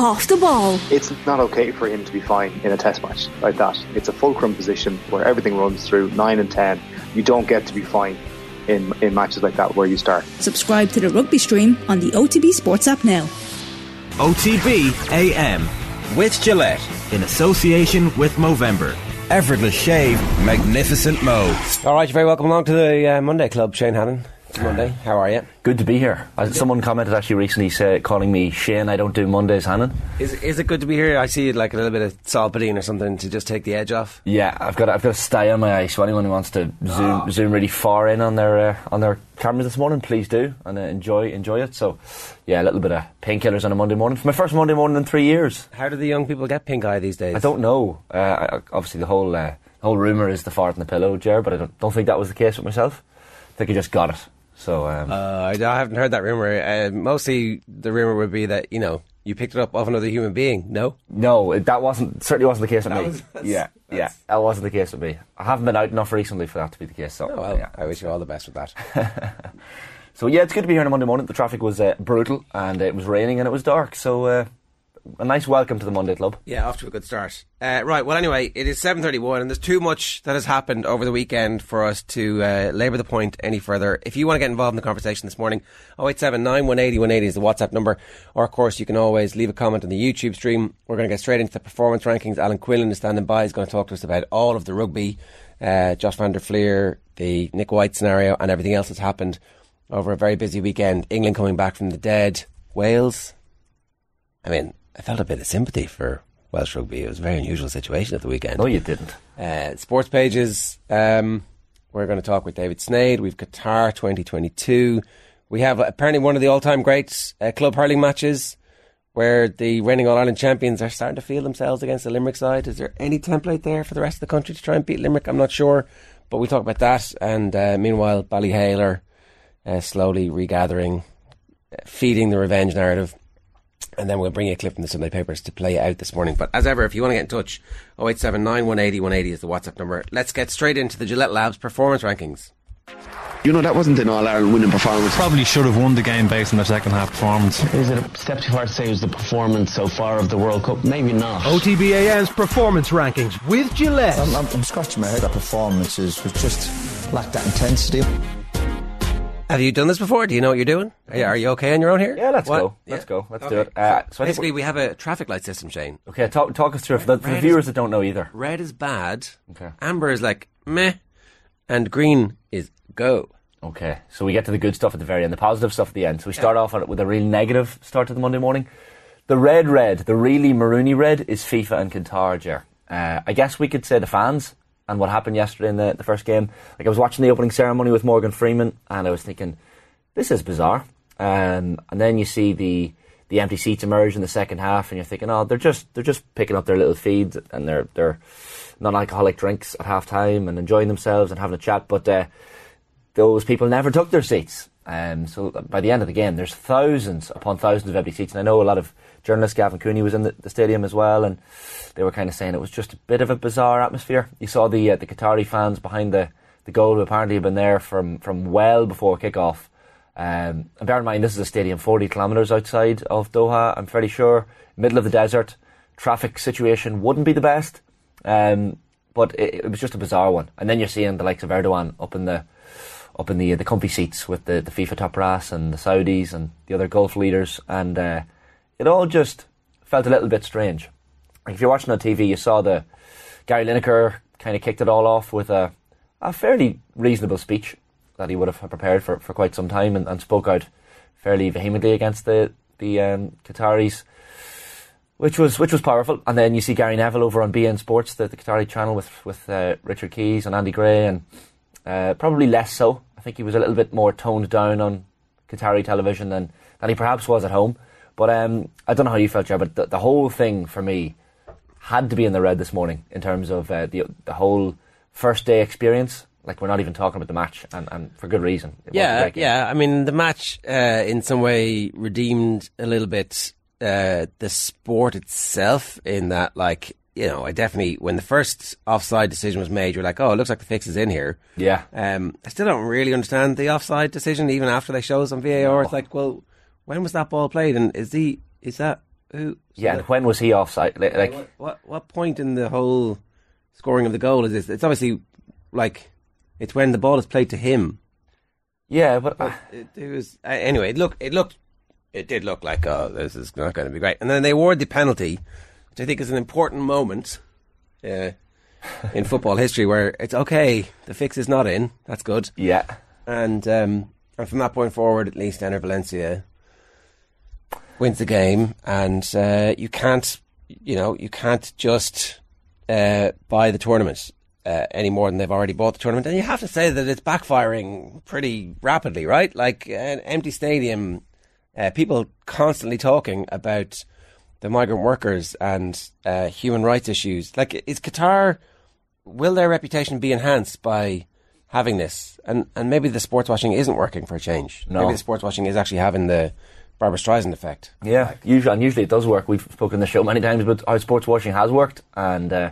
off the ball. It's not okay for him to be fine in a test match like that. It's a fulcrum position where everything runs through 9 and 10. You don't get to be fine in, in matches like that where you start. Subscribe to the rugby stream on the OTB Sports app now. OTB AM with Gillette in association with Movember. Effortless shave, magnificent Mo. All right, you're very welcome along to the uh, Monday Club, Shane Hannon. Monday. How are you? Good to be here. Someone commented actually recently say, calling me Shane. I don't do Mondays, Hannon. Is is it good to be here? I see like a little bit of Solpadeine or something to just take the edge off. Yeah, I've got I've got a stay on my eye. So anyone who wants to zoom Oh. zoom really far in on their uh, on their cameras this morning, please do and uh, enjoy enjoy it. So yeah, a little bit of painkillers on a Monday morning. For my first Monday morning in three years. How do the young people get pink eye these days? I don't know. Uh, I, obviously, the whole uh, whole rumor is the fart in the pillow, Jer, but I don't, don't think that was the case with myself. I think I just got it. So um, Uh, I, I haven't heard that rumor. Uh, mostly, the rumor would be that you know you picked it up off another human being. No, No, that wasn't certainly wasn't the case with That me. was- that's- yeah, yeah, that wasn't the case with me. I haven't been out enough recently for that to be the case. So, oh well. yeah. I wish you all the best with that. so yeah, it's good to be here on a Monday morning. The traffic was uh, brutal and it was raining and it was dark. So uh, a nice welcome to the Monday Club. Yeah, off to a good start. Uh, right, well, anyway, it is 7.31 and there's too much that has happened over the weekend for us to uh, labour the point any further. If you want to get involved in the conversation this morning, 087 9180 180 is the WhatsApp number. Or, of course, you can always leave a comment on the YouTube stream. We're going to get straight into the performance rankings. Alan Quinlan is standing by. He's going to talk to us about all of the rugby, uh, Josh van der Flier, the Nick White scenario, and everything else that's happened over a very busy weekend. England coming back from the dead. Wales, I mean, I felt a bit of sympathy for Welsh rugby. It was a very unusual situation at the weekend. No, you didn't. Uh, sports pages. Um, we're going to talk with David Sneyd. We've Qatar 2022. We have apparently one of the all-time great uh, club hurling matches where the reigning All Ireland champions are starting to feel themselves against the Limerick side. Is there any template there for the rest of the country to try and beat Limerick? I'm not sure, but we'll talk about that. And uh, meanwhile, Ballyhale are uh, slowly regathering, uh, feeding the revenge narrative. And then we'll bring you a clip from the Sunday papers to play out this morning. But as ever, if you want to get in touch, 0879 180 180 is the WhatsApp number. Let's get straight into the Gillette Labs performance rankings. You know, that wasn't an All Ireland winning performance. Probably should have won the game based on their second half performance. Is it a step too far to say it was the performance so far of the World Cup? Maybe not. OTB AM's performance rankings with Gillette. I'm, I'm, I'm scratching my head. That performances was just lacked that intensity. Have you done this before? Do you know what you're doing? Are you, are you okay on your own here? Yeah, let's What? go. Let's go. Let's do it. Uh, so Basically, we have a traffic light system, Shane. Okay, talk, talk us through it for the, for the viewers is- that don't know either. Red is bad, Okay. amber is like meh, and green is go. Okay, so we get to the good stuff at the very end, the positive stuff at the end. So we start off on it with a real negative start to the Monday morning. The red red, the really maroony red, is FIFA and Qatar, Jer. Uh, I guess we could say the fans and what happened yesterday in the, the first game. Like I was watching the opening ceremony with Morgan Freeman, and I was thinking, this is bizarre. Um, and then you see the the empty seats emerge in the second half, and you're thinking, oh, they're just they're just picking up their little feeds and their their non-alcoholic drinks at half time and enjoying themselves and having a chat. But uh, those people never took their seats. Um, so by the end of the game, there's thousands upon thousands of empty seats. And I know a lot of journalists, Gavin Cooney was in the, the stadium as well, and they were kind of saying it was just a bit of a bizarre atmosphere. You saw the uh, the Qatari fans behind the, the goal who apparently had been there from, from well before kickoff. Um, and bear in mind, this is a stadium 40 kilometres outside of Doha. I'm fairly sure, middle of the desert. Traffic situation wouldn't be the best, um, but it, it was just a bizarre one. And then you're seeing the likes of Erdogan up in the up in the the comfy seats with the, the FIFA top brass and the Saudis and the other Gulf leaders, and uh, it all just felt a little bit strange. If you're watching on TV, you saw the Gary Lineker kind of kicked it all off with a, a fairly reasonable speech that he would have prepared for, for quite some time and, and spoke out fairly vehemently against the the um, Qataris, which was which was powerful. And then you see Gary Neville over on beIN Sports, the, the Qatari channel with with uh, Richard Keys and Andy Gray, and uh, probably less so. I think he was a little bit more toned down on Qatari television than, than he perhaps was at home. But um, I don't know how you felt, Joe, but the, the whole thing for me had to be in the red this morning in terms of uh, the the whole first day experience. Like we're not even talking about the match, and, and for good reason. Yeah, yeah. I mean, the match uh, in some way redeemed a little bit uh, the sport itself. In that, like, you know, I definitely when the first offside decision was made, you're like, oh, it looks like the fix is in here. Yeah. Um, I still don't really understand the offside decision, even after they show us on VAR. It's like, well, when was that ball played, and is he is that who? Yeah, and when was he offside? Like, like what, what what point in the whole scoring of the goal is this? It's obviously like it's when the ball is played to him. yeah, but, But it, it was uh, anyway. It looked it looked it did look like oh this is not going to be great. And then they award the penalty, which I think is an important moment uh, in football history where it's okay. The fix is not in. That's good. yeah, And um, and from that point forward, at least, Enner Valencia wins the game, and uh, you can't, you know, you can't just uh, buy the tournament uh, any more than they've already bought the tournament. And you have to say that it's backfiring pretty rapidly, right? Like an empty stadium, uh, people constantly talking about the migrant workers and uh, human rights issues. Like, is Qatar? Will their reputation be enhanced by having this? And and maybe the sports washing isn't working for a change. No. Maybe the sports washing is actually having the Barbra Streisand effect. yeah. Usually, and usually it does work. We've spoken on the show many times about how sports washing has worked, and uh,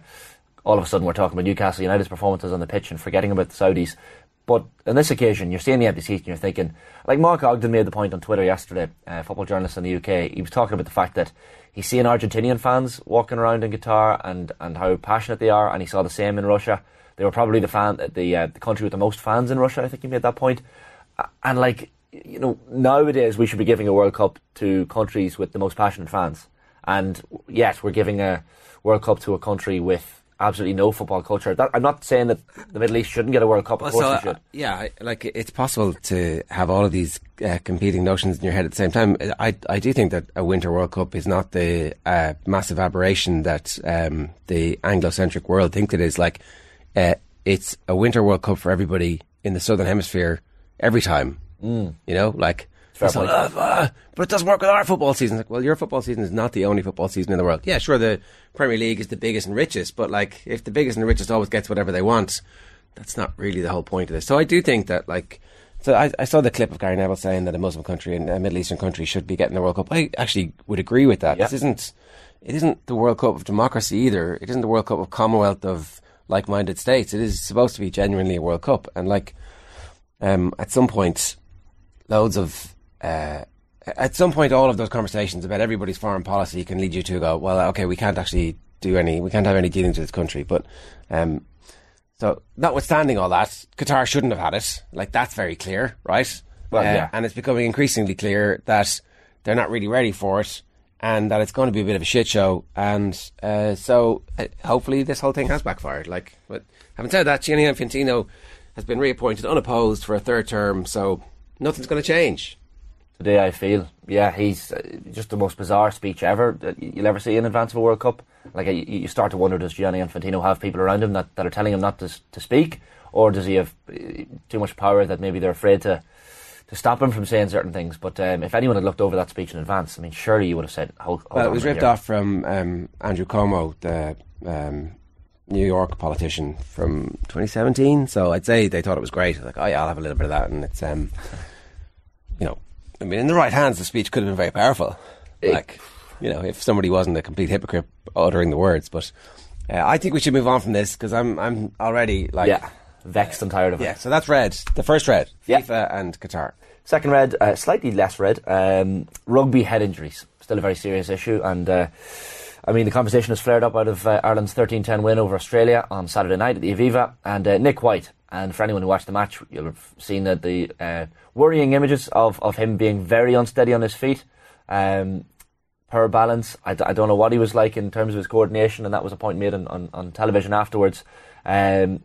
all of a sudden we're talking about Newcastle United's performances on the pitch and forgetting about the Saudis. But on this occasion, you're seeing the empty seats and you're thinking, like Mark Ogden made the point on Twitter yesterday, uh, football journalist in the UK. He was talking about the fact that he's seeing Argentinian fans walking around in Qatar and, and how passionate they are, and he saw the same in Russia. They were probably the fan, the uh, the country with the most fans in Russia. I think he made that And like you know, nowadays we should be giving a World Cup to countries with the most passionate fans. And yes, we're giving a World Cup to a country with absolutely no football culture. That, I'm not saying that the Middle East shouldn't get a World Cup. Of course so, should. uh, yeah, like it's possible to have all of these uh, competing notions in your head at the same time. I I do think that a Winter World Cup is not the uh, massive aberration that um, the Anglo-centric world thinks it is. Like, uh, it's a Winter World Cup for everybody in the Southern Hemisphere every time. Mm. You know, like. Like, "Ah, ah, but it doesn't work with our football season. Like, well, your football season is not the only football season in the world. Yeah, sure, the Premier League is the biggest and richest, but like, if the biggest and the richest always gets whatever they want, that's not really the whole point of this. So I do think that, like, so I, I saw the clip of Gary Neville saying that a Muslim country and a Middle Eastern country should be getting the World Cup. I actually would agree with that. Yeah. This isn't, it isn't the World Cup of democracy either. It isn't the World Cup of Commonwealth of like-minded states. It is supposed to be genuinely a World Cup, and like, um, at some point, loads of uh, at some point all of those conversations about everybody's foreign policy can lead you to go well okay we can't actually do any we can't have any dealings with this country. But um, so notwithstanding all that Qatar shouldn't have had it. Like that's very clear right? Well, Uh, yeah. and it's becoming increasingly clear that they're not really ready for it and that it's going to be a bit of a shit show. And uh, so uh, hopefully this whole thing has backfired. Like but having said that Gianni Infantino has been reappointed unopposed for a third term. So nothing's going to change Today I feel, yeah, he's uh, just the most bizarre speech ever that you'll ever see in advance of a World Cup. Like you, you start to wonder, does Gianni Infantino have people around him that, that are telling him not to to speak, or does he have uh, too much power that maybe they're afraid to to stop him from saying certain things? But um, if anyone had looked over that speech in advance, I mean, surely you would have said, "Hold, hold Well, it was ripped here. off from um, Andrew Cuomo, the um, New York politician from 2017. So I'd say they thought it was great. Like, oh yeah, I'll have a little bit of that, and it's um, you know, I mean, in the right hands, the speech could have been very powerful. Like, you know, if somebody wasn't a complete hypocrite uttering the words. But uh, I think we should move on from this because I'm I'm already like Yeah, vexed and tired of it. yeah. So that's red. The first red. Yeah. FIFA and Qatar. Second red, uh, slightly less red. Um, rugby head injuries, still a very serious issue, and uh, I mean the conversation has flared up out of uh, Ireland's 13-10 win over Australia on Saturday night at the Aviva, and uh, Nick White. And for anyone who watched the match, you'll have seen that the uh, worrying images of, of him being very unsteady on his feet. Um, per balance. I don't know what he was like in terms of his coordination, and that was a point made on, on, on television afterwards. Um,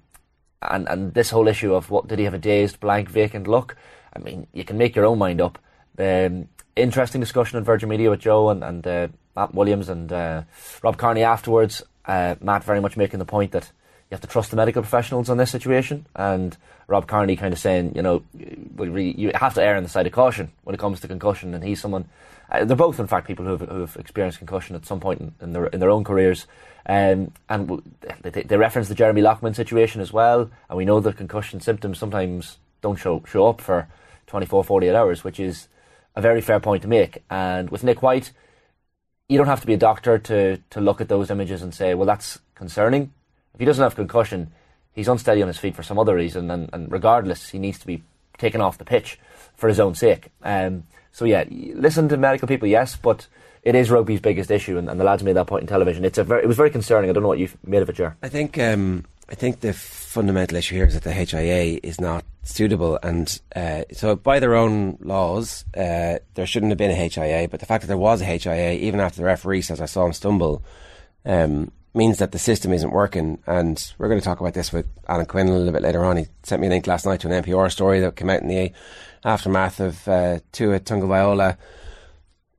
and and this whole issue of what did he have a dazed, blank, vacant look? I mean, you can make your own mind up. Um, interesting discussion on Virgin Media with Joe and and uh, Matt Williams and uh, Rob Kearney afterwards. Uh, Matt very much making the point that you have to trust the medical professionals on this situation, and Rob Kearney kind of saying, you know, you have to err on the side of caution when it comes to concussion, and he's someone. Uh, they're both, in fact, people who've, who've experienced concussion at some point in, in their in their own careers. Um, and they, they reference the Jeremy Loughman situation as well, and we know that concussion symptoms sometimes don't show show up for 24, 48 hours, which is a very fair point to make. And with Nick White, you don't have to be a doctor to to look at those images and say, well, that's concerning. If he doesn't have concussion, he's unsteady on his feet for some other reason, and, and regardless, he needs to be taken off the pitch for his own sake. Um, so yeah, listen to medical people, yes, but it is rugby's biggest issue, and, and the lads made that point in television. It's a very, it was very concerning. I don't know what you've made of it, Ger. I think um, I think the fundamental issue here is that the HIA is not suitable, and uh, so by their own laws, uh, there shouldn't have been a HIA. But the fact that there was a HIA, even after the referee says I saw him stumble, um, means that the system isn't working. And we're going to talk about this with Alan Quinn a little bit later on. He sent me a link last night to an NPR story that came out in the aftermath of uh, Tua Tagovailoa.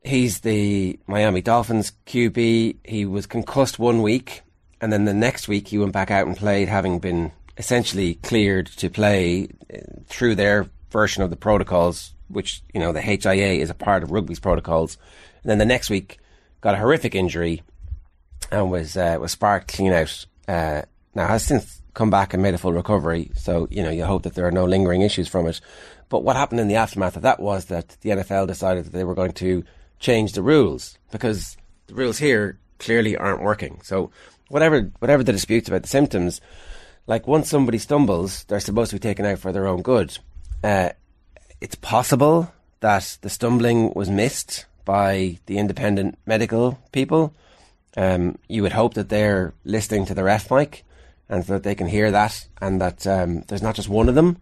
He's the Miami Dolphins QB. He was concussed one week, and then the next week he went back out and played, having been essentially cleared to play uh, through their version of the protocols, which you know the HIA is a part of rugby's protocols. And then the next week got a horrific injury and was uh, was sparked clean out. Uh, now has since come back and made a full recovery. So you know you hope that there are no lingering issues from it. But what happened in the aftermath of that was that the NFL decided that they were going to change the rules because the rules here clearly aren't working. So whatever whatever the disputes about the symptoms, like once somebody stumbles, they're supposed to be taken out for their own good. Uh, it's possible that the stumbling was missed by the independent medical people. Um, you would hope that they're listening to the ref mic and so that they can hear that and that um, there's not just one of them.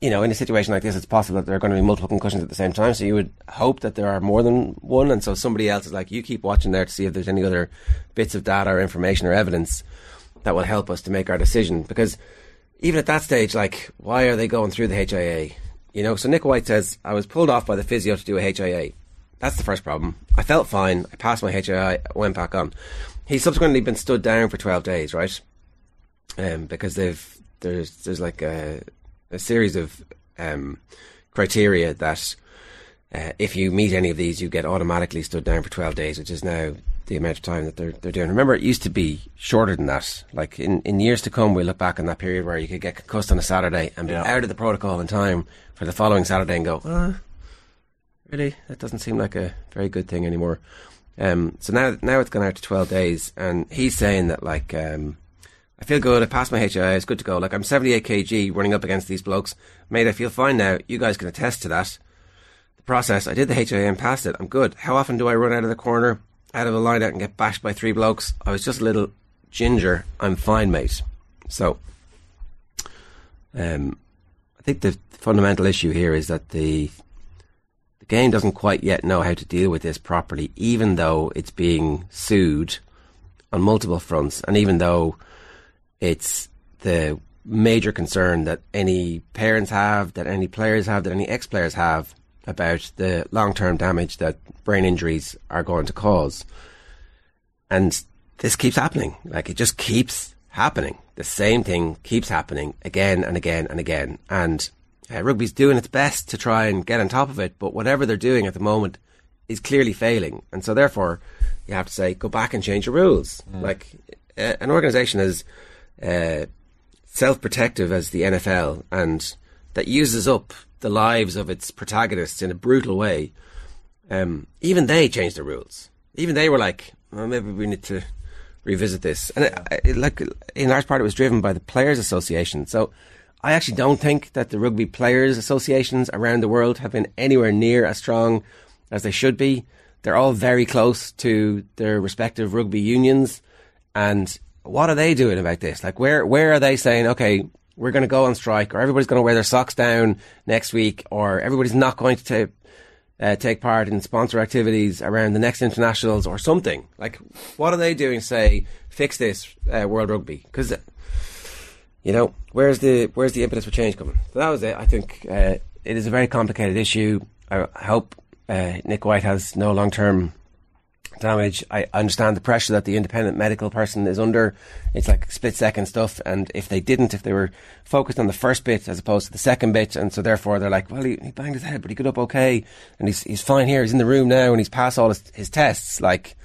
You know, in a situation like this, it's possible that there are going to be multiple concussions at the same time. So you would hope that there are more than one. And so somebody else is like, you keep watching there to see if there's any other bits of data or information or evidence that will help us to make our decision. Because even at that stage, like, why are they going through the HIA? You know, so Nick White says, I was pulled off by the physio to do a HIA. That's the first problem. I felt fine. I passed my HIA, went back on. He's subsequently been stood down for 12 days, right? Um, because they've, there's, there's like a, a series of, um, criteria that, uh, if you meet any of these, you get automatically stood down for 12 days, which is now the amount of time that they're, they're doing. Remember, it used to be shorter than that. Like in, in years to come, we look back on that period where you could get concussed on a Saturday and be Yeah. out of the protocol in time for the following Saturday and go, uh, really? That doesn't seem like a very good thing anymore. Um, so now, now it's gone out to 12 days and he's saying that like, um, I feel good. I passed my HIA. It's good to go. Like I'm 78 kg running up against these blokes. Mate, I feel fine now. You guys can attest to that. The process. I did the HIA and passed it. I'm good. How often do I run out of the corner, out of a line out and get bashed by three blokes? I was just a little ginger. I'm fine, mate. So, um, I think the fundamental issue here is that the the game doesn't quite yet know how to deal with this properly, even though it's being sued on multiple fronts, and even though it's the major concern that any parents have, that any players have, that any ex players have about the long term damage that brain injuries are going to cause. And this keeps happening. Like it just keeps happening. The same thing keeps happening again and again and again. And uh, rugby's doing its best to try and get on top of it, but whatever they're doing at the moment is clearly failing. And so therefore, you have to say, go back and change your rules. Like uh, an organisation as uh, self-protective as the NFL and that uses up the lives of its protagonists in a brutal way, um, even they changed the rules. Even they were like, well, maybe we need to revisit this. And it, it, like in large part, it was driven by the Players Association. So I actually don't think that the rugby players associations around the world have been anywhere near as strong as they should be. They're all very close to their respective rugby unions. And what are they doing about this? Like, where where are they saying, okay, we're going to go on strike, or everybody's going to wear their socks down next week, or everybody's not going to take uh, take part in sponsor activities around the next internationals, or something? Like, what are they doing? Say, fix this, uh, World Rugby, because you know, where's the where's the impetus for change coming? So that was it. I think uh, it is a very complicated issue. I, hope uh, Nick White has no long term damage. I understand the pressure that the independent medical person is under. It's like split second stuff, and if they didn't, if they were focused on the first bit as opposed to the second bit, and so therefore they're like, well, he, he banged his head, but he got up okay, and he's he's fine here. He's in the room now, and he's passed all his, his tests. Like,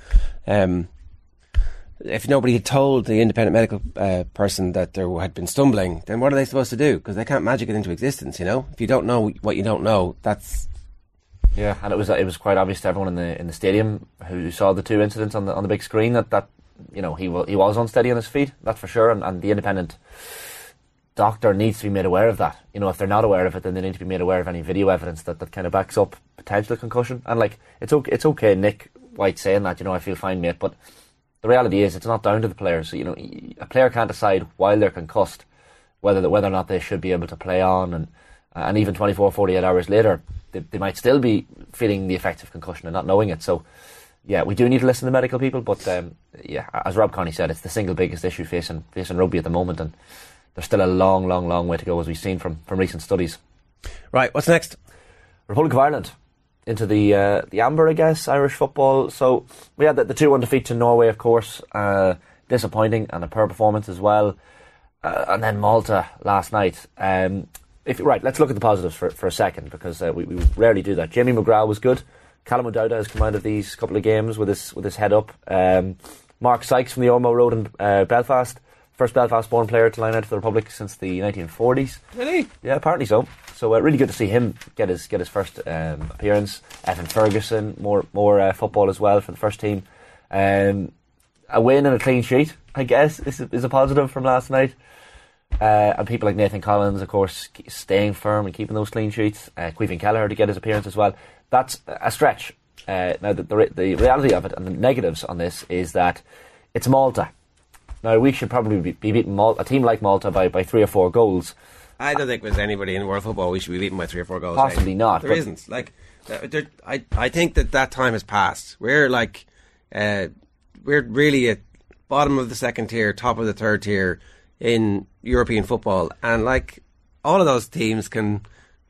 um, if nobody had told the independent medical uh, person that there had been stumbling, then what are they supposed to do? Because they can't magic it into existence, you know. If you don't know what you don't know, that's Yeah, and it was it was quite obvious to everyone in the in the stadium who saw the two incidents on the on the big screen that that you know he wa- he was unsteady on his feet. That's for sure, and, and the independent doctor needs to be made aware of that. You know, if they're not aware of it, then they need to be made aware of any video evidence that, that kind of backs up potential concussion. And like, it's okay, it's okay. Nick White saying that, you know, I feel fine, mate. But the reality is, it's not down to the players. You know, a player can't decide while they're concussed whether whether or not they should be able to play on, and and even 24, 48 hours later, they, they might still be feeling the effects of concussion and not knowing it. So, yeah, we do need to listen to medical people. But um, yeah, as Rob Kearney said, it's the single biggest issue facing facing rugby at the moment, and there's still a long, long, long way to go, as we've seen from from recent studies. Right, what's next? Republic of Ireland into the uh, the amber, I guess, Irish football. So we had the, the two one defeat to Norway, of course, uh, disappointing, and a poor performance as well. Uh, and then Malta last night. Um, if right, let's look at the positives for, for a second because uh, we, we rarely do that. Jamie McGrath was good. Callum O'Dowda has come out of these couple of games with his with his head up. Um, Mark Sykes from the Ormeau Road in uh, Belfast, first Belfast-born player to line out for the Republic since the 1940s. Really? Yeah, apparently so. So uh, really good to see him get his get his first um, appearance. Evan Ferguson, more more uh, football as well for the first team. Um, a win and a clean sheet, I guess, is, is a positive from last night. Uh, and people like Nathan Collins, of course, staying firm and keeping those clean sheets. Uh, Caoimhín Kelleher to get his appearance as well. That's a stretch. Uh, now, the, the, the reality of it and the negatives on this is that it's Malta. Now, we should probably be, be beating Malta, a team like Malta by, by three or four goals. I don't think there's anybody in world football we should be beaten by three or four goals. Possibly eh? not, There isn't. Like, uh, there, I, I think that that time has passed. We're like, uh, we're really at bottom of the second tier, top of the third tier in European football, and like all of those teams can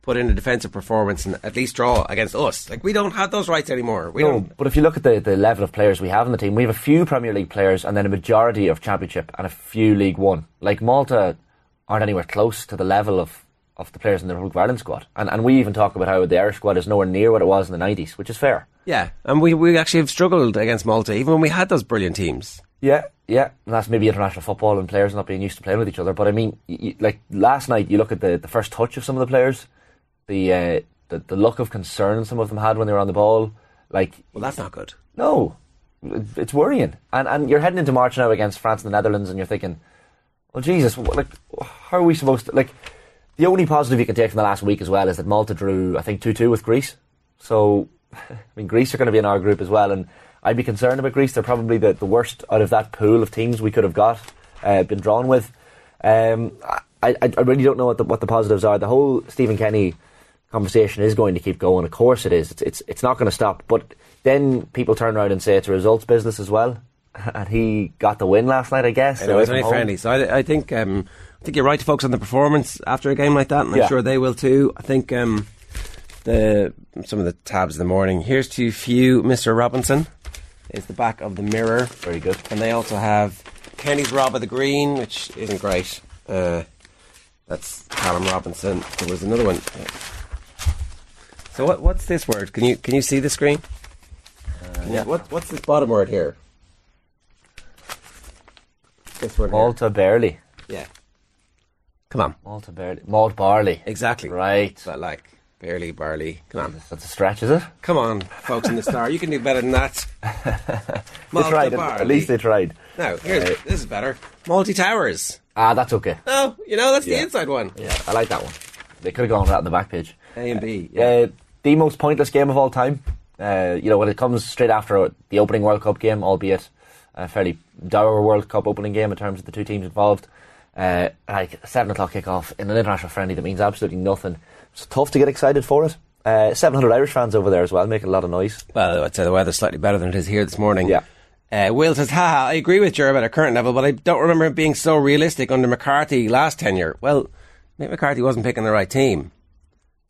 put in a defensive performance and at least draw against us. Like we don't have those rights anymore. We No, don't. but if you look at the, the level of players we have in the team, we have a few Premier League players and then a majority of Championship and a few League One. Like Malta aren't anywhere close to the level of, of the players in the Republic of Ireland squad. And, and we even talk about how the Irish squad is nowhere near what it was in the 90s, which is fair. Yeah, and we we actually have struggled against Malta, even when we had those brilliant teams. Yeah, yeah, and that's maybe international football and players not being used to playing with each other. But I mean, y y like last night, you look at the, the first touch of some of the players, the, uh, the the look of concern some of them had when they were on the ball. Like, Well, that's not good. no, it's worrying. And and you're heading into March now against France and the Netherlands, and you're thinking, well, Jesus, like, how are we supposed to like? The only positive you can take from the last week as well is that Malta drew, I think, two two with Greece. So, I mean, Greece are going to be in our group as well, and I'd be concerned about Greece. They're probably the, the worst out of that pool of teams we could have got, uh, been drawn with. Um, I, I, I really don't know what the, what the positives are. The whole Stephen Kenny conversation is going to keep going. Of course, it is. It's it's, it's not going to stop. But then people turn around and say it's a results business as well. And he got the win last night, I guess. I know, away it's only friendly. So I, I think um, I think you're right to focus on the performance after a game like that, and I'm sure they will too. I think um, the some of the tabs in the morning. Here's to few, Mr. Robinson. Is the back of the mirror Very good. and they also have Kenny's Rob of the Green, which isn't great. Uh, that's Callum Robinson. There was another one. So what, what's this word? Can you can you see the screen? You- yeah. what, what's this bottom word here? This word here. Malta barley. Yeah. Come on. Malta barley. Malt barley. Exactly. Right. But like barley, barley. Come on. That's a stretch, is it? Come on, folks in the star. You can do better than that. They Malta tried. Barley. at least they tried. No, here's, this is better. Malty towers. Ah, that's okay. Oh, you know, that's Yeah. the inside one. Yeah, I like that one. They could have gone with that on the back page. A and B. Uh, the most pointless game of all time. Uh, you know, when it comes straight after the opening World Cup game, albeit a fairly dour World Cup opening game in terms of the two teams involved. Uh, like seven o'clock kickoff in an international friendly that means absolutely nothing. It's tough to get excited for it. Uh, 700 Irish fans over there as well, making a lot of noise. Well, I'd say the weather's slightly better than it is here this morning. Yeah. Uh, Will says, haha, I agree with Jer about our current level, but I don't remember it being so realistic under McCarthy last tenure. Well, Mick McCarthy wasn't picking the right team.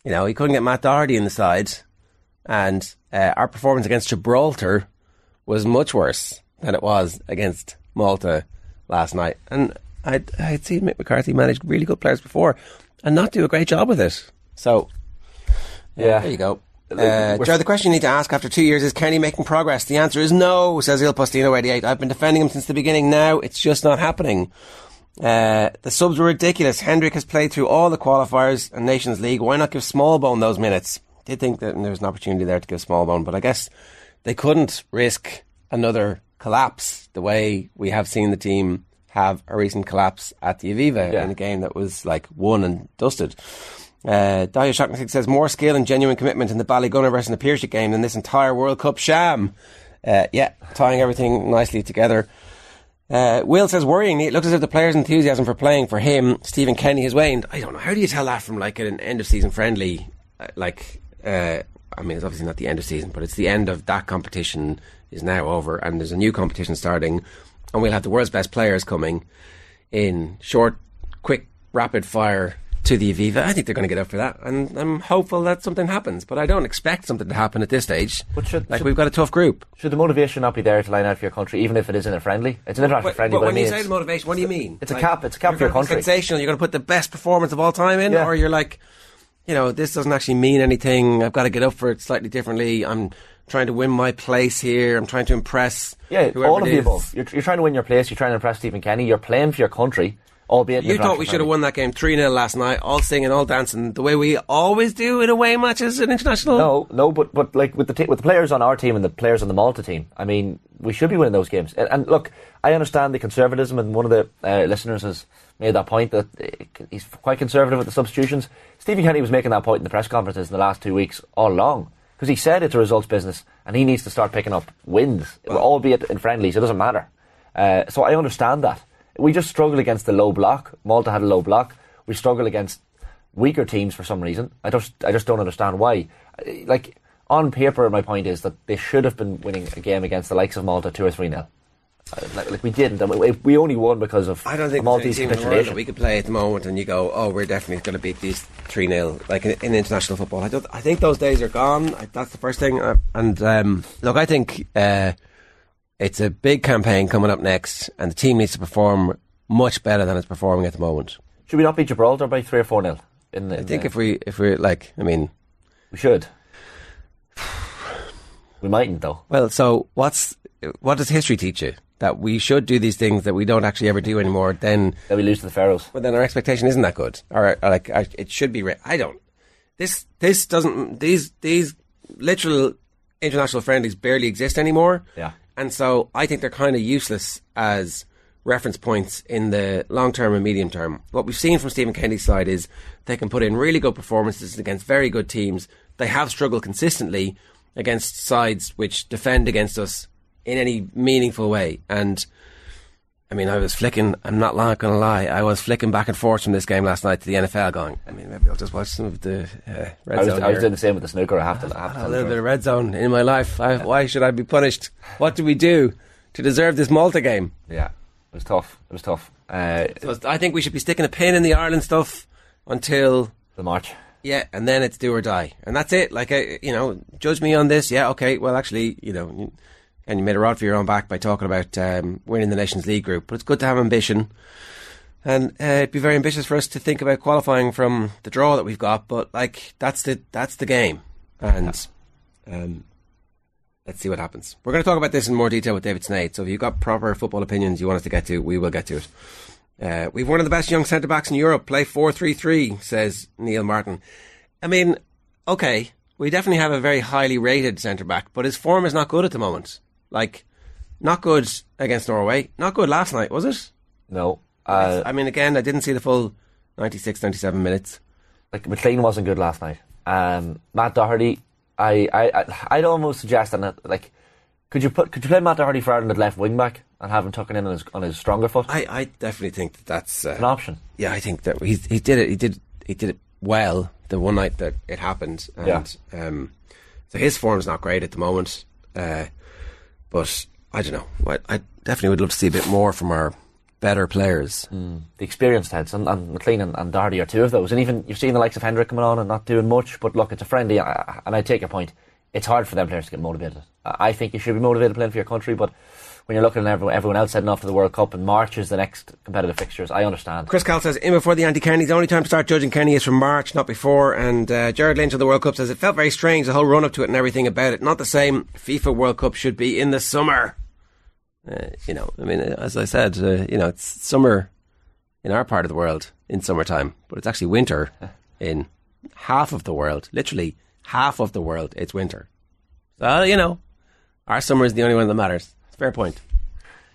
You know, he couldn't get Matt Doherty in the side, and uh, our performance against Gibraltar was much worse than it was against Malta last night. And I'd, I'd seen Mick McCarthy manage really good players before and not do a great job with it. So, Yeah. there you go. Uh, Joe, the question you need to ask after two years is Kenny making progress? The answer is no, says Il Postino 88. I've been defending him since the beginning. Now it's just not happening. Uh, the subs were ridiculous. Hendrick has played through all the qualifiers and Nations League. Why not give Smallbone those minutes? Did think that there was an opportunity there to give Smallbone, but I guess they couldn't risk another collapse the way we have seen the team have a recent collapse at the Aviva Yeah. in a game that was like won and dusted. Uh, Dahlia Shocknessig says more skill and genuine commitment in the Ballygunner versus the Piarsaigh game than this entire World Cup sham. Uh, yeah, tying everything nicely together. Uh, Will says worrying. It looks as if the players' enthusiasm for playing for him, Stephen Kenny, has waned. I don't know. How do you tell that from like an end of season friendly? Uh, like, uh, I mean, it's obviously not the end of season, but it's the end of that competition is now over, and there's a new competition starting, and we'll have the world's best players coming in short, quick, rapid fire to the Aviva. I think they're going to get up for that, and I'm hopeful that something happens. But I don't expect something to happen at this stage. But should- like should- we've got a tough group. Should the motivation not be there to line out for your country, even if it isn't a friendly? It's an international friendly, but but, when I mean, you say the motivation, what do you mean? It's a cap- it's a cap for your country. Sensational. You're going to put the best performance of all time in, Yeah. or you're like, you know, this doesn't actually mean anything. I've got to get up for it slightly differently. I'm trying to win my place here. I'm trying to impress. yeah, all of the above. You're, you're trying to win your place. You're trying to impress Stephen Kenny. You're playing for your country, albeit. You thought we should have won. won that game 3 0 last night, all singing, all dancing, the way we always do in away matches in international. No, no, but but like with the t- with the players on our team and the players on the Malta team, I mean, we should be winning those games. And, and look, I understand the conservatism, and one of the uh, listeners has made that point that uh, he's quite conservative with the substitutions. Stephen Kenny was making that point in the press conferences in the last two weeks all along because he said it's a results business and he needs to start picking up wins, well, albeit in friendlies. It doesn't matter. Uh, so I understand that. We just struggle against the low block. Malta had a low block. We struggle against weaker teams for some reason. I just I just don't understand why. Like on paper, my point is that they should have been winning a game against the likes of Malta two or three nil. Like, like we didn't. we, only won because of I don't think a there's any Maltese team in that capitulation. we could play at the moment, and you go, "Oh, we're definitely going to beat these three 0 Like in, in international football, I don't. I think those days are gone. I, that's the first thing. Uh, and um, look, I think uh, it's a big campaign coming up next, and the team needs to perform much better than it's performing at the moment. Should we not beat Gibraltar by three or four nil? In the, I think if we if we're like, I mean, we should, we mightn't though. well, so what's what does history teach you? That we should do these things that we don't actually ever do anymore. Then Then we lose to the Faroes. But then our expectation isn't that good, or, or like I, it should be. Re- I don't. This this doesn't. These these literal international friendlies barely exist anymore. Yeah. and so I think they're kind of useless as reference points in the long term and medium term. What we've seen from Stephen Kennedy's side is they can put in really good performances against very good teams. They have struggled consistently against sides which defend against us in any meaningful way, and. I mean, I was flicking. I'm not going to lie. I was flicking back and forth from this game last night to the NFL, going. I mean, maybe I'll just watch some of the uh, red I was, zone. I was here. doing the same with the snooker. I have to. I have to a little the bit of red zone in my life. I, why should I be punished? What do we do to deserve this Malta game? Yeah, it was tough. It was tough. Uh, So I think we should be sticking a pin in the Ireland stuff until the march. yeah, and then it's do or die, and that's it. Like, I, you know, judge me on this. Yeah, okay. Well, actually, you know, and you made a rod for your own back by talking about um, winning the Nations League group. But it's good to have ambition, and uh, it'd be very ambitious for us to think about qualifying from the draw that we've got. But like, that's the that's the game, and um, let's see what happens. We're going to talk about this in more detail with David Sneyd. So if you've got proper football opinions you want us to get to, we will get to it. Uh, we've one of the best young centre backs in Europe. Play four three three, says Neil Martin. I mean, okay, we definitely have a very highly rated centre back, but his form is not good at the moment. Like, not good against Norway. Not good last night, was it? No, uh, I mean, again, I didn't see the full 96, 97 minutes. like McClean wasn't good last night. Um, Matt Doherty, I, I, I'd almost suggest that like, could you put, could you play Matt Doherty for Ireland at left wing back and have him tucking in on his on his stronger foot? I, I definitely think that that's uh, An option. Yeah, I think that he he did it. He did he did it well the one night that it happened. And, Um, so his form's not great at the moment. Uh, but I don't know. I, I definitely would love to see a bit more from our better players. Hmm. The experienced heads, and, and McClean and, and Doherty are two of those. And even you're seeing the likes of Hendrick coming on and not doing much. But look, it's a friendly, and I take your point. It's hard for them players to get motivated. I think you should be motivated playing for your country, but when you're looking at everyone, everyone else heading off to the World Cup and March is the next competitive fixtures, I understand. Chris Cal says, in before the anti Kenny, the only time to start judging Kenny is from March, not before. And uh, Jared Lynch of the World Cup says, it felt very strange, the whole run up to it and everything about it. Not the same. FIFA World Cup should be in the summer. Uh, you know, I mean, as I said, uh, you know, it's summer in our part of the world in summertime, but it's actually winter in half of the world. Literally, half of the world, it's winter. So, you know, our summer is the only one that matters. Fair point.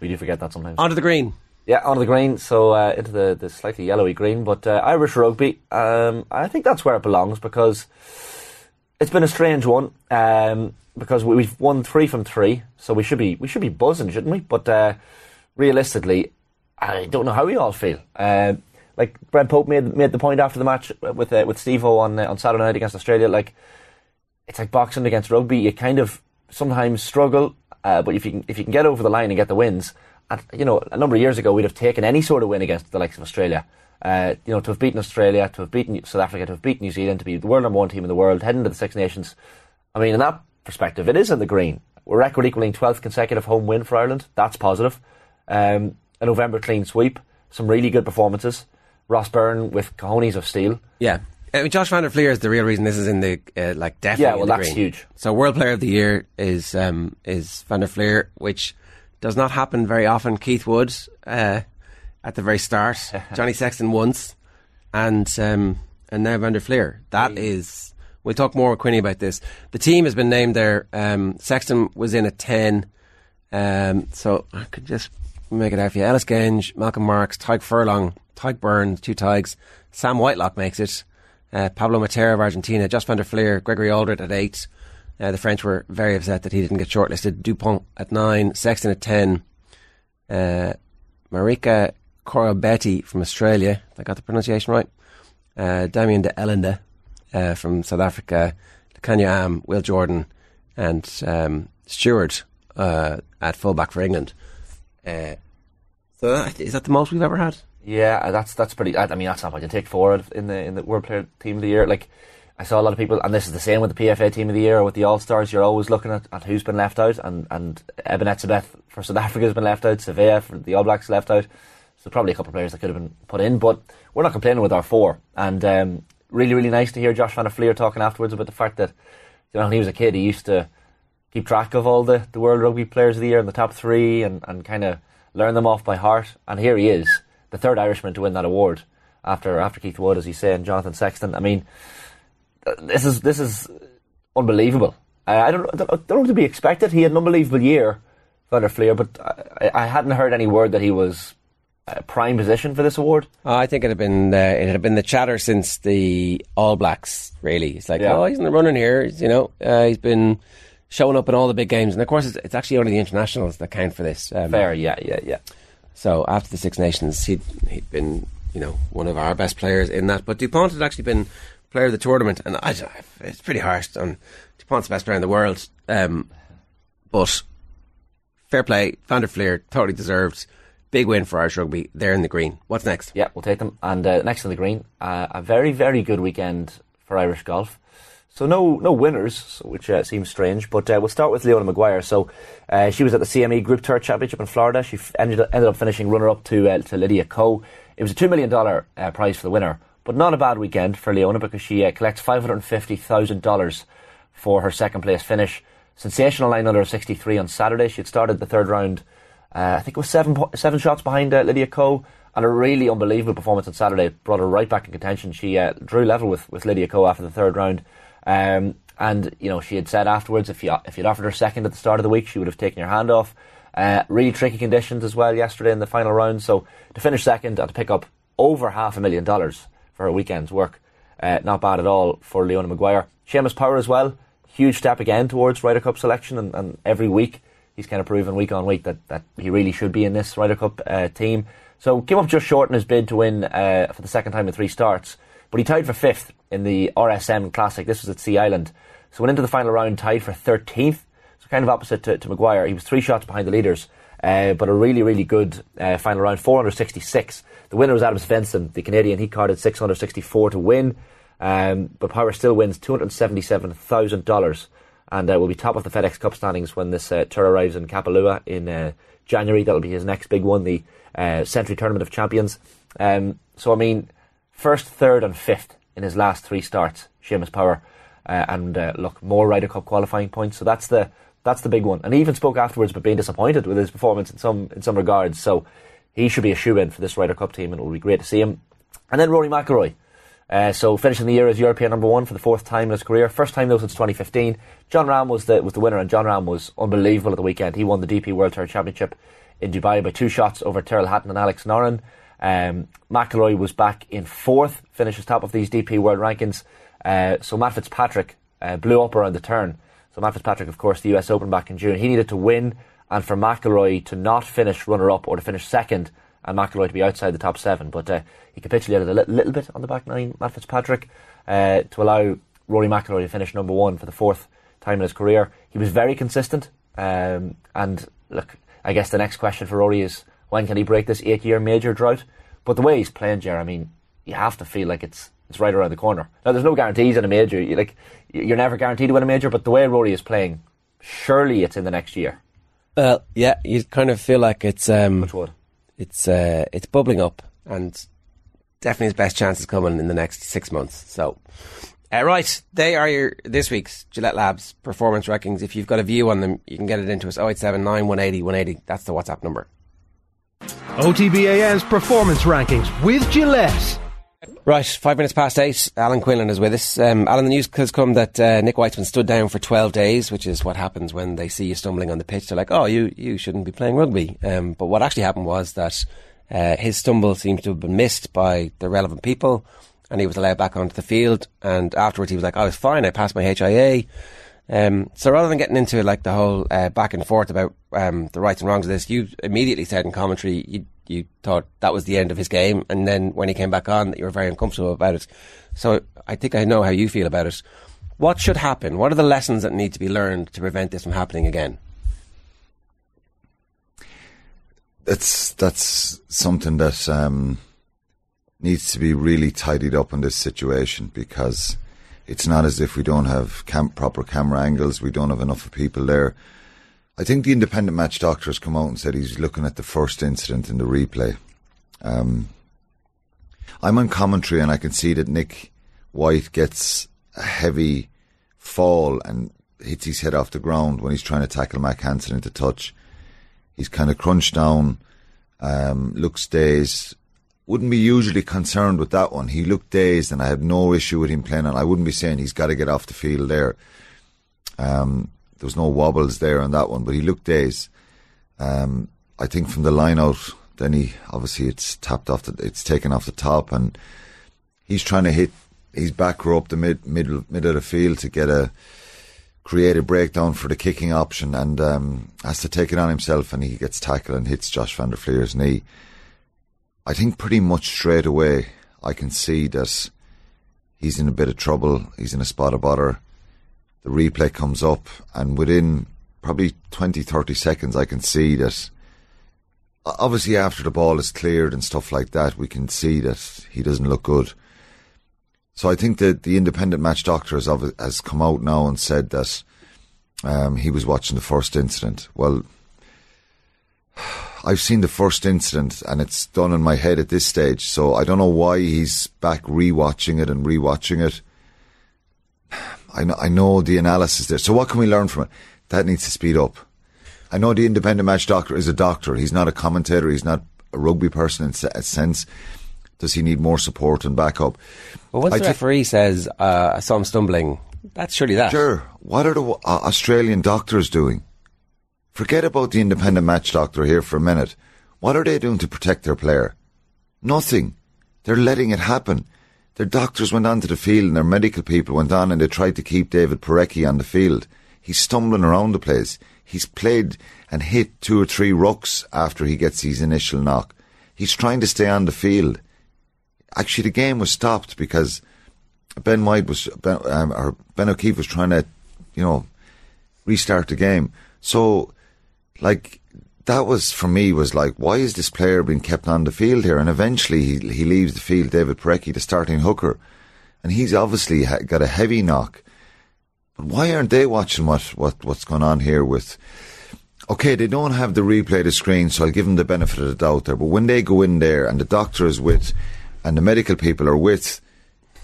We do forget that sometimes. On to the green. Yeah, onto the green, so uh, into the, the slightly yellowy green, but uh, Irish rugby, um, I think that's where it belongs because It's been a strange one um, because we- we've won three from three, so we should be we should be buzzing, shouldn't we? But uh, realistically, I don't know how we all feel. Uh, like Brent Pope made made the point after the match with uh, with Steve O on uh, on Saturday night against Australia. Like it's like boxing against rugby. You kind of sometimes struggle, uh, but if you can if you can get over the line and get the wins, and you know a number of years ago we'd have taken any sort of win against the likes of Australia. Uh, you know to have beaten Australia, to have beaten South Africa, to have beaten New Zealand, to be the world number one team in the world, heading to the Six Nations. I mean, in that perspective, it is in the green. We're record equaling 12th consecutive home win for Ireland. That's positive. Um, a November clean sweep, some really good performances. Ross Byrne with cojones of steel. Yeah. I mean, Josh van der Flier is the real reason this is in the uh, like definitely. Yeah, well, that's green. huge. So, World Player of the Year is um, is van der Flier, which does not happen very often. Keith Wood uh, at the very start, Johnny Sexton once, and um, and now van der Flier. That is. We'll talk more with Quinny about this. The team has been named there. Um, Sexton was in at ten, um, so I could just make it out for you. Ellis Genge, Malcolm Marx, Tadhg Furlong, Tadhg Beirne, two Tigers. Sam Whitelock makes it. Uh, Pablo Matera of Argentina, Josh van der Flier, Gregory Alldritt at eight. Uh, the French were very upset that he didn't get shortlisted. Dupont at nine, Sexton at ten. Uh, Marika Koroibete from Australia, if I got the pronunciation right. Uh, Damian de Allende uh, from South Africa. Kanya Am, Will Jordan, and um, Steward uh, at fullback for England. Uh, so is that the most we've ever had? Yeah, uh, that's that's pretty. I I mean, that's not. You take forward in the in the World Player Team of the Year. Like I saw a lot of people, and this is the same with the PFA Team of the Year or with the All Stars. You're always looking at, at who's been left out, and and Eben Etzebeth for South Africa has been left out. Savea for the All Blacks left out. So probably a couple of players that could have been put in, but we're not complaining with our four. And um, really, really nice to hear Josh van der Flier talking afterwards about the fact that you know when he was a kid, he used to keep track of all the, the World Rugby Players of the Year and the top three and, and kind of learn them off by heart. And here he is, the third Irishman to win that award after after Keith Wood, as you say, and Jonathan Sexton. I mean, this is this is unbelievable. I don't I don't I don't know what to be expected. He had an unbelievable year, Van Flier, but I, I hadn't heard any word that he was uh, prime position for this award. Oh, I think it had been uh, it had been the chatter since the All Blacks. Really, it's like, Yeah. oh, he's in the running here. He's, you know, uh, he's been showing up in all the big games, and of course, it's, it's actually only the internationals that count for this. Um, Fair, yeah, yeah, yeah. So after the Six Nations, he'd he'd been you know one of our best players in that. But Dupont had actually been player of the tournament, and I it's pretty harsh. On Dupont's the best player in the world, um, but fair play, Van der Flier totally deserved. Big win for Irish rugby. They're in the green. What's next? Yeah, we'll take them. And uh, next in the green, uh, a very, very good weekend for Irish golf. So no, no winners, which uh, seems strange. But uh, we'll start with Leona Maguire. So uh, she was at the CME Group Tour Championship in Florida. She f- ended up, ended up finishing runner-up to uh, to Lydia Ko. It was a two million dollar uh, prize for the winner, but not a bad weekend for Leona because she uh, collects five hundred and fifty thousand dollars for her second place finish. Sensational line under 63 on Saturday. She had started the third round, I think it was seven po- seven shots behind Lydia Ko, and a really unbelievable performance on Saturday brought her right back in contention. She drew level with, with Lydia Ko after the third round, um, and you know she had said afterwards if you if you'd offered her second at the start of the week, she would have taken your hand off. Uh, really tricky conditions as well yesterday in the final round. So to finish second and to pick up over half a million dollars for her weekend's work, uh, not bad at all for Leona Maguire. Seamus Power as well, huge step again towards Ryder Cup selection, and, and every week he's kind of proven week on week that, that he really should be in this Ryder Cup uh, team. So came up just short in his bid to win uh, for the second time in three starts, but he tied for fifth in the RSM Classic. This was at Sea Island, so went into the final round tied for thirteenth. So kind of opposite to, to Maguire. He was three shots behind the leaders, uh, but a really, really good uh, final round, 466. The winner was Adam Svensson, the Canadian. He carded 664 to win, um, but Power still wins $277,000 and uh, will be top of the FedEx Cup standings when this uh, tour arrives in Kapalua in uh, January. That'll be his next big one, the uh, Sentry Tournament of Champions. Um, so, I mean, first, third, and fifth in his last three starts, Seamus Power. Uh, and uh, look, more Ryder Cup qualifying points. So that's the that's the big one. And he even spoke afterwards about being disappointed with his performance in some in some regards. So he should be a shoe in for this Ryder Cup team, and it will be great to see him. And then Rory McIlroy. Uh, so finishing the year as European number one for the fourth time in his career, first time though since 2015. Jon Rahm was the was the winner, and Jon Rahm was unbelievable at the weekend. He won the DP World Tour Championship in Dubai by two shots over Tyrrell Hatton and Alex Noren. Um, McIlroy was back in fourth, finishes top of these DP World rankings. Uh, so Matt Fitzpatrick uh, blew up around the turn. So Matt Fitzpatrick, of course, the US Open back in June, he needed to win, and for McIlroy to not finish runner-up or to finish second, and McIlroy to be outside the top seven. But uh, he capitulated a li- little bit on the back nine, Matt Fitzpatrick, uh, to allow Rory McIlroy to finish number one for the fourth time in his career. He was very consistent, um, and look, I guess the next question for Rory is when can he break this eight-year major drought? But the way he's playing, Jer, I mean, you have to feel like it's it's right around the corner. Now, there's no guarantees in a major. You, like you're never guaranteed to win a major, but the way Rory is playing, surely it's in the next year. Well, yeah, you kind of feel like it's um, it's uh, it's bubbling up, and definitely his best chance is coming in the next six months. So, uh, right, they are your this week's Gillette Labs performance rankings. If you've got a view on them, you can get it into us 0879 180 180. That's the WhatsApp number. OTB AM's performance rankings with Gillette. Right, five minutes past eight. Alan Quinlan is with us. Um, Alan, the news has come that uh, Nick White's been stood down for 12 days, which is what happens when they see you stumbling on the pitch. They're like, oh, you, you shouldn't be playing rugby. Um, but what actually happened was that uh, his stumble seems to have been missed by the relevant people, and he was allowed back onto the field. And afterwards, he was like, I was fine. I passed my HIA. Um, so rather than getting into like the whole uh, back and forth about um, the rights and wrongs of this, you immediately said in commentary you you thought that was the end of his game, and then when he came back on, that you were very uncomfortable about it. So I think I know how you feel about it. What should happen? What are the lessons that need to be learned to prevent this from happening again? It's that's something that um, needs to be really tidied up in this situation because it's not as if we don't have proper camera angles, we don't have enough of people there. I think the independent match doctor has come out and said he's looking at the first incident in the replay. Um, I'm on commentary and I can see that Nick White gets a heavy fall and hits his head off the ground when he's trying to tackle Mack Hansen into touch. He's kind of crunched down, um, looks dazed. Wouldn't be usually concerned with that one. He looked dazed, and I had no issue with him playing on. I wouldn't be saying he's got to get off the field there. Um, there was no wobbles there on that one, but he looked dazed. Um, I think from the line out, then he obviously it's tapped off the, it's taken off the top, and he's trying to hit his back row up the mid middle mid of the field to get a create a breakdown for the kicking option, and um, has to take it on himself, and he gets tackled and hits Josh van der Flier's knee. I think pretty much straight away I can see that he's in a bit of trouble. He's in a spot of bother. The replay comes up, and within probably 20, 30 seconds, I can see that. Obviously, after the ball is cleared and stuff like that, we can see that he doesn't look good. So I think that the independent match doctor has, has come out now and said that um, he was watching the first incident. Well, I've seen the first incident and it's done in my head at this stage, so I don't know why he's back rewatching it and rewatching it. I know, I know the analysis there. So what can we learn from it? That needs to speed up. I know the independent match doctor is a doctor. He's not a commentator. He's not a rugby person in a sense. Does he need more support and backup? Well, once I the referee says, uh, I saw him stumbling, that's surely that. Sure. What are the uh, Australian doctors doing? Forget about the independent match doctor here for a minute. What are they doing to protect their player? Nothing. They're letting it happen. Their doctors went onto the field and their medical people went on and they tried to keep David Porecki on the field. He's stumbling around the place. He's played and hit two or three rucks after he gets his initial knock. He's trying to stay on the field. Actually, the game was stopped because Ben White was, ben, um, or Ben O'Keeffe was trying to, you know, restart the game. So, like, that was for me was like, why is this player being kept on the field here? And eventually he he leaves the field, David Porecki, the starting hooker, and he's obviously ha- got a heavy knock. But why aren't they watching what what what's going on here with? Okay, they don't have the replay the screen, so I'll give them the benefit of the doubt there. But when they go in there and the doctor is with, and the medical people are with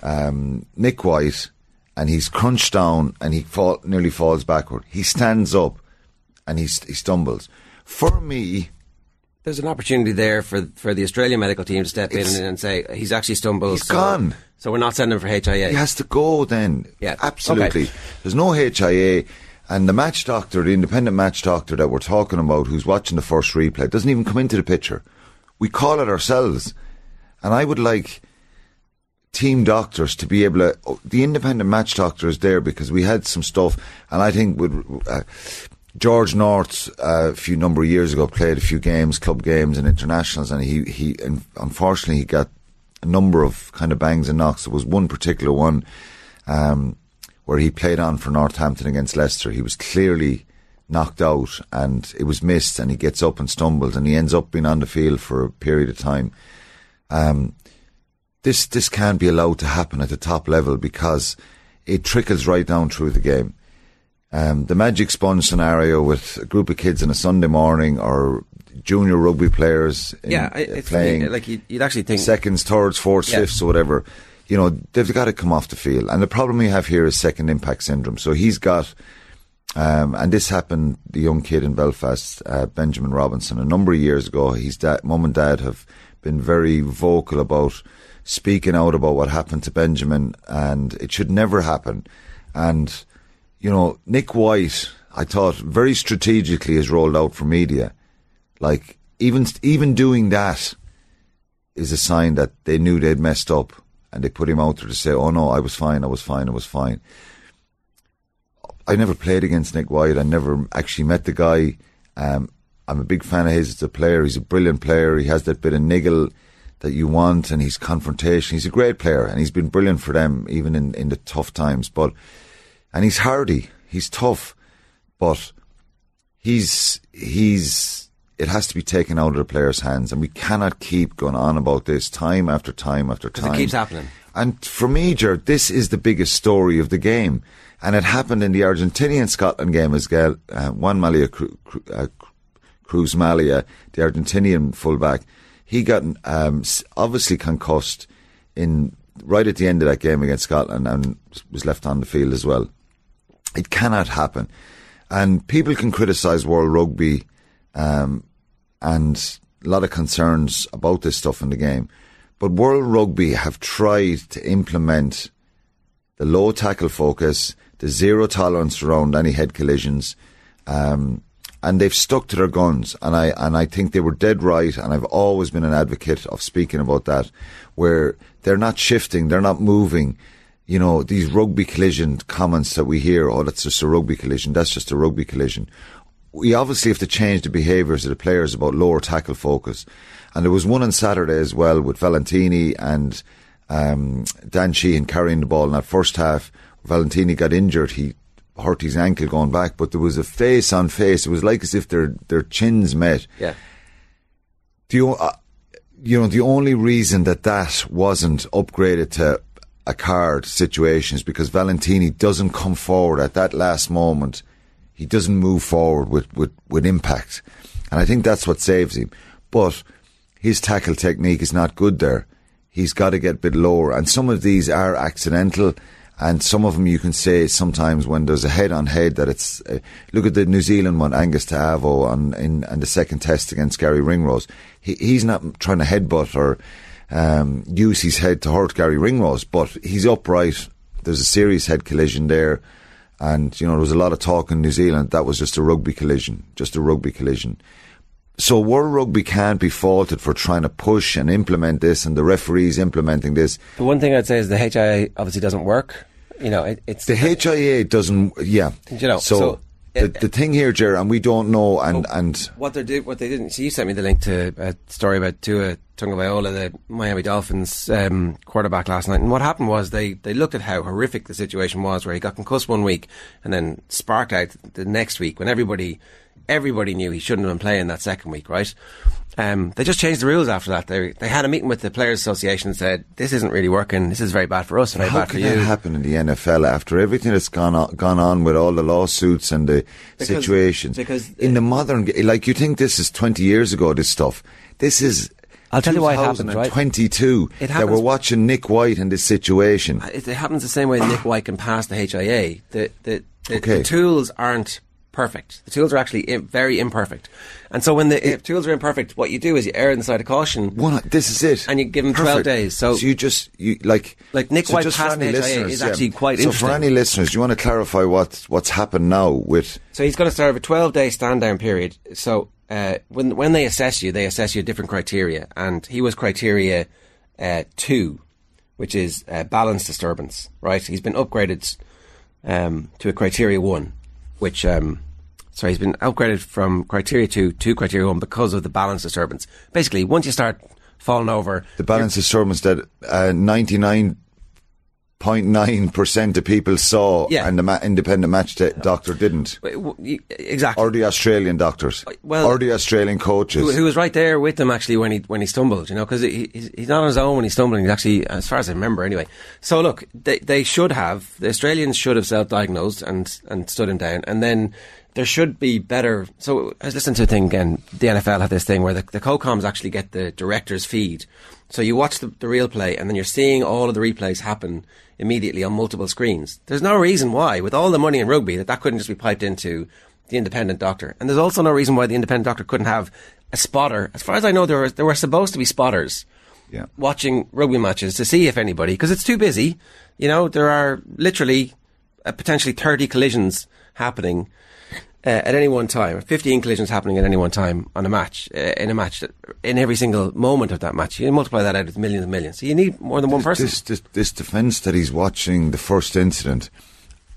um, Nick White, and he's crunched down and he fall, nearly falls backward. He stands up and he, he stumbles. For me, There's an opportunity there for for the Australian medical team to step in and, and say he's actually stumbled. He's so, gone. So we're not sending him for HIA. he has to go then. Yeah, Absolutely. okay. There's no HIA. And the match doctor, the independent match doctor that we're talking about, who's watching the first replay, doesn't even come into the picture. We call it ourselves. And I would like team doctors to be able to. oh, The independent match doctor is there because we had some stuff, and I think with. Uh, George North, uh, a few number of years ago, played a few games, club games and internationals, and he, he and unfortunately he got a number of kind of bangs and knocks. There was one particular one um, where he played on for Northampton against Leicester. He was clearly knocked out, and it was missed, and he gets up and stumbles, and he ends up being on the field for a period of time. Um, this this can't be allowed to happen at the top level because it trickles right down through the game. Um, the magic sponge scenario with a group of kids on a Sunday morning or junior rugby players in, Yeah, uh, it's playing like you'd, you'd actually think seconds, thirds, fourths, Yeah. fifths, or whatever. You know, they've got to come off the field. And the problem we have here is second impact syndrome. So he's got, um, and this happened, the young kid in Belfast, uh, Benjamin Robinson, a number of years ago. His dad, mum and dad have been very vocal about speaking out about what happened to Benjamin, and it should never happen. And, you know, Nick White, I thought very strategically is rolled out for media. Like, even, even doing that is a sign that they knew they'd messed up and they put him out there to say, oh no, I was fine, I was fine, I was fine. I never played against Nick White. I never actually met the guy. Um, I'm a big fan of his as a player. He's a brilliant player. He has that bit of niggle that you want and he's confrontation. He's a great player and he's been brilliant for them even in, in the tough times. But, and he's hardy. He's tough, but he's, he's, it has to be taken out of the player's hands and we cannot keep going on about this time after time after time. it keeps happening. And for me, Jared, this is the biggest story of the game. And it happened in the Argentinian Scotland game as well. Uh, Juan Malia Cru- Cru- uh, Cruz Mallía, the Argentinian fullback, he got um, obviously concussed in right at the end of that game against Scotland and was left on the field as well. It cannot happen. And people can criticise World Rugby um, and a lot of concerns about this stuff in the game. But World Rugby have tried to implement the low tackle focus, the zero tolerance around any head collisions, um, and they've stuck to their guns. And I and I think they were dead right. And I've always been an advocate of speaking about that, where they're not shifting, they're not moving. You know, these rugby collision comments that we hear, oh, that's just a rugby collision, that's just a rugby collision. We obviously have to change the behaviours of the players about lower tackle focus. And there was one on Saturday as well with Valentini and um, Dan Sheehan carrying the ball in that first half. Valentini got injured. He hurt his ankle going back, but there was a face on face. It was like as if their their chins met. Yeah. The, uh, you know, the only reason that that wasn't upgraded to a card situation is because Valentini doesn't come forward at that last moment. He doesn't move forward with, with, with impact. And I think that's what saves him. But his tackle technique is not good there. He's got to get a bit lower. And some of these are accidental. And some of them you can say sometimes when there's a head on head that it's, uh, look at the New Zealand one, Angus Ta'avao on, in, and the second test against Gary Ringrose. He, he's not trying to headbutt or, um, use his head to hurt Gary Ringrose, but he's upright. There's a serious head collision there. And, you know, there was a lot of talk in New Zealand. That was just a rugby collision, just a rugby collision. So World Rugby can't be faulted for trying to push and implement this and the referees implementing this. The one thing I'd say is the HIA obviously doesn't work. You know, it, it's The HIA doesn't, yeah. You know, so, so, the, the thing here, Jerry, and we don't know, and, and what they did, what they didn't. So you sent me the link to a story about Tua Tagovailoa, the Miami Dolphins um, quarterback last night. And what happened was they they looked at how horrific the situation was, where he got concussed one week and then sparked out the next week when everybody everybody knew he shouldn't have been playing that second week, right? Um, they just changed the rules after that. They they had a meeting with the players' association and said this isn't really working. This is very bad for us, very how bad for you. that happen in the NFL after everything that's gone on, gone on with all the lawsuits and the Because- situations? because- in the modern, like you think this is 20 years ago, this stuff. This is. I'll tell you why it happened, right? 2022 It that we're watching Nick White in this situation. it, it happens the same way Nick White can pass the HIA. The the, the, Okay. the tools aren't perfect. The tools are actually im- very imperfect. And so when the if tools are imperfect, what you do is you err on the side of caution. One, this is it, And you give him 12 days. So- you just you like Like Nick so White just for passing any the HIA listeners, is yeah. actually quite so interesting. for any listeners, do you want to clarify what what's happened now with? So he's going to start with a 12 day stand down period. So uh, when when they assess you, they assess you a different criteria, and he was criteria uh, two, which is uh, balance disturbance. Right, he's been upgraded um, to a criteria one, which um, sorry, he's been upgraded from criteria two to criteria one because of the balance disturbance. Basically, once you start falling over, The balance disturbance that uh, 99.9% of people saw Yeah. and the ma- independent match da- doctor didn't. exactly. Or the Australian doctors. well- or the Australian coaches. who, who was right there with him actually when he when he stumbled, you know, because he, he's, he's not on his own when he's stumbling. He's actually, as far as I remember, anyway. So look, they they should have the Australians should have self-diagnosed and and stood him down, and then there should be better. So I was listening to a thing again. The NFL had this thing where the, the co-coms actually get the director's feed. So you watch the, the real play, and then you're seeing all of the replays happen immediately on multiple screens. There's no reason why, with all the money in rugby, that that couldn't just be piped into the independent doctor. And there's also no reason why the independent doctor couldn't have a spotter. As far as I know, there were, there were supposed to be spotters Yeah. watching rugby matches to see if anybody, because it's too busy. You know, there are literally uh, potentially 30 collisions happening uh, at any one time, 15 collisions happening at any one time on a match, uh, in a match, that- in every single moment of that match. You multiply that out with millions and millions. So you need more than one person. This, this, this defence that he's watching the first incident,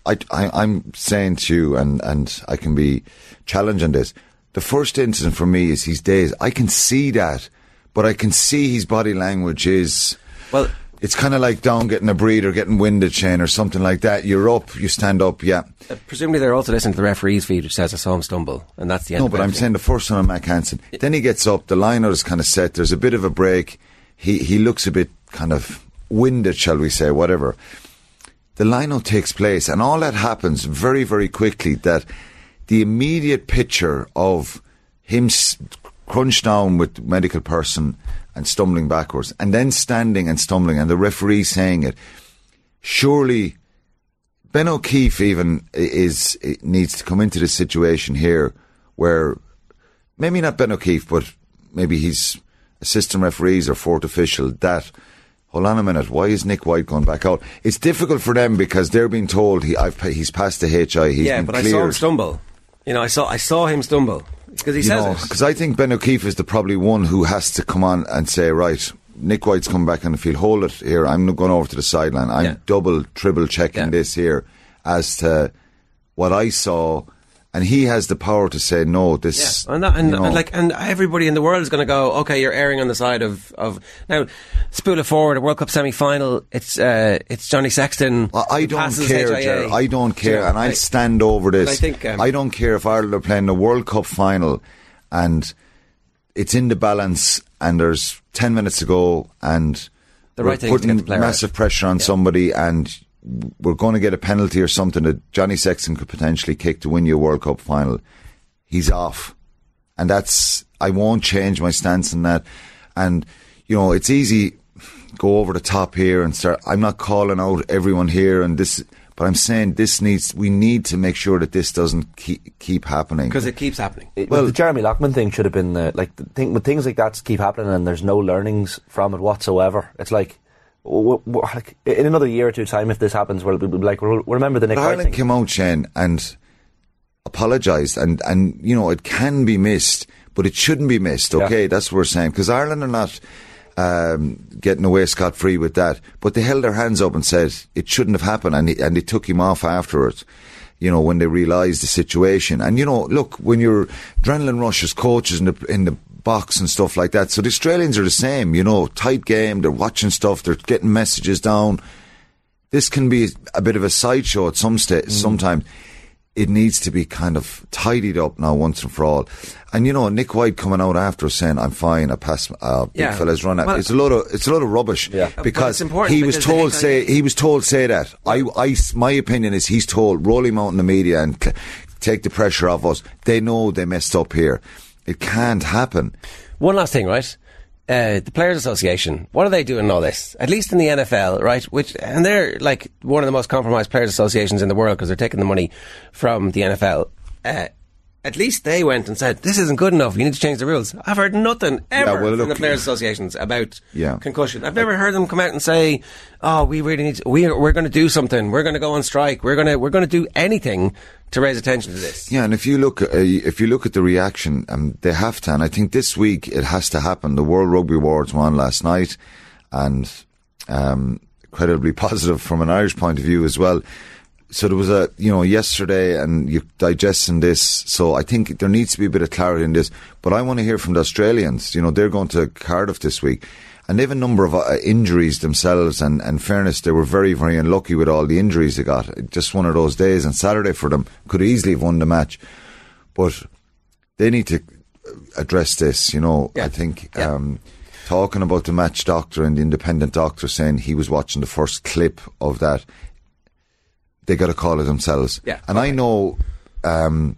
I, I, I'm saying to you, and, and I can be challenged on this. The first incident for me is he's dazed. I can see that, but I can see his body language is. Well, it's kind of like down getting a breather, getting winded, chain, or something like that. You're up, you stand up, yeah. Uh, presumably they're also listening to the referee's feed, which says I saw him stumble, and that's the end. No, but I'm saying the first one on Mack Hansen. Then he gets up, the liner is kind of set, there's a bit of a break. He he looks a bit kind of winded, shall we say, whatever. The line out takes place, and all that happens very, very quickly. That the immediate picture of him crunched down with medical person and stumbling backwards, and then standing and stumbling, and the referee saying it. Surely, Ben O'Keeffe even is needs to come into this situation here, where maybe not Ben O'Keeffe, but maybe he's assistant referees or fourth official that. Hold on a minute. Why is Nick White going back out? It's difficult for them because they're being told he I've, he's passed the HI. He's yeah, but I saw him stumble. You know, I saw I saw him stumble because he you says because I think Ben O'Keeffe is the probably one who has to come on and say, right, Nick White's come back on the field. Hold it here. I'm not going over to the sideline. I'm Yeah. double, triple checking Yeah. this here as to what I saw, and he has the power to say no. This, Yeah, and, that, and, you know, and like, and everybody in the world is going to go, okay, you're erring on the side of, of now. Spool it forward, a World Cup semi final. It's uh, it's Johnny Sexton. I, I don't care, Ger. I don't care, Yeah, and I'll I- stand over this. I think, um, I don't care if Ireland are playing the World Cup final, and it's in the balance, and there's ten minutes to go, and The we're right to putting massive pressure on somebody, and we're going to get a penalty or something that Johnny Sexton could potentially kick to win you a World Cup final. He's off, and that's I won't change my stance on that. And you know, it's easy go over the top here and start. I'm not calling out everyone here and this, but I'm saying this needs. We need to make sure that this doesn't keep keep happening because it keeps happening. It- Well- the Jeremy Loughman thing should have been the, like the thing, when things like that keep happening and there's no learnings from it whatsoever. It's like, w- w- like in another year or two time, if this happens, we'll, we'll be like we'll, we'll remember the Nick But White Ireland came out, Shane, and apologised, and and you know it can be missed, but it shouldn't be missed. Yeah. Okay, that's what we're saying because Ireland are not um, getting away scot free with that, but they held their hands up and said it shouldn't have happened, and he, and they took him off afterwards. You know when they realised the situation, and you know, look when you're adrenaline rush as coaches in the in the box and stuff like that. So the Australians are the same. You know, tight game. They're watching stuff. They're getting messages down this can be a bit of a sideshow at some sta- sometimes. It needs to be kind of tidied up now once and for all. And you know, Nick White coming out after saying, "I'm fine. I passed. Uh, big Yeah. fella's run out." Well- it's a lot of it's a lot of rubbish. Yeah. Because he was because the told say he was told say that. I, I my opinion is he's told roll him out in the media and c- take the pressure off us. They know they messed up here. It can't happen. One last thing, right? Uh, the Players Association. What are they doing in all this? At least in the NFL, right? Which and they're like one of the most compromised players associations in the world because they're taking the money from the NFL. Uh, at least they went and said this isn't good enough. You need to change the rules. I've heard nothing ever well, from the players associations about Yeah. concussion. I've never heard them come out and say, "Oh, we really need. To, we we're going to do something. We're going to go on strike. We're going to we're going to do anything to raise attention to this." Yeah, and if you look, uh, if you look at the reaction, um, they have to, and I think this week it has to happen. The World Rugby Awards won last night, and um, incredibly positive from an Irish point of view as well. So there was a, you know, yesterday and you're digesting this. So I think there needs to be a bit of clarity in this. But I want to hear from the Australians. You know, they're going to Cardiff this week and they have a number of uh, injuries themselves. And, and fairness, they were very, very unlucky with all the injuries they got. Just one of those days. And Saturday for them could easily have won the match, but they need to address this. You know, Yeah. I think Yeah. um, talking about the match doctor and the independent doctor saying he was watching the first clip of that. They got to call it themselves. Yeah, and I know um,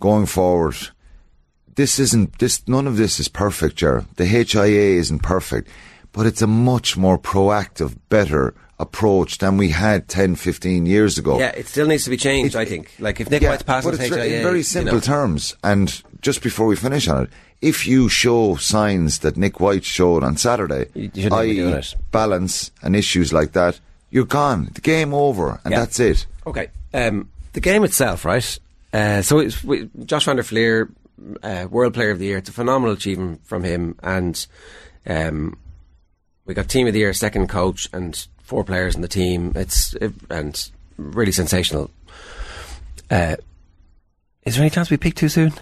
going forward this isn't this none of this is perfect, Ger. The HIA isn't perfect, but it's a much more proactive, better approach than we had 10, 15 years ago. Yeah, it still needs to be changed. I think. Like if Nick Yeah, White's but it's HIA, in very you simple know. terms. And just before we finish on it, if you show signs that Nick White showed on Saturday, You- you i.e. balance and issues like that, you're gone. The game over, and Yeah. that's it. Okay. Um, the game itself, right? Uh, so it's we, Josh van der Flier, uh, World Player of the Year. It's a phenomenal achievement from him, and um, we got Team of the Year, second coach, and four players in the team. It's it, and really sensational. Uh, is there any chance we pick too soon?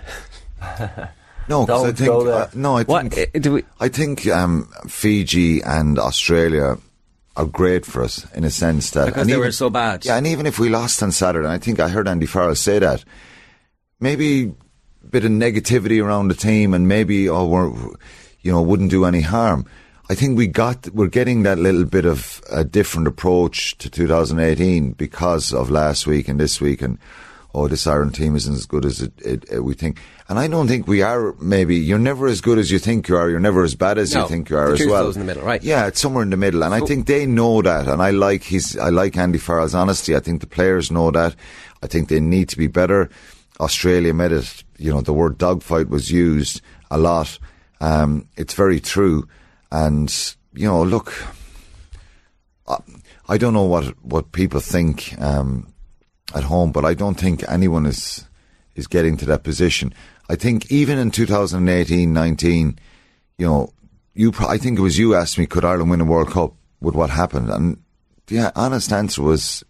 No, 'cause I think uh, no, I think uh, we? I think um, Fiji and Australia are great for us in a sense that Because and they were so bad. Yeah, and even if we lost on Saturday, and I think I heard Andy Farrell say that maybe a bit of negativity around the team, and maybe oh we're you know wouldn't do any harm. I think we got we're getting that little bit of a different approach to 2018 because of last week and this week and. Oh, this Ireland team isn't as good as it, it, it- we think, and I don't think we are. Maybe you're never as good as you think you are. You're never as bad as No, you think you are as well. in the middle, right. Yeah, it's somewhere in the middle, and I think they know that, and I like his, I like Andy Farrell's honesty. I think the players know that. I think they need to be better. Australia made it. You know, the word dogfight was used a lot. Um, it's very true, and you know, look, I, I don't know what what people think um, at home, but I don't think anyone is is getting to that position. I think even in 2018-19, you know, you I think it was you asked me, could Ireland win a World Cup with what happened? And the honest answer was,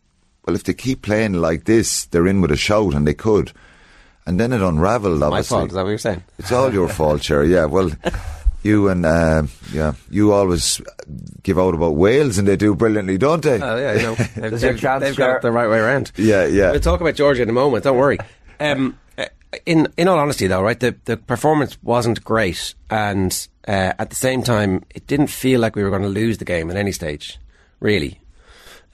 well, if they keep playing like this, they're in with a shout, and they could. And then it unravelled. My fault. Is that what you're saying? it's all your fault, Jerry. Yeah, well, you and uh, yeah, you always give out about Wales, and they do brilliantly, don't they? Oh yeah, you know, they've, they've- they've got it the right way around. Yeah, yeah. We'll talk about Georgia in a moment. Don't worry. Um, uh, in in all honesty, though, right, the the performance wasn't great, and uh, at the same time, it didn't feel like we were going to lose the game at any stage, really.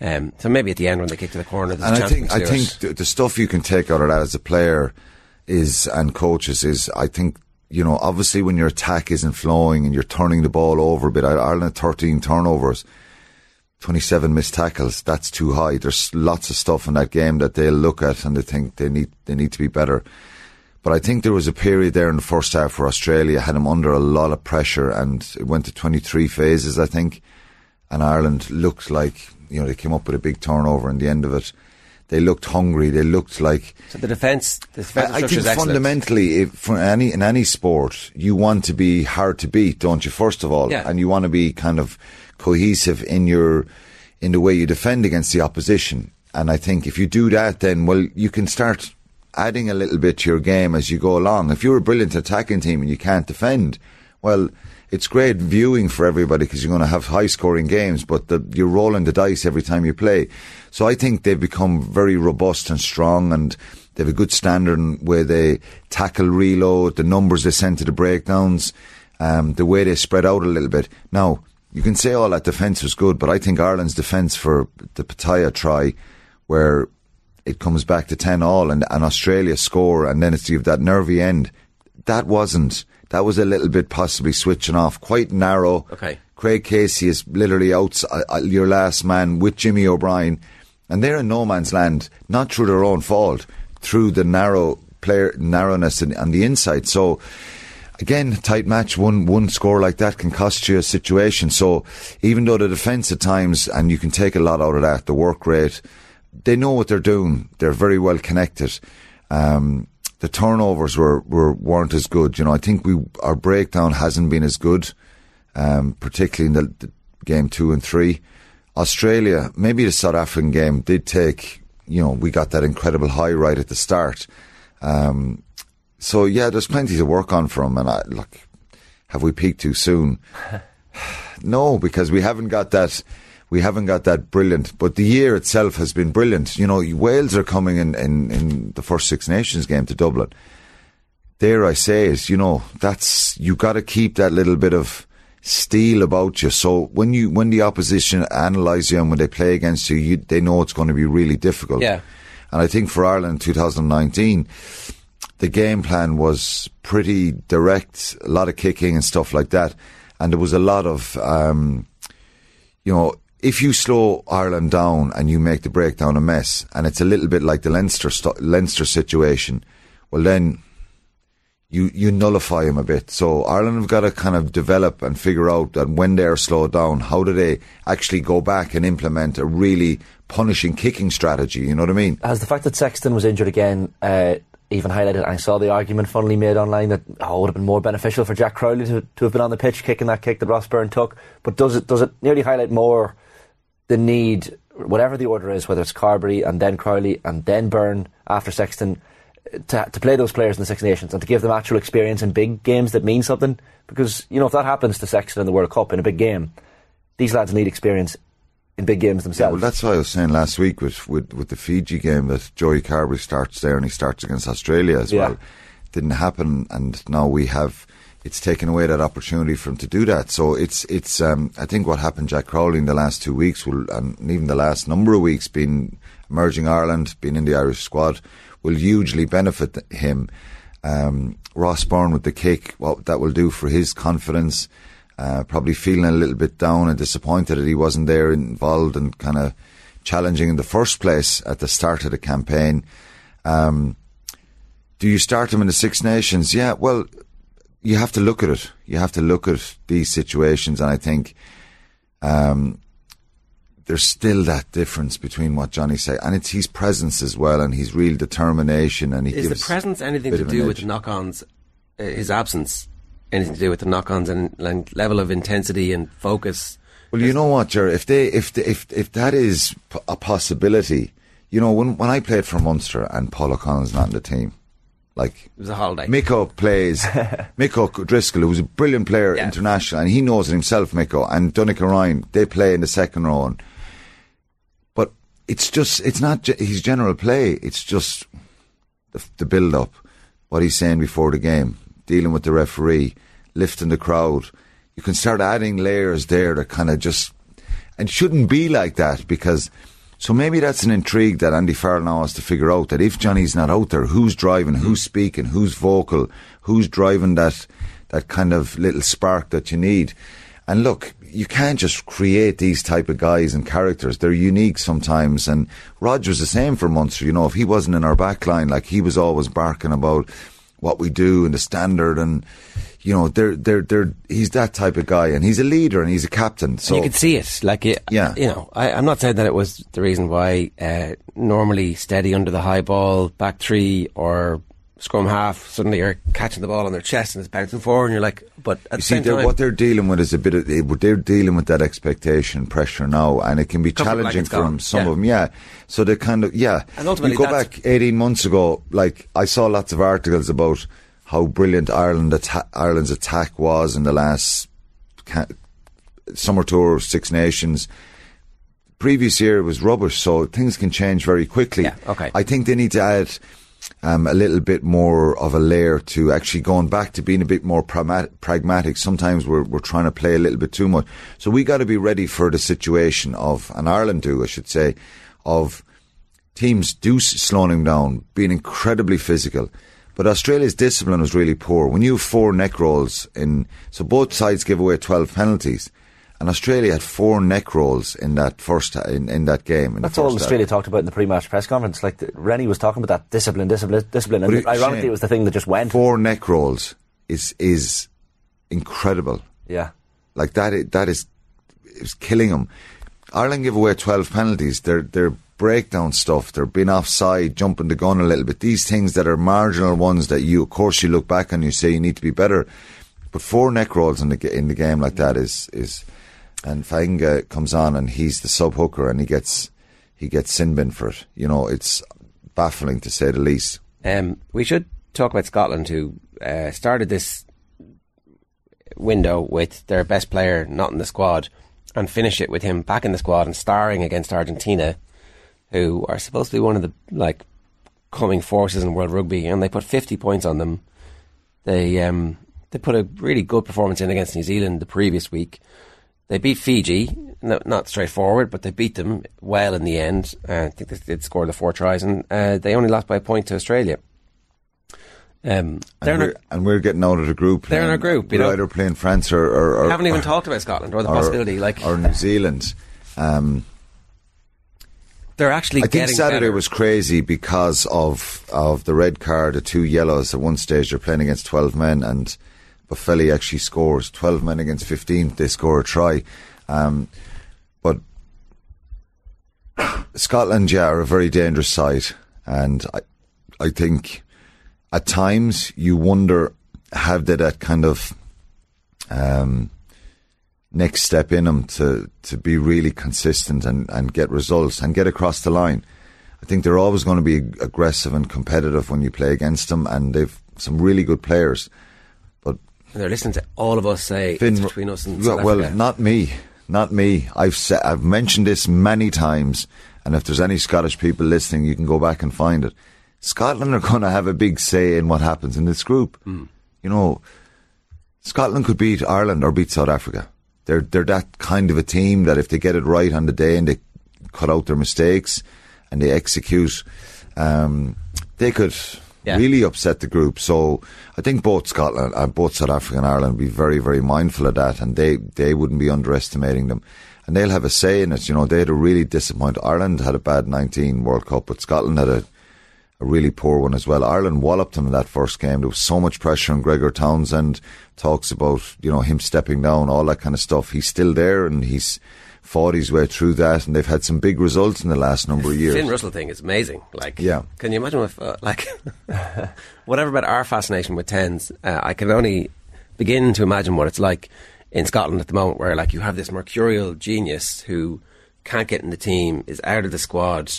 Um, so maybe at the end when they kick to the corner, there's and a I chance think to I think the, the stuff you can take out of that as a player is and coaches is I think you know obviously when your attack isn't flowing and you're turning the ball over a bit. Ireland had 13 turnovers. 27 missed tackles. That's too high. There's lots of stuff in that game that they'll look at and they think they need they need to be better. But I think there was a period there in the first half where Australia had them under a lot of pressure and it went to 23 phases, I think. And Ireland looked like, you know, they came up with a big turnover in the end of it. They looked hungry. They looked like So the defence, the defence I, I think is fundamentally, if, for any in any sport, you want to be hard to beat, don't you? First of all, Yeah. and you want to be kind of cohesive in your in the way you defend against the opposition. And I think if you do that, then well, you can start adding a little bit to your game as you go along. If you're a brilliant attacking team and you can't defend, well. It's great viewing for everybody because you're going to have high scoring games, but the, you're rolling the dice every time you play. So I think they've become very robust and strong and they have a good standard where they tackle reload, the numbers they send to the breakdowns, um, the way they spread out a little bit. Now, you can say all that defence was good, but I think Ireland's defence for the Petaia try, where it comes back to 10 all and, and Australia score and then it's you have that nervy end, that wasn't, that was a little bit possibly switching off, quite narrow. Okay. Craig Casey is literally out, uh, uh, your last man with Jimmy O'Brien, and they're in no man's land, not through their own fault, through the narrow player narrowness and, the inside. So, again, tight match, one one score like that can cost you a situation. So, even though the defence at times, and you can take a lot out of that, the work rate, they know what they're doing. They're very well connected. Um, the turnovers were, were weren't as good. You know, I think we our breakdown hasn't been as good, um, particularly in the, the game two and three. Australia, maybe the South African game did take, you know, we got that incredible high right at the start. Um, so yeah, there's plenty to work on for him. And I, look, have we peaked too soon? no, because we haven't got that. We haven't got that brilliant, but the year itself has been brilliant. You know, Wales are coming in, in, in the first Six Nations game to Dublin. There, I say it, you know, that's, you got to keep that little bit of steel about you. So when you, when the opposition analyse you and when they play against you, you, they know it's going to be really difficult. Yeah. And I think for Ireland in 2019, the game plan was pretty direct, a lot of kicking and stuff like that. And there was a lot of, um, you know, if you slow Ireland down and you make the breakdown a mess, and it's a little bit like the Leinster st- Leinster situation, well then you you nullify him a bit. So Ireland have got to kind of develop and figure out that when they're slowed down, how do they actually go back and implement a really punishing kicking strategy? You know what I mean? Has the fact that Sexton was injured again uh, even highlighted? I saw the argument funnily made online that oh, it would have been more beneficial for Jack Crowley to, to have been on the pitch kicking that kick that Ross Byrne took. But does it does it nearly highlight more the need, whatever the order is, whether it's Carbery and then Crowley and then Byrne after Sexton? To, to play those players in the Six Nations and to give them actual experience in big games that mean something. Because, you know, if that happens to Sexton in the World Cup in a big game, these lads need experience in big games themselves. Yeah, well, that's why I was saying last week with, with, with the Fiji game that Joey Carbery starts there and he starts against Australia as Yeah. well. Didn't happen, and now we have. It's taken away that opportunity for him to do that. So it's it's. Um, I think what happened, Jack Crowley, in the last two weeks, will, and even the last number of weeks, being emerging Ireland, being in the Irish squad, will hugely benefit him. Um, Ross Byrne with the kick, what that will do for his confidence. Uh, probably feeling a little bit down and disappointed that he wasn't there involved and kind of challenging in the first place at the start of the campaign. Um, do you start him in the Six Nations? Yeah, well, you have to look at it. You have to look at these situations, and I think um, there's still that difference between what Johnny said, and it's his presence as well, and his real determination, and he Is the presence anything to do with the knock-ons? Uh, his absence, anything to do with the knock-ons and, and level of intensity and focus? Well, you know what, Jer? If they, if they, if if that is a possibility, you know, when when I played for Munster and Paul O'Connell's not in the team, like It was a holiday. Miko plays Miko Driscoll, who's a brilliant player Yeah. international, and he knows it himself. Miko and Donncha Ryan, they play in the second row, and, but it's just it's not ge- his general play. It's just the, the build up, what he's saying before the game, dealing with the referee, lifting the crowd. You can start adding layers there that kind of just and shouldn't be like that because. So maybe that's an intrigue that Andy Farrell now has to figure out that if Johnny's not out there, who's driving, who's speaking, who's vocal, who's driving that that kind of little spark that you need. And look, you can't just create these type of guys and characters. They're unique sometimes. And Rog was the same for Munster. You know, if he wasn't in our back line, like he was always barking about what we do and the standard and you know, they're they're they're he's that type of guy and he's a leader and he's a captain. So you could see it, like it, Yeah. You know, I, I'm not saying that it was the reason why uh, normally steady under the high ball, back three or scrum half, suddenly you're catching the ball on their chest and it's bouncing forward, and you're like, but at You the see, they're, time, what they're dealing with is a bit of they- they're dealing with that expectation pressure now, and it can be challenging for them. Some Yeah. of them, yeah. So they kind of, yeah. And ultimately you go back eighteen months ago, like I saw lots of articles about how brilliant Ireland atta- Ireland's attack was in the last ca- summer tour, of Six Nations. Previous year it was rubbish, so things can change very quickly. Yeah, okay. I think they need to add um, a little bit more of a layer to actually going back to being a bit more pragma- pragmatic. Sometimes we're, we're trying to play a little bit too much. So we got to be ready for the situation of, and Ireland do, I should say, of teams do slowing down, being incredibly physical. But Australia's discipline was really poor. When you have four neck rolls in, so both sides give away 12 penalties. And Australia had four neck rolls in that first, in, in that game. in That's all first half. Australia talked about in the pre-match press conference. Like the, Rennie was talking about that discipline, discipline, discipline, and it- ironically, Shane, it was the thing that just went. Four neck rolls is is incredible. Yeah, Like that. That is it was killing them. Ireland give away 12 penalties. They're, they're breakdown stuff. They're being offside, jumping the gun a little bit. These things that are marginal ones that you, of course, you look back and you say you need to be better. But four neck rolls in the, in the game like that is, is, and Fainga'a comes on and he's the sub hooker and he gets he gets sin bin for it. You know, it's baffling to say the least. Um, we should talk about Scotland, who uh, started this window with their best player not in the squad, and finish it with him back in the squad and starring against Argentina, who are supposed to be one of the like coming forces in world rugby, and they put fifty points on them. They um, they put a really good performance in against New Zealand the previous week. They beat Fiji, no, not straightforward, but they beat them well in the end. Uh, I think they did score the four tries, and uh, they only lost by a point to Australia. Um, and, we're, our, and we're getting out of the group. They're in our group, you we're know. either playing France or, or, or haven't even or- talked about Scotland or the possibility. Like or New Zealand. Um, they're actually I think Saturday better. was crazy because of of the red card, the two yellows. At one stage, they're playing against twelve men, and Boffelli actually scores twelve men against fifteen. They score a try, um, but Scotland, yeah, are a very dangerous side, and I, I think at times you wonder have they that kind of um, next step in them to, to be really consistent and, and get results and get across the line. I think they're always going to be aggressive and competitive when you play against them, and they've some really good players. But And they're listening to all of us say Finn, it's between us and well, South well, Africa. not me, not me. I've said, I've mentioned this many times, and if there's any Scottish people listening, you can go back and find it. Scotland are going to have a big say in what happens in this group. Hmm. You know, Scotland could beat Ireland or beat South Africa. They're they're that kind of a team that if they get it right on the day and they cut out their mistakes and they execute, um, they could Yeah. really upset the group. So I think both Scotland, uh, both South Africa and Ireland would be very very mindful of that, and they they wouldn't be underestimating them. And they'll have a say in it. You know, they had a really disappointed. Ireland had a bad 19 World Cup, but Scotland had a a really poor one as well. Ireland walloped them in that first game. There was so much pressure on Gregor Townsend. Talks about you know him stepping down, all that kind of stuff. He's still there, and he's fought his way through that, and they've had some big results in the last number of years. Finn Russell thing is amazing. Like, Yeah. Can you imagine if, uh, like, whatever about our fascination with tens, uh, I can only begin to imagine what it's like in Scotland at the moment, where like you have this mercurial genius who can't get in the team, is out of the squad.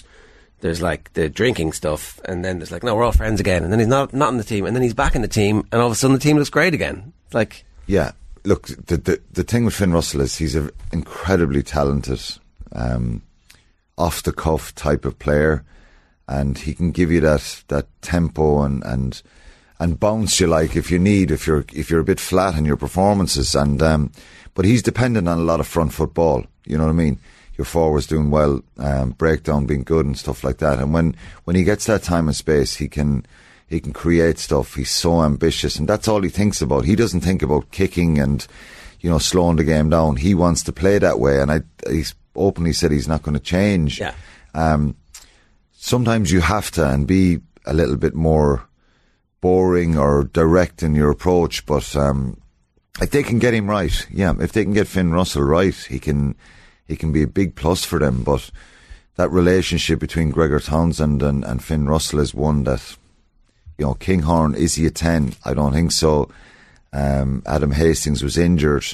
There's like the drinking stuff, and then there's like, no, we're all friends again, and then he's not not in the team, and then he's back in the team, and all of a sudden the team looks great again. It's like, Yeah, look, the the, the thing with Finn Russell is he's an incredibly talented, um, off the cuff type of player, and he can give you that that tempo and and and bounce you like if you need if you're if you're a bit flat in your performances and um, but he's dependent on a lot of front football. You know what I mean? Your forwards doing well, um, breakdown being good and stuff like that. And when when he gets that time and space, he can he can create stuff. He's so ambitious, and that's all he thinks about. He doesn't think about kicking and you know slowing the game down. He wants to play that way, and I he's openly said he's not going to change. yeah, Um, sometimes you have to and be a little bit more boring or direct in your approach, but um, if they can get him right, yeah, if they can get Finn Russell right, he can he can be a big plus for them. But that relationship between Gregor Townsend and, and Finn Russell is one that you know Kinghorn is he a ten? I don't think so. Um, Adam Hastings was injured.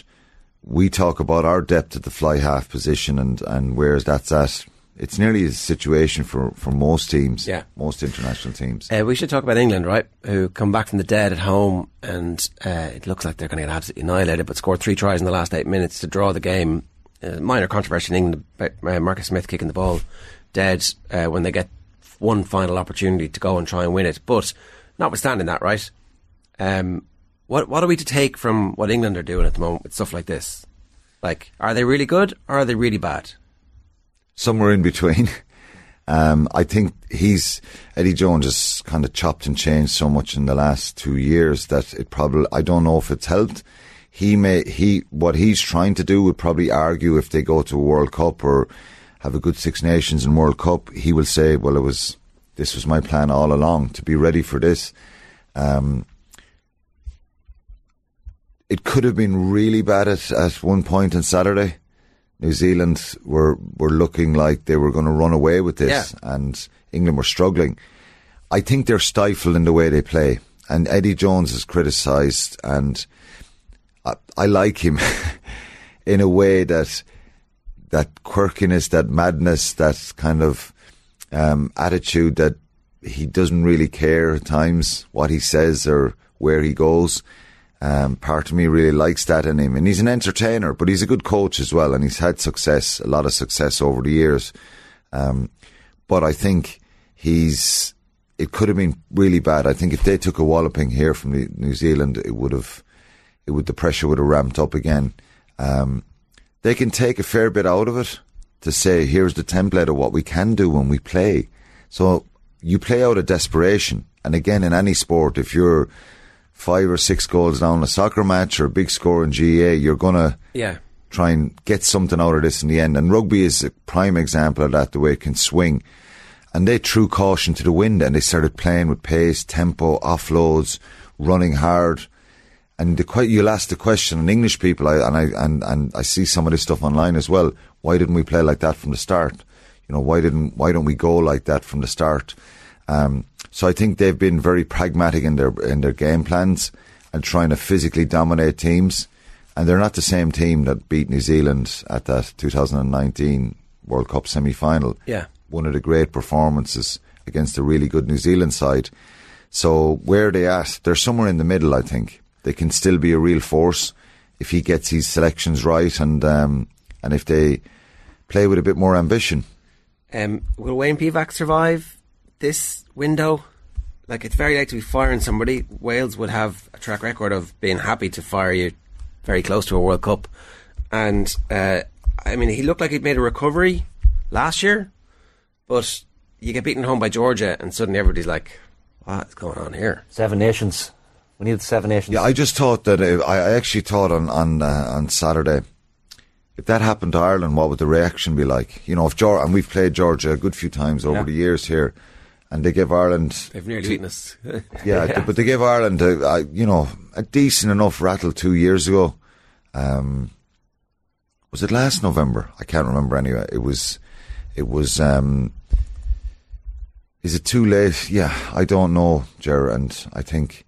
We talk about our depth at the fly half position and, and where that's at. It's nearly a situation for, for most teams, Yeah. most international teams. Uh, we should talk about England, right? Who come back from the dead at home, and uh, it looks like they're going to get absolutely annihilated. But scored three tries in the last eight minutes to draw the game. Uh, minor controversy in England about uh, Marcus Smith kicking the ball dead uh, when they get one final opportunity to go and try and win it. But notwithstanding that, right? Um, what what are we to take from what England are doing at the moment with stuff like this? Like, are they really good or are they really bad? somewhere in between. Um, I think he's Eddie Jones has kind of chopped and changed so much in the last two years that it probably I don't know if it's helped. He may he what he's trying to do would probably argue if they go to a World Cup or have a good Six Nations and World Cup, he will say, "Well, it was this was my plan all along to be ready for this." Um, it could have been really bad at, at one point on Saturday. New Zealand were were looking like they were going to run away with this, and England were struggling. I think they're stifled in the way they play, and Eddie Jones is criticised, and I, I like him. in a way that that quirkiness, that madness, that kind of um, attitude that he doesn't really care at times what he says or where he goes. Um, part of me really likes that in him, and he's an entertainer, but he's a good coach as well, and he's had success, a lot of success over the years. Um, but I think he's. It could have been really bad. I think if they took a walloping here from New Zealand, it would have. It would the pressure would have ramped up again. Um, they can take a fair bit out of it to say, here's the template of what we can do when we play. So you play out of desperation. And again, in any sport, if you're five or six goals down a soccer match or a big score in GA, you're going to Yeah. try and get something out of this in the end. And rugby is a prime example of that, the way it can swing. And they threw caution to the wind and they started playing with pace, tempo, offloads, running hard. And the, you'll ask the question, and English people, I, and I and, and I see some of this stuff online as well. Why didn't we play like that from the start? You know, why didn't why don't we go like that from the start? Um, so I think they've been very pragmatic in their in their game plans and trying to physically dominate teams. And they're not the same team that beat New Zealand at that 2019 World Cup semi final. Yeah. One of the great performances against a really good New Zealand side. So where are they at? They're somewhere in the middle, I think. They can still be a real force if he gets his selections right and um, and if they play with a bit more ambition. Um, will Wayne Pivac survive this window? Like, it's very late to be firing somebody. Wales would have a track record of being happy to fire you very close to a World Cup. And, uh, I mean, he looked like he'd made a recovery last year, but you get beaten home by Georgia, and suddenly everybody's like, what's going on here? Seven Nations. We need Seven Nations. Yeah, I just thought that uh, I I actually thought on on uh, on Saturday, if that happened to Ireland, what would the reaction be like? You know, if Georgia and we've played Georgia a good few times over Yeah. the years here, and they give Ireland They've nearly beaten us. yeah, th- but they gave Ireland, a, a, you know, a decent enough rattle two years ago. Um, was it last November? I can't remember anyway. It was, it was. Um, is it too late? Yeah, I don't know, Ger, and I think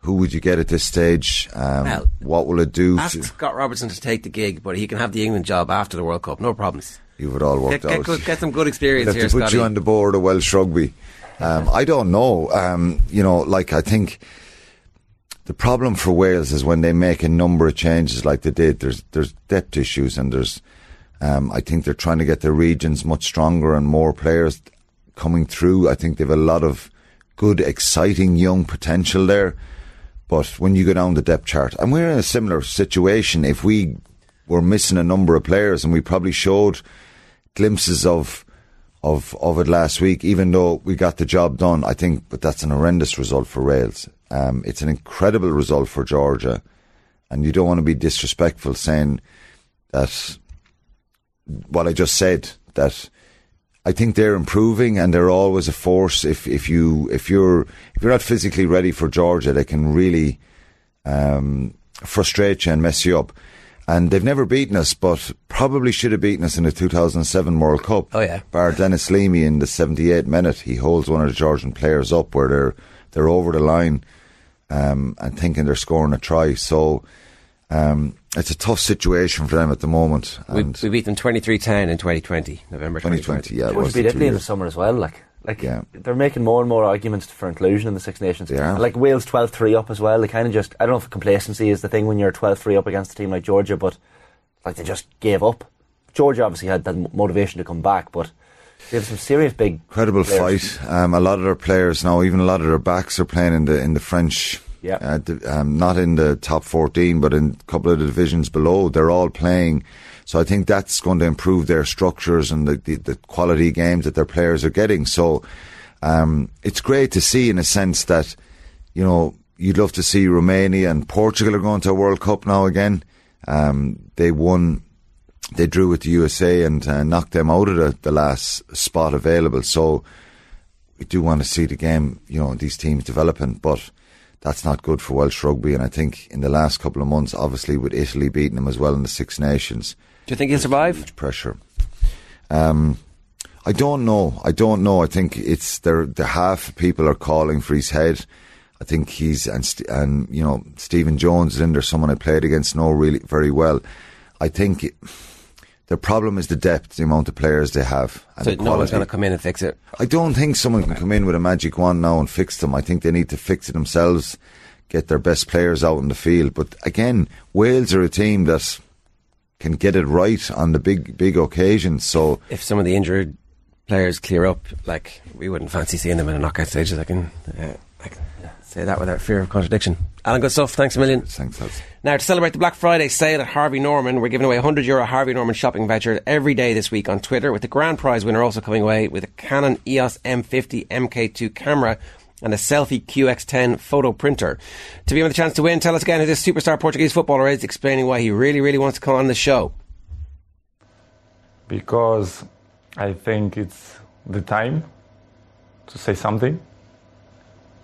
who would you get at this stage? Um, Well, what will it do? Ask To, Scott Robertson to take the gig, but he can have the England job after the World Cup. No problems. you it all worked get, out. good, get some good experience They'd here, have to put Scotty. you on the board of Welsh rugby. Um, I don't know. Um, you know, like I think the problem for Wales is when they make a number of changes like they did. There's there's depth issues and there's. Um, I think they're trying to get their regions much stronger and more players coming through. I think they've a lot of good, exciting young potential there. But when you go down the depth chart, and we're in a similar situation, if we were missing a number of players, and we probably showed glimpses of of of it last week, even though we got the job done. I think, but that's an horrendous result for Wales. Um, it's an incredible result for Georgia, and you don't want to be disrespectful saying that what I just said that. I think they're improving and they're always a force. If if you if you're if you're not physically ready for Georgia, they can really um, frustrate you and mess you up. And they've never beaten us, but probably should have beaten us in the 2007 World Cup. Oh, yeah. Bar Dennis Leamy in the 78 minute, he holds one of the Georgian players up where they're they're over the line um, and thinking they're scoring a try. So um, it's a tough situation for them at the moment. We, And we beat them 23-10 in 2020, November 2020, yeah, it Georgia was beat Italy in the summer as well. Like, like Yeah. they're making more and more arguments for inclusion in the Six Nations. They are. And, Like Wales 12-3 up as well. They kind of just, I don't know if complacency is the thing when you're 12-3 up against a team like Georgia, but like they just gave up. Georgia obviously had that motivation to come back, but they have some serious big incredible players. fight. Um, a lot of their players now, even a lot of their backs are playing in the in the French. Yeah. Uh, um, not in the top fourteen, but in a couple of the divisions below. They're all playing. So I think that's going to improve their structures and the, the, the quality games that their players are getting. So um, it's great to see in a sense that, you know, you'd love to see Romania and Portugal are going to a World Cup now again. Um, they won they drew with the USA and uh, knocked them out of the, the last spot available. So we do want to see the game, you know, these teams developing, but that's not good for Welsh rugby. And I think in the last couple of months, obviously with Italy beating them as well in the Six Nations, Do you think he'll survive? pressure. Um, I don't know. I don't know. I think it's there. The half people are calling for his head. I think he's and and you know Stephen Jones is in there. Someone I played against know really very well. I think it, the problem is the depth, the amount of players they have. And So the no one's going to come in and fix it. I don't think someone can come in with a magic wand now and fix them. I think they need to fix it themselves, get their best players out in the field. But again, Wales are a team that can get it right on the big, big occasions. So If some of the injured players clear up, like we wouldn't fancy seeing them in a knockout stages. I can, uh, I can say that without fear of contradiction. Alan, good stuff. Thanks a million. thanks, lads. Now, to celebrate the Black Friday sale at Harvey Norman, we're giving away a 100 euro Harvey Norman shopping voucher every day this week on Twitter, with the grand prize winner also coming away with a Canon EOS M50 MK2 camera and a Selphy QX10 photo printer. To be with the chance to win, tell us again who this superstar Portuguese footballer is, explaining why he really, really wants to come on the show. because I think it's the time to say something.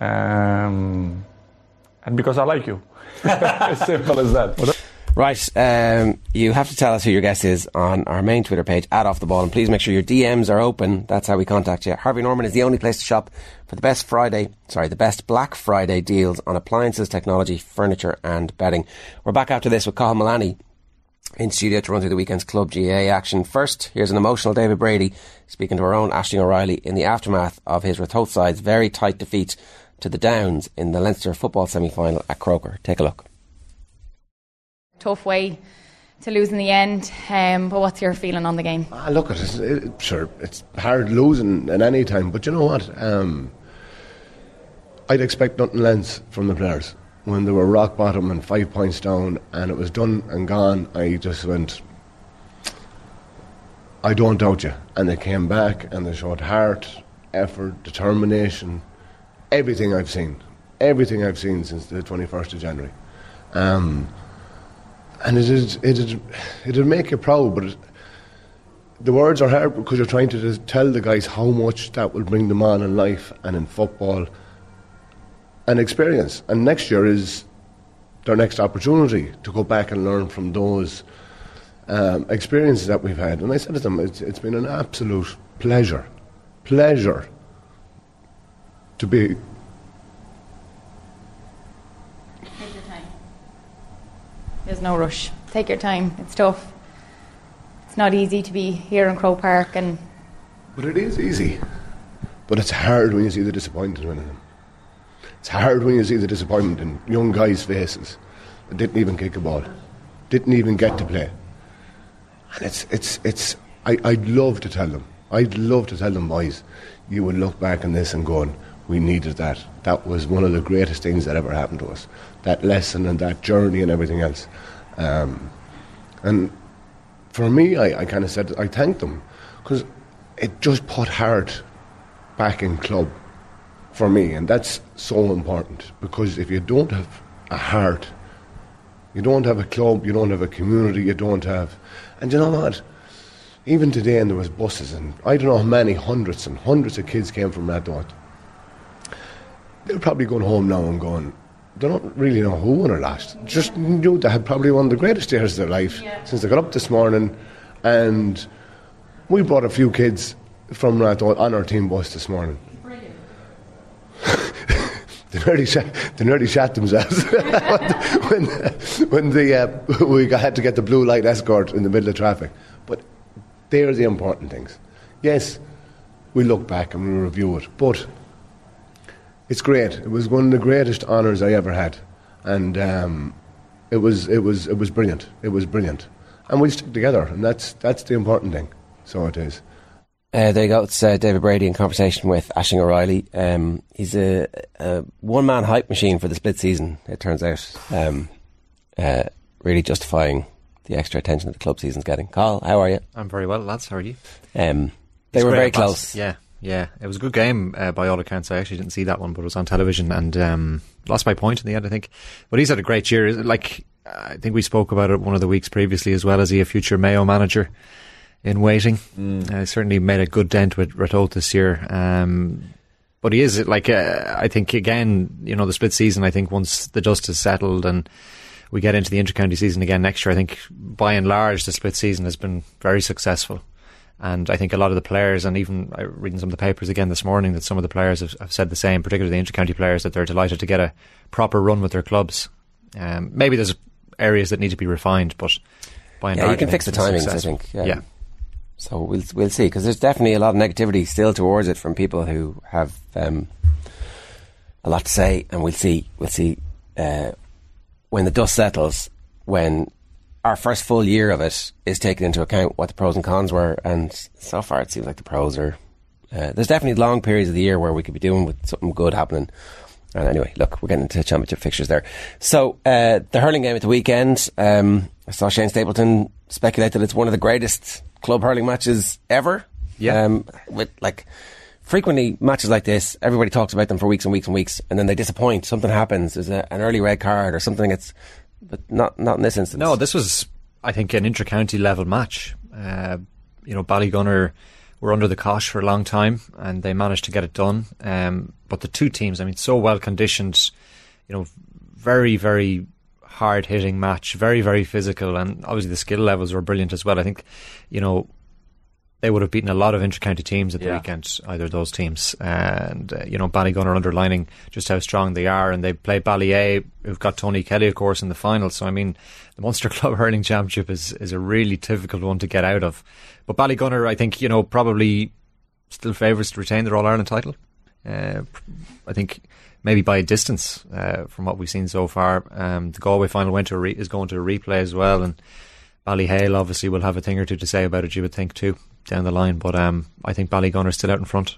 Um, and because I like you. simple as that. Right, um, you have to tell us who your guest is on our main Twitter page, at Off the Ball, and please make sure your DMs are open. That's how we contact you. Harvey Norman is the only place to shop for the best Friday, sorry, the best Black Friday deals on appliances, technology, furniture, and bedding. We're back after this with Cahill Milani in studio to run through the weekend's Club GA action. First, here's an emotional David Brady speaking to our own Ashling O'Reilly in the aftermath of his Ratoath side's very tight defeat to the Downs in the Leinster football semi-final at Croker. Take a look. tough way to lose in the end. Um, but what's your feeling on the game? Ah, look, it's, it, sure, it's hard losing at any time, but you know what? Um, I'd expect nothing less from the players. When they were rock bottom and five points down and it was done and gone, I just went, I don't doubt you. And they came back and they showed heart, effort, determination, everything I've seen. Everything I've seen since the 21st of January. Um, and it is, it is, it'll make you proud, but the words are hard because you're trying to tell the guys how much that will bring them on in life and in football and experience. And next year is their next opportunity to go back and learn from those um, experiences that we've had. And I said to them, it's, it's been an absolute pleasure, pleasure to be Take your time. There's no rush. Take your time. It's tough. It's not easy to be here in Croke Park and But it is easy. But it's hard when you see the disappointment in them. It's hard when you see the disappointment in young guys' faces that didn't even kick a ball, didn't even get to play. And it's, it's, it's, I, I'd love to tell them, I'd love to tell them, boys, you would look back on this and going, we needed that. That was one of the greatest things that ever happened to us. That lesson and that journey and everything else. Um, and for me, I, I kind of said, I thanked them because it just put heart back in club for me, and that's so important because if you don't have a heart, you don't have a club, you don't have a community, you don't have, and you know what? Even today, and there was buses, and I don't know how many hundreds and hundreds of kids came from Radnor. They're probably going home now and going, they don't really know who won or lost. Just knew they had probably one of the greatest years of their life since they got up this morning, and we brought a few kids from Radnor on our team bus this morning. they nearly shot, they nearly shot themselves when, when the, uh, we got, had to get the blue light escort in the middle of traffic. But they're the important things. Yes, we look back and we review it, but it's great. It was one of the greatest honours I ever had, and um, it was it was it was brilliant. It was brilliant, and we stick together, and that's that's the important thing. So it is. Uh, there you go. It's uh, David Brady in conversation with Ashling O'Reilly. Um, he's a, a one-man hype machine for the split season. It turns out, um, uh, really justifying the extra attention that the club season's getting. Carl, how are you? I'm very well, lads. How are you? Um, they It's were very close. Yeah, yeah. It was a good game uh, by all accounts. I actually didn't see that one, but it was on television and um, lost my point in the end, I think. But he's had a great year. Like I think we spoke about it one of the weeks previously as well. As he a future Mayo manager in waiting? Uh, certainly made a good dent with Ratoath this year. Um, but he is like uh, I think again, you know, the split season. I think once the dust has settled and we get into the intercounty season again next year, I think by and large the split season has been very successful. And I think a lot of the players, and even reading some of the papers again this morning, that some of the players have, have said the same, particularly the intercounty players, that they're delighted to get a proper run with their clubs. Um, maybe there's areas that need to be refined, but by an yeah, you can fix the timings. I think. Yeah. yeah. So we'll we'll see because there's definitely a lot of negativity still towards it from people who have um, a lot to say, and we'll see. We'll see uh, when the dust settles when our first full year of it is taken into account what the pros and cons were, and so far it seems like the pros are. Uh, there's definitely long periods of the year where we could be doing with something good happening. And anyway, look, we're getting into championship fixtures there. So uh, the hurling game at the weekend, um, I saw Shane Stapleton speculate that it's one of the greatest club hurling matches ever. Yeah. Um, with like frequently matches like this, everybody talks about them for weeks and weeks and weeks, and then they disappoint. Something happens. There's a, an early red card or something. It's but not not in this instance. No, this was, I think, an inter-county level match. Uh, you know, Ballygunner were under the cosh for a long time, and they managed to get it done. Um, but the two teams, I mean, so well conditioned. You know, very very hard hitting match, very very physical, and obviously the skill levels were brilliant as well. I think, you know. They would have beaten a lot of inter-county teams at the Yeah. weekend, either of those teams. And, uh, you know, Ballygunner underlining just how strong they are. And they play Ballyea, who've got Tony Kelly, of course, in the final. So, I mean, the Munster Club Hurling Championship is, is a really difficult one to get out of. But Ballygunner, I think, you know, probably still favourites to retain their All Ireland title. Uh, I think maybe by a distance uh, from what we've seen so far. Um, the Galway final went to a re- is going to a replay as well, and Ballyhale obviously will have a thing or two to say about it. You would think too down the line, but um, I think Ballygunner still out in front.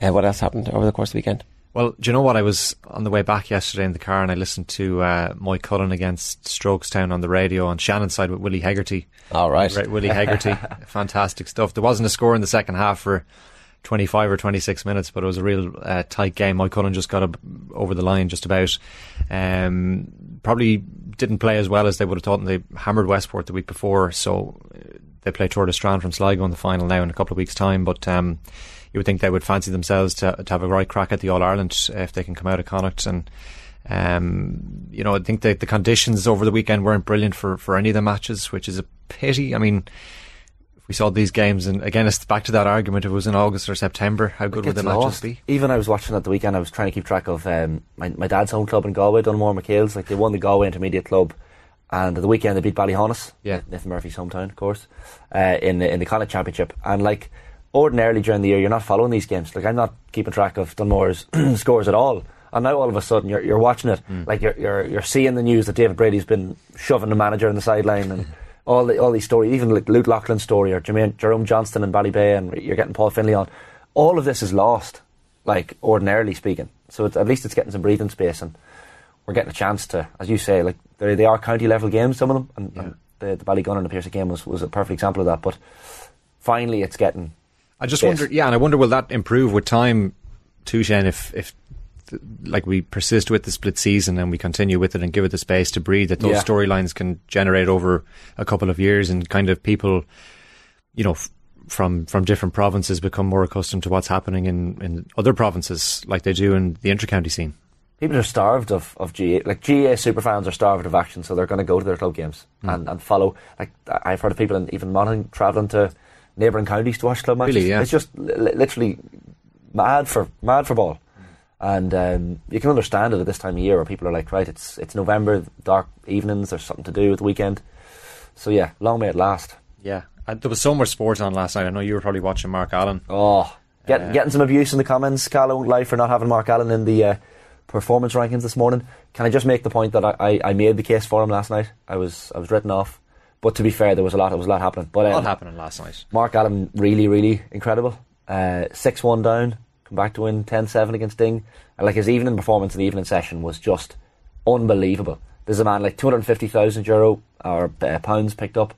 Uh, what else happened over the course of the weekend? Well, do you know what? I was on the way back yesterday in the car and I listened to uh, Moycullen against Strokestown on the radio on Shannonside with Willie Hegarty. All right. Right, Willie Hegarty. Fantastic stuff. There wasn't a score in the second half for 25 or 26 minutes, but it was a real uh, tight game. Moycullen just got over the line just about. Um, probably didn't play as well as they would have thought, and they hammered Westport the week before, so uh, they play Tourlestrane from Sligo in the final now in a couple of weeks' time. But um, you would think they would fancy themselves to, to have a right crack at the All Ireland if they can come out of Connacht. And um, you know, I think that the conditions over the weekend weren't brilliant for, for any of the matches, which is a pity. I mean, if we saw these games, and again, it's back to that argument: if it was in August or September, how good would the matches lost. be? Even I was watching at the weekend. I was trying to keep track of um, my my dad's home club in Galway, Dunmore McHale's. Like they won the Galway Intermediate Club, and at the weekend they beat Ballyhaunis. Yeah. Nathan Murphy's hometown, of course, uh, in the in the Connacht Championship. And like ordinarily during the year, you're not following these games. Like I'm not keeping track of Dunmore's scores at all. And now all of a sudden you're you're watching it, like you're you're you're seeing the news that David Brady's been shoving the manager in the sideline and. All the all these stories, even like Luke Lachlan's story or Jermaine, Jerome Johnston and Ballybay, and you're getting Paul Finley on. All of this is lost, like ordinarily speaking. So it's, at least it's getting some breathing space, and we're getting a chance to, as you say, like they they are county level games, some of them, and, and the, the Ballygunner and the Piarsaigh game was, was a perfect example of that. But finally, it's getting. I just wonder, yeah, and I wonder will that improve with time, too, Shane, if if like we persist with the split season and we continue with it and give it the space to breathe, that those Yeah. storylines can generate over a couple of years and kind of people, you know. F- from from different provinces become more accustomed to what's happening in, in other provinces like they do in the intercounty scene. People are starved of, of GA. Like GA superfans are starved of action, so they're going to go to their club games Mm. and, and follow. Like I've heard of people in even Monaghan travelling to neighbouring counties to watch club matches. Really, yeah. It's just li- li- literally mad for mad for ball. And um, you can understand it at this time of year where people are like, right, it's it's November, dark evenings, there's something to do at the weekend. So yeah, long may it last. Yeah, uh, there was so much sport on last night. I know you were probably watching Mark Allen. Oh, get, Uh, getting some abuse in the comments. Carlo lie for not having Mark Allen in the uh, performance rankings this morning. Can I just make the point that I, I, I made the case for him last night? I was I was written off, but to be fair, there was a lot there was a lot happening. But A lot um, happening last night. Mark Allen really really incredible. Uh, Six one down, come back to win 10-7 against Ding, and like his evening performance in the evening session was just unbelievable. There's a man like two hundred fifty thousand euro or uh, pounds picked up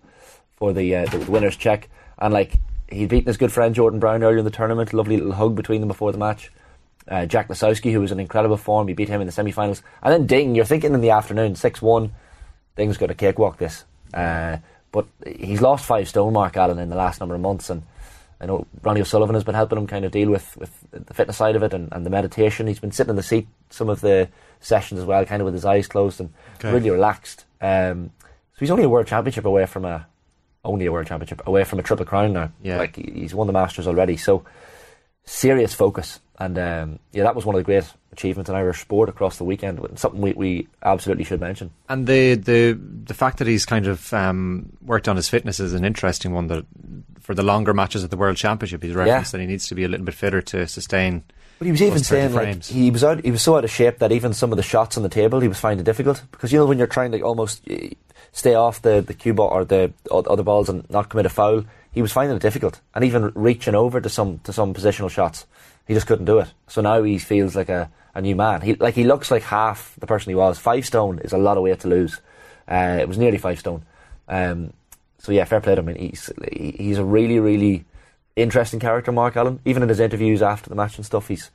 for the, uh, the winner's check, and like he'd beaten his good friend Jordan Brown earlier in the tournament. Lovely little hug between them before the match. Uh, Jack Lisowski, who was in incredible form, he beat him in the semi-finals, and then Ding. You're thinking in the afternoon, six one, Ding's got a cakewalk this, uh, but he's lost five stone, Mark Allen, in the last number of months, and I know Ronnie O'Sullivan has been helping him kind of deal with, with the fitness side of it and, and the meditation. He's been sitting in the seat some of the sessions as well, kind of with his eyes closed and Okay. really relaxed. Um, so he's only a world championship away from a only a world championship away from a triple crown now. Yeah. like he's won the Masters already. So serious focus. And um, yeah, that was one of the great achievements in Irish sport across the weekend. Something we, we absolutely should mention. And the the the fact that he's kind of um, worked on his fitness is an interesting one. That for the longer matches at the World Championship, he's referenced Yeah. that he needs to be a little bit fitter to sustain. But he was even saying like, he was out, he was so out of shape that even some of the shots on the table he was finding difficult because you know when you're trying to almost eh, stay off the the cue ball or the other balls and not commit a foul, he was finding it difficult and even reaching over to some to some positional shots, he just couldn't do it. So now he feels like a, a new man. He like he looks like half the person he was. Five stone is a lot of weight to lose. Uh, it was nearly five stone. Um, so yeah, fair play to him. I mean, he's he's a really really interesting character, Mark Allen. Even in his interviews after the match and stuff, he's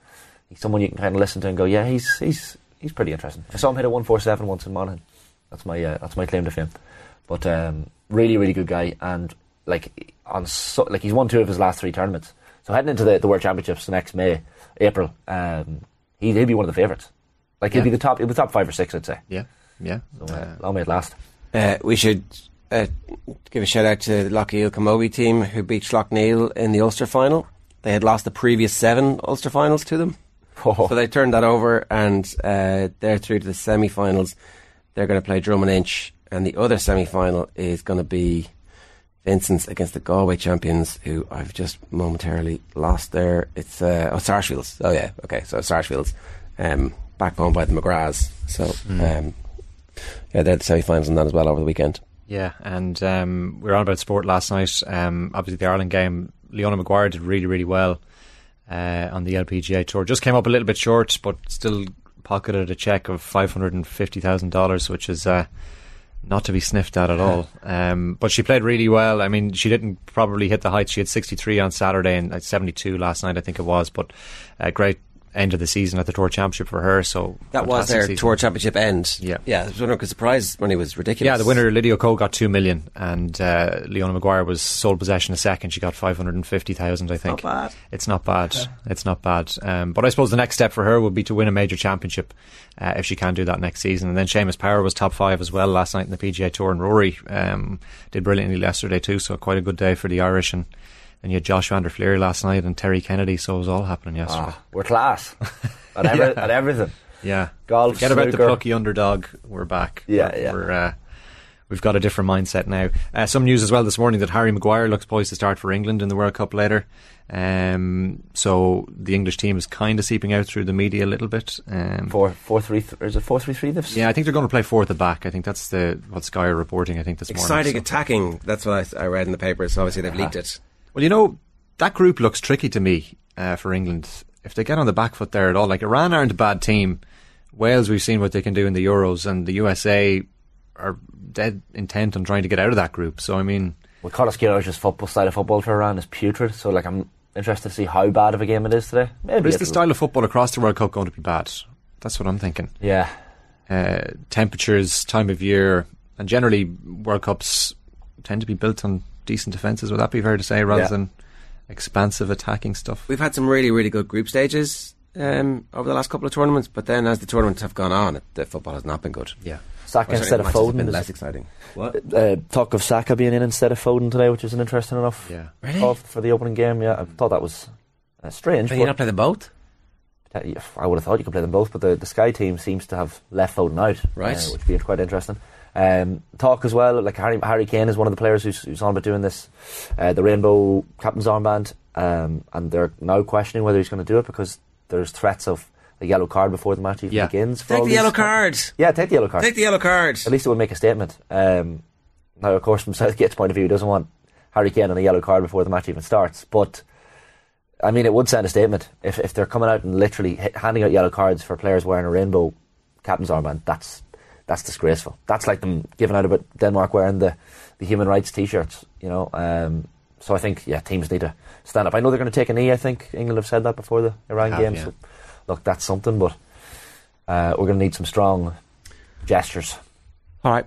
he's someone you can kind of listen to and go, yeah, he's he's he's pretty interesting. I saw him hit a one four seven once in Monaghan. That's my uh, that's my claim to fame. But um, really, really good guy, and like on so, like he's won two of his last three tournaments. So heading into the, the World Championships next May, April, um, he, he'll be one of the favourites. Like he'll Yeah. be the top, he'll be top five or six, I'd say. Yeah, yeah. So uh, long may it last. Uh, we should uh, give a shout out to the Loughgiel Camogie team who beat Slaughtneil in the Ulster final. They had lost the previous seven Ulster finals to them. Oh. So they turned that over and uh, they're through to the semi finals. They're going to play Drom and Inch, and the other semi final is going to be Vincent's against the Galway champions, who I've just momentarily lost there. It's uh, oh Sarsfields. Oh yeah, okay, so Sarsfields, um, backbone by the McGraths. So Mm. um, yeah, they're the semi finals and that as well over the weekend. Yeah, and um, we were on about sport last night. Um, obviously, the Ireland game, Leona Maguire did really, really well uh, on the LPGA tour. Just came up a little bit short, but still pocketed a check of five hundred and fifty thousand dollars, which is uh, not to be sniffed at at all. Um, but she played really well. I mean, she didn't probably hit the heights. She had sixty three on Saturday and uh, seventy two last night, I think it was. But a great end of the season at the tour championship for her. So That was their season. tour championship end. Yeah. yeah. I was wondering because the prize money was ridiculous. Yeah, the winner Lydia Ko got two million, and uh, Leona Maguire was sole possession a second. She got five hundred and fifty thousand. I think. Not bad. It's not bad. It's not bad. Um, but I suppose the next step for her would be to win a major championship uh, if she can do that next season. And then Seamus Power was top five as well last night in the PGA Tour, and Rory um, did brilliantly yesterday too. So quite a good day for the Irish. And then you had Josh Van der Flier last night and Terry Kennedy. So it was all happening yesterday. Ah, we're class at, every, Yeah. at everything. Yeah. Golf, Forget about the snooker. plucky underdog. We're back. Yeah, we're, yeah. We're, uh, we've got a different mindset now. Uh, some news as well this morning that Harry Maguire looks poised to start for England in the World Cup later. Um, so the English team is kind of seeping out through the media a little bit. Um, Four, four, three, th- is it four, three, three? This? yeah, I think they're going to play four at the back. I think that's the what Sky are reporting. I think this Exciting morning. so- attacking. That's what I, I read in the papers. So obviously they've leaked it. Well, you know, that group looks tricky to me uh, for England. If they get on the back foot there at all, like Iran aren't a bad team. Wales, we've seen what they can do in the Euros, and the USA are dead intent on trying to get out of that group. So, I mean, Well, Carlos Queiroz' football style of football for Iran is putrid. So, like, I'm interested to see how bad of a game it is today. Maybe but is the style of football across the World Cup going to be bad? That's what I'm thinking. Yeah. Uh, temperatures, time of year, and generally World Cups tend to be built on decent defences. Would that be fair to say, rather Yeah. than expansive attacking stuff? We've had some really, really good group stages um, over the last couple of tournaments, but then as the tournaments have gone on, the football has not been good. Yeah. Saka Or instead of the matches have Foden been is- less exciting. What? Uh, talk of Saka being in instead of Foden today, which is an interesting enough Yeah. Really? call for the opening game. Yeah, I thought that was uh, strange. Can you but- not play them both? I would have thought you could play them both, but the, the Sky team seems to have left Foden out, Right. uh, which would be quite interesting. Um, talk as well, like Harry, Harry Kane is one of the players who's, who's on about doing this, uh, the Rainbow Captain's Armband, um, and they're now questioning whether he's going to do it because there's threats of a yellow card before the match even Yeah. begins. for Take the these- yellow card. Yeah, take the yellow card. Take the yellow card. At least it would make a statement. Um, now, of course, from Southgate's point of view, he doesn't want Harry Kane on a yellow card before the match even starts. But I mean, it would send a statement if if they're coming out and literally hit, handing out yellow cards for players wearing a rainbow captain's armband. That's that's disgraceful. That's like them giving out about Denmark wearing the, the human rights T-shirts. You know. Um, so I think yeah, teams need to stand up. I know they're going to take a knee. I think England have said that before the Iran Have, game. yeah. So look, that's something. But uh, we're going to need some strong gestures. All right.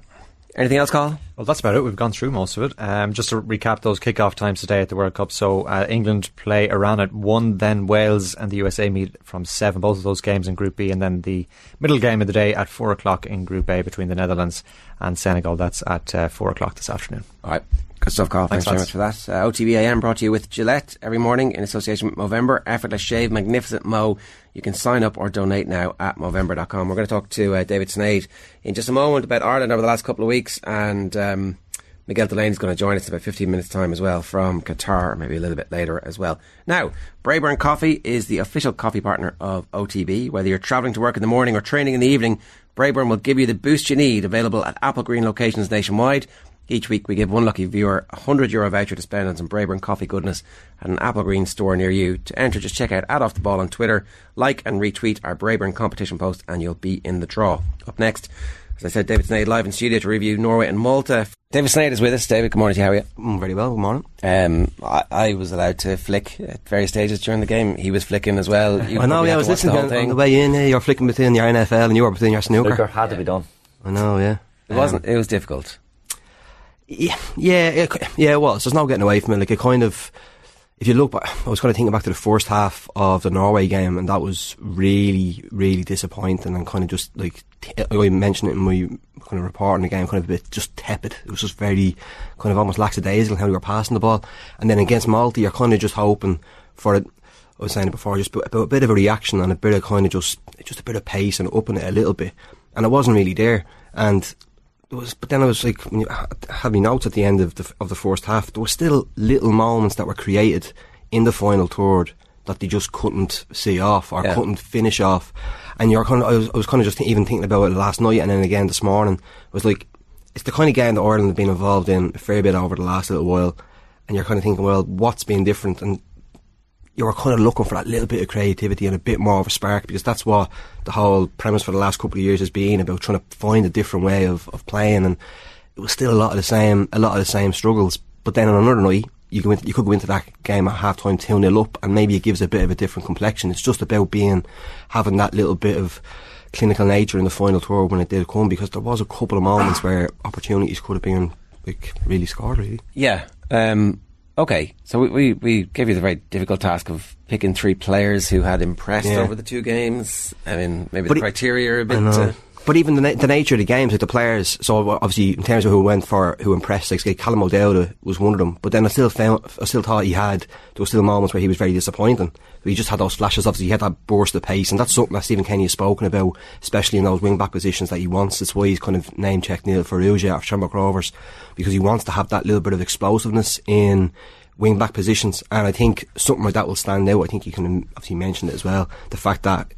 Anything else, Carl? Well, that's about it. We've gone through most of it. Um, just to recap those kick-off times today at the World Cup. So uh, England play Iran at one, then Wales and the USA meet from seven. Both of those games in Group B, and then the middle game of the day at four o'clock in Group A between the Netherlands and Senegal. That's at uh, four o'clock this afternoon. All right. Good stuff, Carl. Thanks, Thanks, very much for that. Uh, OTBAM brought to you with Gillette every morning in association with Movember. Effortless shave, magnificent mo. You can sign up or donate now at Movember.com. We're going to talk to uh, David Sneyd in just a moment about Ireland over the last couple of weeks and um, Miguel Delaney is going to join us in about 15 minutes' time as well from Qatar, maybe a little bit later as well. Now, Brayburn Coffee is the official coffee partner of OTB. Whether you're travelling to work in the morning or training in the evening, Brayburn will give you the boost you need, available at Apple Green locations nationwide. Each week we give one lucky viewer a 100 euro voucher to spend on some Brayburn coffee goodness at an Apple Green store near you. To enter, just check out at off the ball on Twitter, like and retweet our Brayburn competition post, and you'll be in the draw. Up next, as I said, David Sneyd live in studio to review Norway and Malta. David Sneyd is with us. David, good morning to you. How are you? Mm, very well, good morning. Um, I, I was allowed to flick at various stages during the game. He was flicking as well. You I know, yeah, I had was to the listening whole on, thing. on the way in. Yeah, you're flicking between your NFL and you were between your snooker. Snooker had to be done. I know, yeah. It wasn't. It was difficult. Yeah, yeah, yeah, it was. There's no getting away from it. Like, it kind of, if you look back, I was kind of thinking back to the first half of the Norway game, and that was really, really disappointing and kind of just like, I mentioned it in my kind of report on the game, kind of a bit just tepid. It was just very, kind of almost lackadaisical how they were passing the ball. And then against Malta, you're kind of just hoping for it. I was saying it before, just a, bit of a reaction and a bit of kind of just, just a bit of pace and upping it a little bit. And it wasn't really there. And it was, but then I was like, when you had me notes at the end of the of the first half, there were still little moments that were created in the final third that they just couldn't see off or Yeah. couldn't finish off. And you're kind of, I was, I was kind of just even thinking about it last night and then again this morning. It was like, it's the kind of game that Ireland have been involved in a fair bit over the last little while. And you're kind of thinking, well, what's been different? And you were kind of looking for that little bit of creativity and a bit more of a spark because that's what the whole premise for the last couple of years has been about trying to find a different way of, of playing. And it was still a lot of the same a lot of the same struggles. But then on another night you go into, you could go into that game at half time 2 0 up and maybe it gives a bit of a different complexion. It's just about being having that little bit of clinical nature in the final third when it did come because there was a couple of moments where opportunities could have been like really scored really. Yeah. Um, okay. So we, we, we gave you the very difficult task of picking three players who had impressed Yeah. over the two games. I mean, maybe But the it- criteria are a bit. Uh, But even the, the nature of the games, like the players, so obviously in terms of who went for, who impressed, like Callum O'Dowda was one of them. But then I still found, I still thought he had, there were still moments where he was very disappointing. He just had those flashes, obviously he had that burst of pace, and that's something that Stephen Kenny has spoken about, especially in those wing back positions that he wants. That's why he's kind of name checked Neil Farrugia of Shamrock Rovers, because he wants to have that little bit of explosiveness in wing back positions, and I think something like that will stand out. I think you can obviously mention it as well. The fact that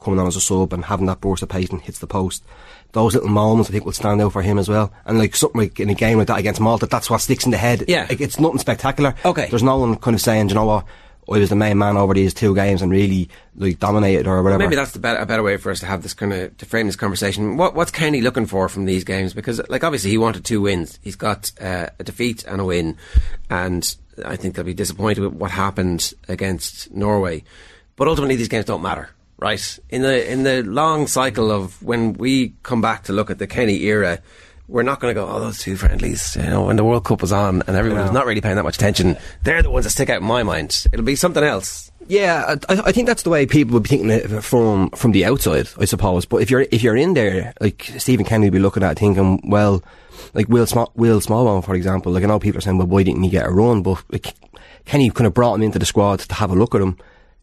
coming on as a sub and having that burst of pace and hits the post. Those little moments I think will stand out for him as well. And like something like in a game like that against Malta, that's what sticks in the head. Yeah. Like, it's nothing spectacular. Okay. There's no one kind of saying, "Do you know what, I was the main man over these two games and really like dominated or whatever. Maybe that's the better, a better way for us to have this kind of to frame this conversation. What, what's Kenny looking for from these games? Because, like, obviously he wanted two wins. He's got uh, a defeat and a win, and I think they'll be disappointed with what happened against Norway. But ultimately, these games don't matter, right? In the in the long cycle of when we come back to look at the Kenny era. We're not going to go, oh, those two friendlies, you know, when the World Cup was on and everyone was not really paying that much attention. They're the ones that stick out in my mind. It'll be something else. Yeah, I, I think that's the way people would be thinking it from from the outside, I suppose. But if you're if you're in there, like Stephen Kenny would be looking at it thinking, well, like Will Small, Will Smallbone, for example. Like I know people are saying, well, why didn't he get a run? But like, Kenny kind of brought him into the squad to have a look at him.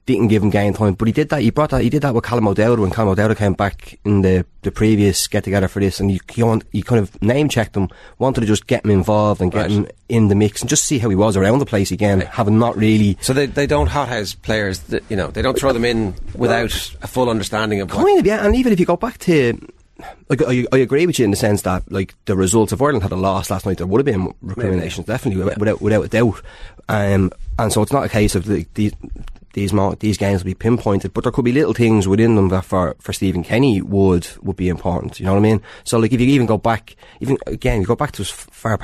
Didn't give him game time, but he did that. He brought that. He did that with Callum O'Dowda when Callum O'Dowda came back in the, the previous get together for this, and you you, want, you kind of name checked him, wanted to just get him involved and get Right. him in the mix and just see how he was around the place again, having not really So they, they don't hothouse players, that, you know, they don't throw them in without a full understanding of what. Kind of, yeah. And even if you go back to, like, I, I agree with you in the sense that, like, the results of Ireland had a loss last night. There would have been recriminations, definitely, without, without without a doubt. Um, and so it's not a case of the, these these these games will be pinpointed, but there could be little things within them that for for Stephen Kenny would would be important. You know what I mean? So like, if you even go back, even again, you go back to as far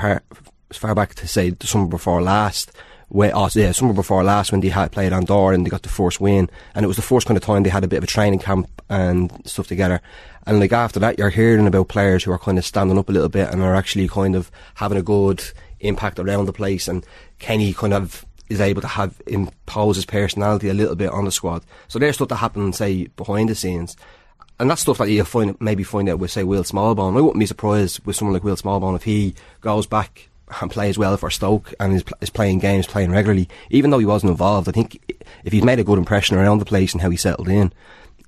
as far back to say the summer before last. Where, oh, yeah, summer before last when they had played Andorra and they got the first win, and it was the first kind of time they had a bit of a training camp and stuff together. And like after that, you're hearing about players who are kind of standing up a little bit and are actually kind of having a good impact around the place. And Kenny kind of is able to have impose his personality a little bit on the squad. So there's stuff that happens, say, behind the scenes. And that's stuff that you'll find, maybe find out with, say, Will Smallbone. I wouldn't be surprised with someone like Will Smallbone if he goes back and plays well for Stoke and is, is playing games, playing regularly, even though he wasn't involved, I think if he's made a good impression around the place and how he settled in,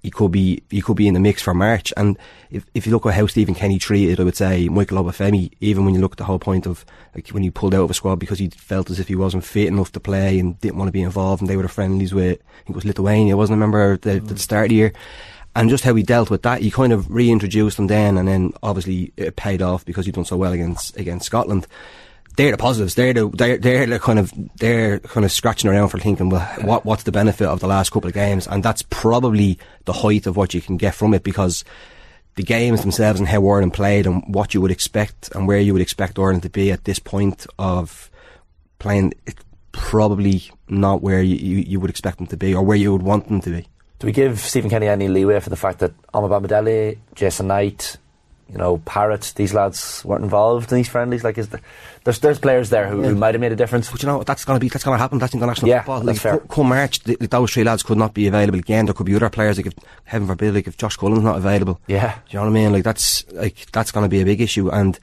he could be he could be in the mix for March. And if if you look at how Stephen Kenny treated, I would say Michael Obafemi, even when you look at the whole point of like when he pulled out of a squad because he felt as if he wasn't fit enough to play and didn't want to be involved, and they were the friendlies with I think it was Lithuania, wasn't I remember the, the mm. start of the year. And just how he dealt with that, he kind of reintroduced them then, and then obviously it paid off because he'd done so well against against Scotland they're the positives. They're the they're, they're the kind of they're kind of scratching around for thinking, well, what what's the benefit of the last couple of games? And that's probably the height of what you can get from it because the games themselves and how Ireland played and what you would expect and where you would expect Ireland to be at this point of playing, it's probably not where you, you, you would expect them to be or where you would want them to be. Do we give Stephen Kenny any leeway for the fact that Omobamidele, Jason Knight, you know, Parrott, these lads weren't involved in these friendlies? Like, is there, there's there's players there who, Yeah. who might have made a difference? But you know that's going to be that's going to happen. That's international Yeah, football. that's like, fair. co- Come March, th- those three lads could not be available again. There could be other players. Like if heaven forbid, like if Josh Cullen's not available. Yeah. Do you know what I mean? Like that's like that's going to be a big issue. And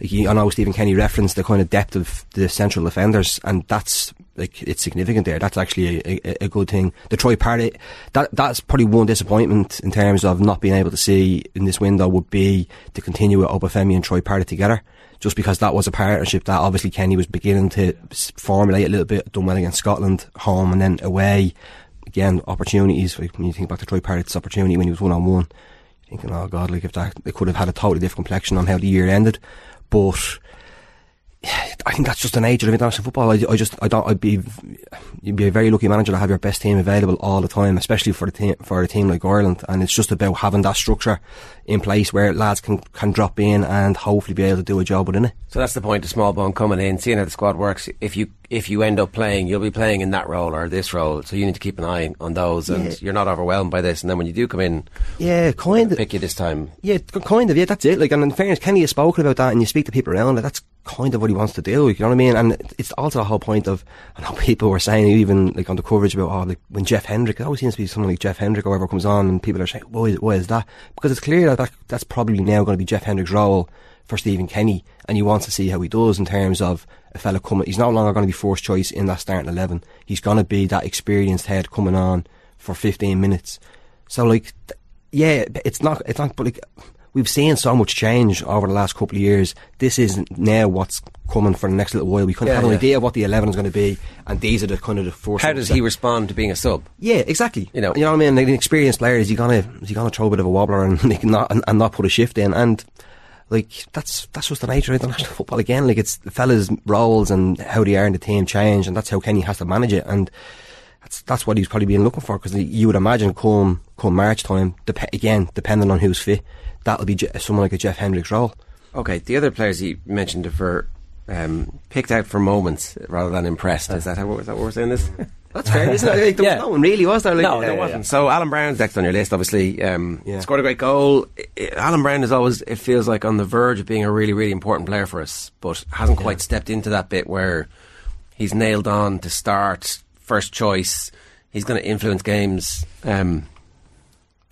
like, you- I know Stephen Kenny referenced the kind of depth of the central defenders, and that's like it's significant there. That's actually a, a, a good thing. The Troy Parrott, that that's probably one disappointment in terms of not being able to see in this window would be to continue with Obafemi and Troy Parrott together. Just because that was a partnership that obviously Kenny was beginning to formulate a little bit, done well against Scotland, home and then away. Again, opportunities. When you think back to Troy Parrott's opportunity when he was one on one, thinking, oh god, like if that they could have had a totally different complexion on how the year ended. But I think that's just the nature of international football. I, I just, I don't, I'd be, you'd be a very lucky manager to have your best team available all the time, especially for a team, for a team like Ireland. And it's just about having that structure in place where lads can, can drop in and hopefully be able to do a job within it. So that's the point of Smallbone coming in, seeing how the squad works. If you if you end up playing, you'll be playing in that role or this role. So you need to keep an eye on those, and Yeah. you're not overwhelmed by this. And then when you do come in, Yeah, kind of. pick you this time. Yeah, kind of. Yeah, that's it. Like, and in fairness, Kenny has spoken about that, and you speak to people around it. That's kind of what he wants to do. You know what I mean? And it's also the whole point of. I know people were saying even like on the coverage about oh, like when Jeff Hendrick. It always seems to be someone like Jeff Hendrick or whoever comes on, and people are saying, "Why? Why is that?" Because it's clear that, that that's probably now going to be Jeff Hendrick's role for Stephen Kenny, and he wants to see how he does in terms of a fellow coming. He's no longer going to be first choice in that starting eleven. He's going to be that experienced head coming on for fifteen minutes. So like, yeah, it's not. It's not. But like, we've seen so much change over the last couple of years. This is now what's coming for the next little while. We kind of Yeah, have an idea of what the eleven is going to be, and these are the kind of the first. How does he respond to being a sub? yeah, exactly. You know. you know what I mean. Like an experienced player, is he gonna is he gonna throw a bit of a wobbler and not and, and not put a shift in? And like that's that's just the nature of international football again. Like it's the fellas' roles and how they are in the team change, and that's how Kenny has to manage it. And that's that's what he's probably been looking for because you would imagine come come March time, dep- again depending on who's fit, that'll be someone like a Jeff Hendrick's role. Okay, the other players he mentioned were um, picked out for moments rather than impressed. Is that how is that what we're saying? This That's fair, isn't it? Like, there was no one really, was there? Like, no, there Yeah, wasn't. yeah. So Alan Browne's next on your list, obviously. Um, Yeah. Scored a great goal. I- I- Alan Browne is always, it feels like, on the verge of being a really, really important player for us, but hasn't quite stepped into that bit where he's nailed on to start, first choice. He's going to influence games. Um,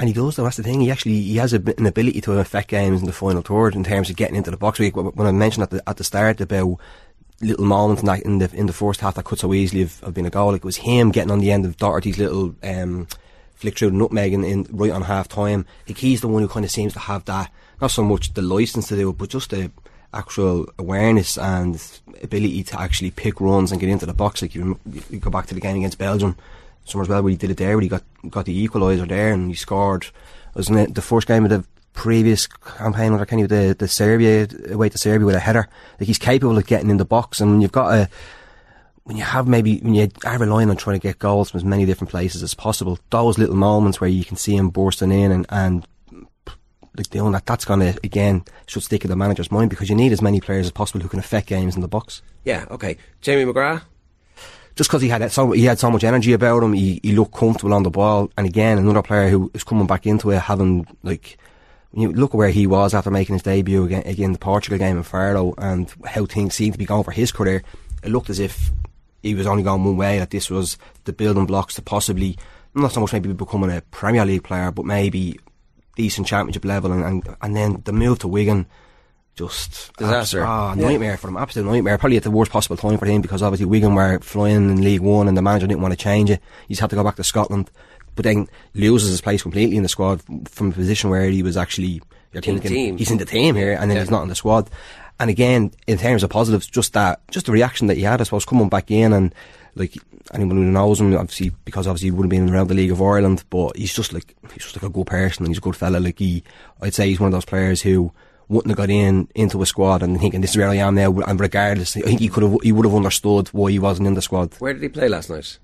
And he does, though. That's the thing. He actually he has a, an ability to affect games in the final third in terms of getting into the box. When I mentioned at the at the start about little moments in, that, in the in the first half that could so easily have, have been a goal, like it was him getting on the end of Doherty's little um, flick through the nutmeg in, in right on half time. Like he's the one who kind of seems to have that not so much the license to do it, but just the actual awareness and ability to actually pick runs and get into the box. Like you, you go back to the game against Belgium. Summers well where he did it there, where he got got the equaliser there and he scored. Wasn't it the first game of the previous campaign under Kenny with the the Serbia away to Serbia with a header? Like he's capable of getting in the box, and you've got a when you have maybe when you are relying on trying to get goals from as many different places as possible, those little moments where you can see him bursting in and and like doing that, that's gonna again should stick in the manager's mind because you need as many players as possible who can affect games in the box yeah, okay. Jamie McGrath. just because he had that so he had so much energy about him, he, he looked comfortable on the ball. And again, another player who is coming back into it, having like you look where he was after making his debut again, again the Portugal game in Faro, and how things seemed to be going for his career. It looked as if he was only going one way. That this was the building blocks to possibly not so much maybe becoming a Premier League player, but maybe decent Championship level. And and, and then the move to Wigan just Disaster. Ah, nightmare for him. Absolute nightmare. Probably at the worst possible time for him because obviously Wigan were flying in League One and the manager didn't want to change it. He's had to go back to Scotland, but then loses his place completely in the squad from a position where he was actually you're In the thinking team. he's in the team here and then Yeah. he's not in the squad. And again, in terms of positives, just that, just the reaction that he had, I suppose, coming back in and like anyone who knows him, obviously, because obviously he would have been around the League of Ireland, but he's just like, he's just like a good person and he's a good fella. Like he, I'd say he's one of those players who wouldn't have got in into a squad and thinking this is where I am now. And regardless, I think he could have, he would have understood why he wasn't in the squad. Where did he play last night?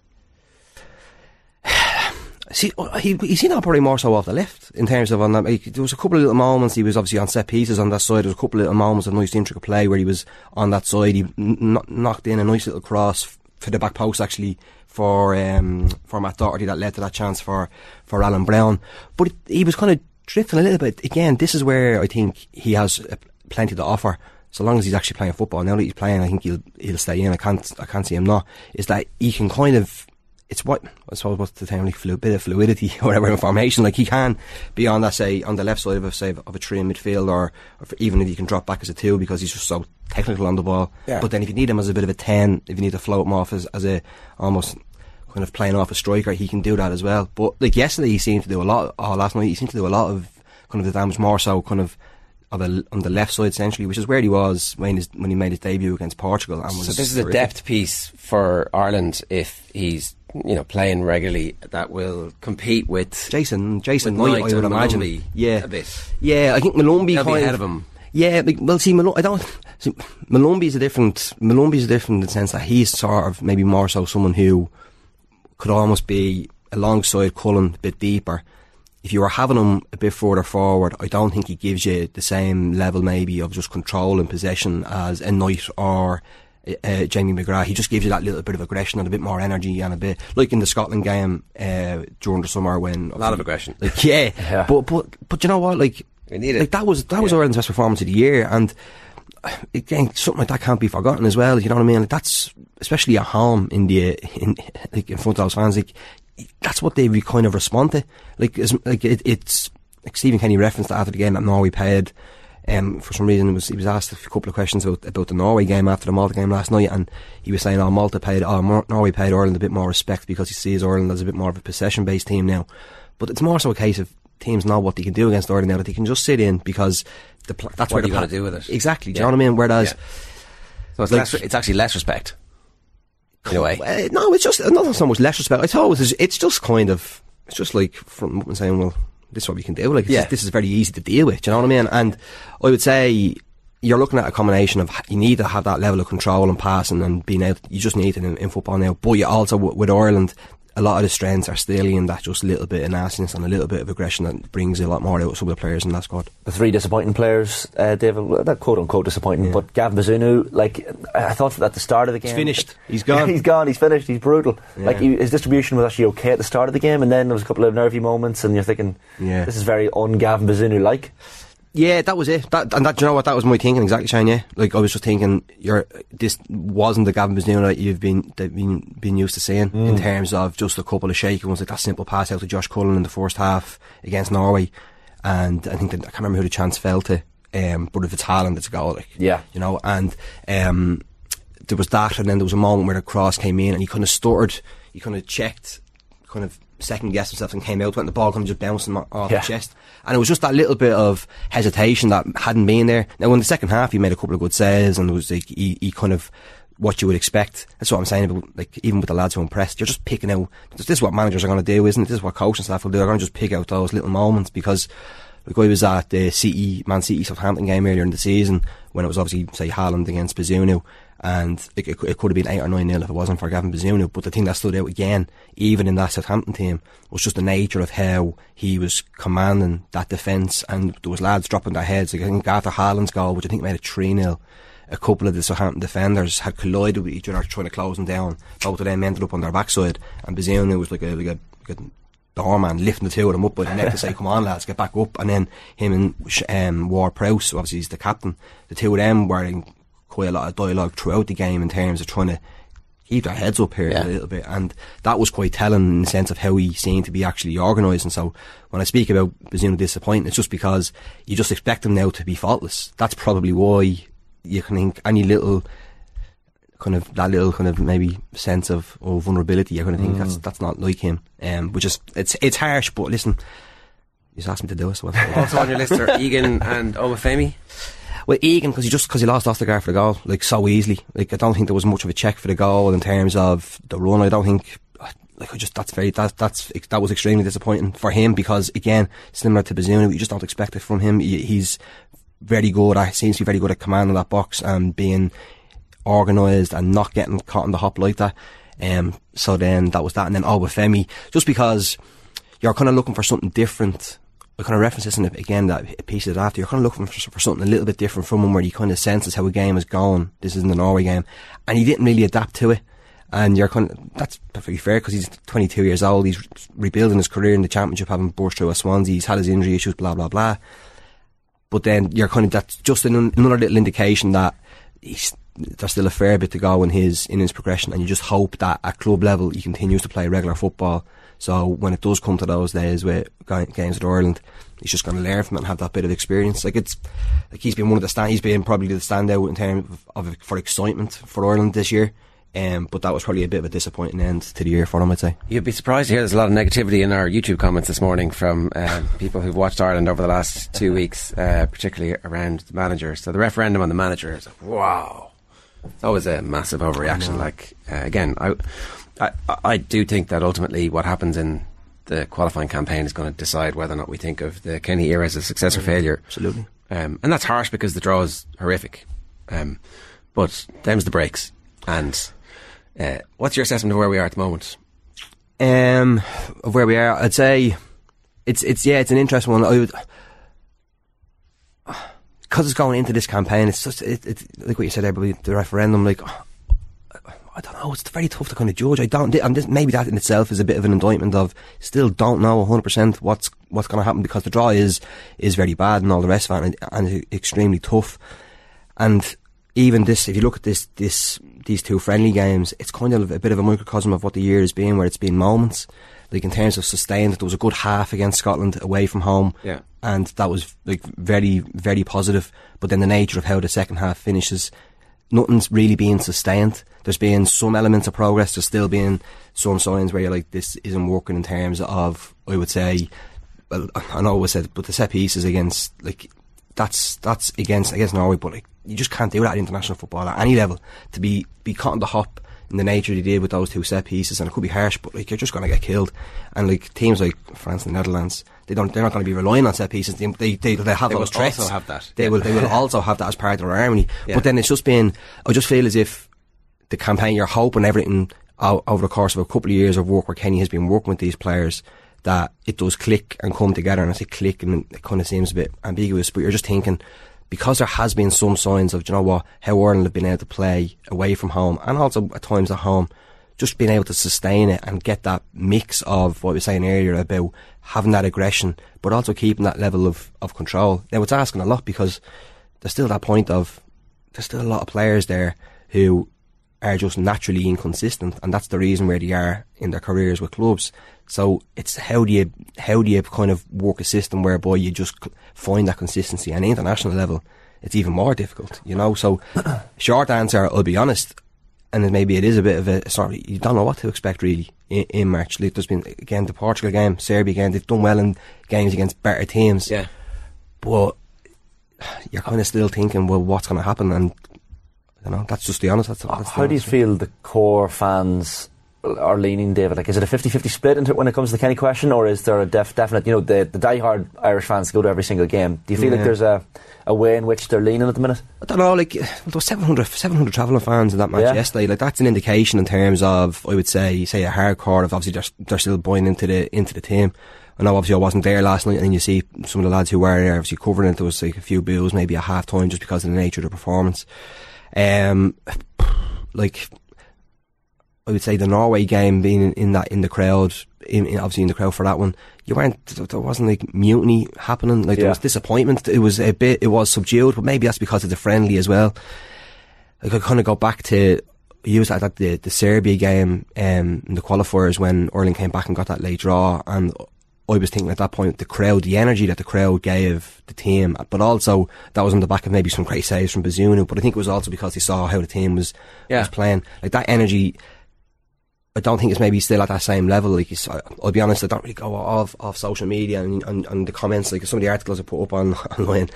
See, uh, he he seemed to operate more so off the left in terms of on that. Like, there was a couple of little moments. He was obviously on set pieces on that side. There was a couple of little moments of nice intricate play where he was on that side. He n- knocked in a nice little cross for the back post actually for um, for Matt Doherty that led to that chance for for Alan Browne. But he was kind of drifting a little bit. Again, this is where I think he has uh, plenty to offer. So long as he's actually playing football, now that he's playing, I think he'll he'll stay in. I can't I can't see him not. Is that he can kind of it's what I suppose what's the term like flu, bit of fluidity or whatever information. Like he can be on that say on the left side of a say of a three in midfield or, or for- even if he can drop back as a two because he's just so technical on the ball. Yeah. But then if you need him as a bit of a ten, if you need to float him off as, as a almost kind of playing off a striker, he can do that as well. But like yesterday, he seemed to do a lot. Oh, last night he seemed to do a lot of kind of the damage more so kind of. Of a, on the left side, essentially, which is where he was when, his, when he made his debut against Portugal. And was So this is a depth piece for Ireland if he's you know playing regularly that will compete with Jason. Jason with Knight, I would imagine. Yeah, a bit. Yeah, I think Molumby They'll be ahead of him. Yeah, well, see, Malum- I don't. See, Molumby's a different. Molumby's a different in the sense that he's sort of maybe more so someone who could almost be alongside Cullen a bit deeper. If you were having him a bit further forward, I don't think he gives you the same level maybe of just control and possession as a Knight or uh, Jamie McGrath. He just gives you that little bit of aggression and a bit more energy and a bit like in the Scotland game uh, during the summer when a lot of aggression. like yeah, but but but you know what? Like, need it. like that was that was Ireland's best performance of the year, and uh, again, something like that can't be forgotten as well. You know what I mean? Like that's especially at home in the in like in front of those fans. Like that's what they kind of respond to. Like as, like it, it's like Stephen Kenny referenced that after the game that Norway paid. Um, for some reason, was he was asked a couple of questions about about the Norway game after the Malta game last night, and he was saying, "Oh, Malta paid, oh, Norway paid Ireland a bit more respect because he sees Ireland as a bit more of a possession based team now." But it's more so a case of teams know what they can do against Ireland now that they can just sit in because the pl- that's What where are you the gonna do with it? Exactly. Do Yeah. you know what I mean? Whereas, Yeah. So it's, like- less, it's actually less respect in a way. uh, no, it's just not so much less respect. I thought it was, it's just kind of, it's just like from up and saying, well, this is what we can do. Like, Yeah. just- this is very easy to deal with. Do you know what I mean? And I would say you're looking at a combination of you need to have that level of control and passing and being out. You just need it in, in football now. But you also with Ireland. A lot of the strengths are still in that just little bit of nastiness and a little bit of aggression that brings a lot more out of some of the players in that squad. The three disappointing players, uh, David, not quote unquote disappointing, but Gavin Bazunu, like, I thought at the start of the game. He's finished. He's gone. he's gone, he's finished, he's brutal. Yeah. Like, he, his distribution was actually okay at the start of the game, and then there was a couple of nervy moments, and you're thinking, Yeah. this is very un Gavin Bazunu like. Yeah, that was it. That and that, do you know what? That was my thinking exactly, Shane. Yeah, like I was just thinking, you're this wasn't the Gavin Bazunu that you've been that been been used to seeing in terms of just a couple of shaky ones, like that simple pass out to Josh Cullen in the first half against Norway, and I think that, I can't remember who the chance fell to, um, but if it's Haaland, it's a goal. Like, Yeah. you know, and um, there was that, and then there was a moment where the cross came in, and he kind of stuttered, he kind of checked, kind of second guessed himself, and came out, when the ball kind of just bouncing off Yeah. the chest, and it was just that little bit of hesitation that hadn't been there. Now, in the second half, he made a couple of good saves, and it was like he, he kind of what you would expect. That's what I'm saying about like even with the lads who impressed, you're just picking out. This is what managers are going to do, isn't it? This is what coaching staff will do. They're going to just pick out those little moments because. Like I was at the CE Man City Southampton game earlier in the season when it was obviously say Haaland against Bazunu, and it, it, it could have been eight or nine nil if it wasn't for Gavin Bazunu. But the thing that stood out again, even in that Southampton team, was just the nature of how he was commanding that defence, and there was lads dropping their heads. Like I think after Haaland's goal, which I think made it three 0 a couple of the Southampton defenders had collided with each other trying to close them down. Both of them ended up on their backside, and Bazunu was like a like a, like a doorman lifting the two of them up by the neck to say, "Come on, lads, get back up." And then him and um, Ward Prowse, obviously he's the captain. The two of them were in quite a lot of dialogue throughout the game in terms of trying to keep their heads up here a little bit. And that was quite telling in the sense of how he seemed to be actually organised. And so when I speak about Bazunu disappointing, it's just because you just expect him now to be faultless. That's probably why you can think any little kind of that little kind of maybe sense of, of vulnerability. You're going to think Mm. that's that's not like him. Um, which is it's it's harsh, but listen, you just asked me to do it. So Also on your list are Egan and Obafemi. Well, Egan, because he just because he lost guard for the goal, like so easily. Like I don't think there was much of a check for the goal in terms of the run. I don't think. Like I just that's very that that's that was extremely disappointing for him because again similar to Bazunu, you just don't expect it from him. He, he's very good. I seems to be very good at commanding that box and being organised and not getting caught in the hop like that. Um, so then that was that, and then Obafemi, just because you're kind of looking for something different. I kind of reference this in again that piece of it after. You're kind of looking for, for something a little bit different from him, where you kind of senses how a game is going. This isn't the Norway game, and he didn't really adapt to it. And you're kind of that's perfectly fair because he's 22 years old. He's rebuilding his career in the championship, having burst through at Swansea. He's had his injury issues, blah blah blah. But then you're kind of that's just an, another little indication that he's there's still a fair bit to go in his in his progression, and you just hope that at club level he continues to play regular football. So when it does come to those days with games with Ireland, he's just going to learn from it and have that bit of experience. Like it's like he's been one of the stand, he's been probably the standout in terms of, of for excitement for Ireland this year. Um, but that was probably a bit of a disappointing end to the year for him, I'd say. You'd be surprised to hear there's a lot of negativity in our YouTube comments this morning from uh, people who've watched Ireland over the last two weeks, uh, particularly around the manager. So the referendum on the manager is like, wow. It's always a massive overreaction. Like uh, again, I, I I do think that ultimately what happens in the qualifying campaign is going to decide whether or not we think of the Kenny era as a success or failure. Absolutely. Um, and that's harsh because the draw is horrific. Um, but them's the breaks. And uh, what's your assessment of where we are at the moment? Um, of where we are, I'd say it's it's yeah, it's an interesting one. I would because it's going into this campaign. It's just it, it like what you said there, about the referendum. Like I don't know, it's very tough to kind of judge. I don't, and this, maybe that in itself is a bit of an indictment of still don't know 100 percent what's what's going to happen because the draw is is very bad and all the rest of it, and, and extremely tough. And even this, if you look at this, this these two friendly games, it's kind of a bit of a microcosm of what the year has been, where it's been moments. Like in terms of sustained, there was a good half against Scotland away from home, Yeah. and that was like very, very positive. But then the nature of how the second half finishes, nothing's really being sustained. There's been some elements of progress. There's still been some signs where you're like, this isn't working in terms of, I would say, well, I know I said, but the set pieces against like that's that's against against Norway, but like you just can't do that in international football at any level. To be be caught in the hop in the nature they did with those two set pieces, and it could be harsh, but like you're just going to get killed. And like teams like France and the Netherlands, they don't they're not going to be relying on set pieces. They they they, they have They those will threats. also have that. They Yeah. will they will also have that as part of their army. Yeah. But then it's just been I just feel as if the campaign you're hoping everything o- over the course of a couple of years of work where Kenny has been working with these players that it does click and come together and I say click and it kind of seems a bit ambiguous but you're just thinking because there has been some signs of do you know what how Ireland have been able to play away from home and also at times at home just being able to sustain it and get that mix of what we were saying earlier about having that aggression but also keeping that level of, of control now it's asking a lot because there's still that point of there's still a lot of players there who are just naturally inconsistent, and that's the reason where they are in their careers with clubs. So it's how do you how do you kind of work a system whereby you just find that consistency, and international level, it's even more difficult, you know. So short answer, I'll be honest, and then maybe it is a bit of a sorry, you don't know what to expect really in, in March. Like there's been again the Portugal game, Serbia game, they've done well in games against better teams, Yeah. but you're kind of still thinking, well, what's going to happen? And you know, that's just the honest. That's, that's the How do you honest. feel the core fans are leaning, David? Like, is it a 50-50 split into, when it comes to the Kenny question, or is there a def- definite, you know, the, the die-hard Irish fans go to every single game. Do you feel like there's a, a way in which they're leaning at the minute? I don't know, like, there was 700, 700 travelling fans in that match Yeah. yesterday. Like, that's an indication in terms of, I would say, say a hardcore of obviously they're, they're still buying into the, into the team. I know obviously I wasn't there last night and then you see some of the lads who were there obviously covering it. There was like a few bills maybe a half time just because of the nature of the performance. Um, like, I would say the Norway game being in, in that, in the crowd, in, in- obviously in the crowd for that one, you weren't, there wasn't like mutiny happening. Like there Yeah. was disappointment. It was a bit, it was subdued, but maybe that's because of the friendly as well. Like I kind of go back to, you that at the, the Serbia game um, in the qualifiers when Ireland came back and got that late draw. And I was thinking at that point, the crowd, the energy that the crowd gave the team, but also that was on the back of maybe some great saves from Bazunu. But I think it was also because they saw how the team was, Yeah. was playing. Like that energy, I don't think it's maybe still at that same level. Like, it's, I'll be honest, I don't really go off off social media and, and, and the comments. Like some of the articles I put up on online,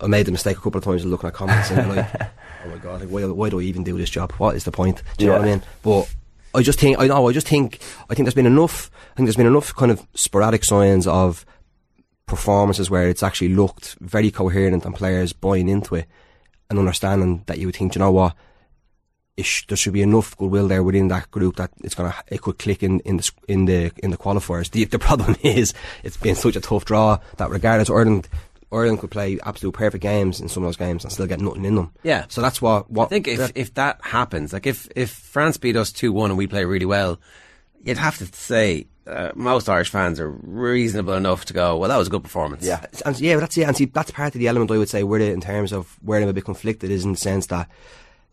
I made the mistake a couple of times of looking at comments and like, oh my god, like, why, why do I even do this job? What is the point? Do you know what I mean? But I just think I know. I just think I think there's been enough. I think there's been enough kind of sporadic signs of performances where it's actually looked very coherent and players buying into it and understanding that you would think, "Do you know what, it sh- there should be enough goodwill there within that group that it's gonna it could click in in the in the in the qualifiers. The the problem is it's been such a tough draw that regardless Ireland. Ireland could play absolute perfect games in some of those games and still get nothing in them. Yeah. So that's what. what I think if, if that happens, like if, if France beat us 2 1 and we play really well, you'd have to say uh, most Irish fans are reasonable enough to go, well, that was a good performance. Yeah, and yeah, that's it. And see, that's part of the element I would say where in terms of where I'm a bit conflicted is in the sense that,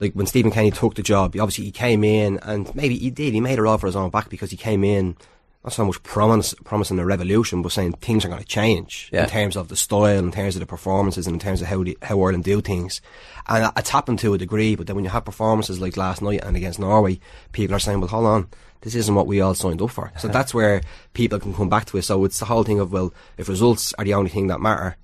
like, when Stephen Kenny took the job, obviously he came in and maybe he did. He made it all for his own back because he came in not so much promise, promising a revolution, but saying things are going to change Yeah. in terms of the style, in terms of the performances, and in terms of how the, how Ireland do things. And it's happened to a degree, but then when you have performances like last night and against Norway, people are saying, well, hold on, this isn't what we all signed up for. So that's where people can come back to it. So it's the whole thing of, well, if results are the only thing that matter,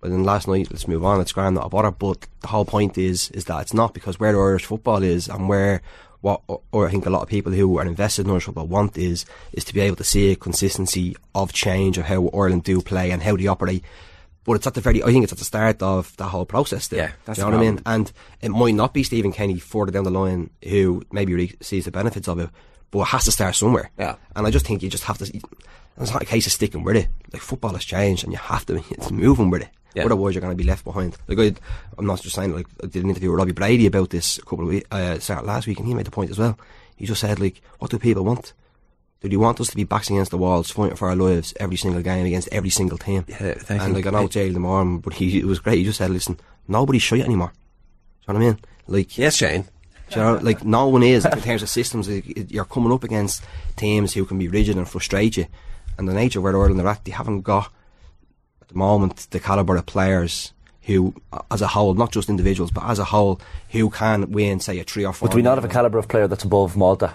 but then last night, let's move on. It's grand, not a bother. But the whole point is, is that it's not because where the Irish football is and where what, or I think a lot of people who are invested in Irish football want is, is to be able to see a consistency of change of how Ireland do play and how they operate. But it's at the very, I think it's at the start of that whole process. Still. Yeah, that's you know what I mean? And it might not be Stephen Kenny further down the line who maybe really sees the benefits of it, but it has to start somewhere. Yeah. And I just think you just have to. It's not a case of sticking with it. Like football has changed, and you have to. It's moving with it. Yeah. Otherwise, you're going to be left behind. Like I, I'm not just saying. Like I did an interview with Robbie Brady about this a couple of weeks, uh, start last week, and he made the point as well. He just said, like, what do people want? Do they want us to be backs against the walls, fighting for our lives every single game against every single team? Yeah, thank and like I know Jay Lamar, but he it was great. He just said, "Listen, nobody's shite anymore." Do you know what I mean? Like, Yes, Shane. do you know, like no one is in terms of systems. You're coming up against teams who can be rigid and frustrate you, and the nature of where Ireland are at, they haven't got at the moment the caliber of players who, as a whole, not just individuals, but as a whole, who can win, say, a three or four. But do we not have a calibre of player that's above Malta?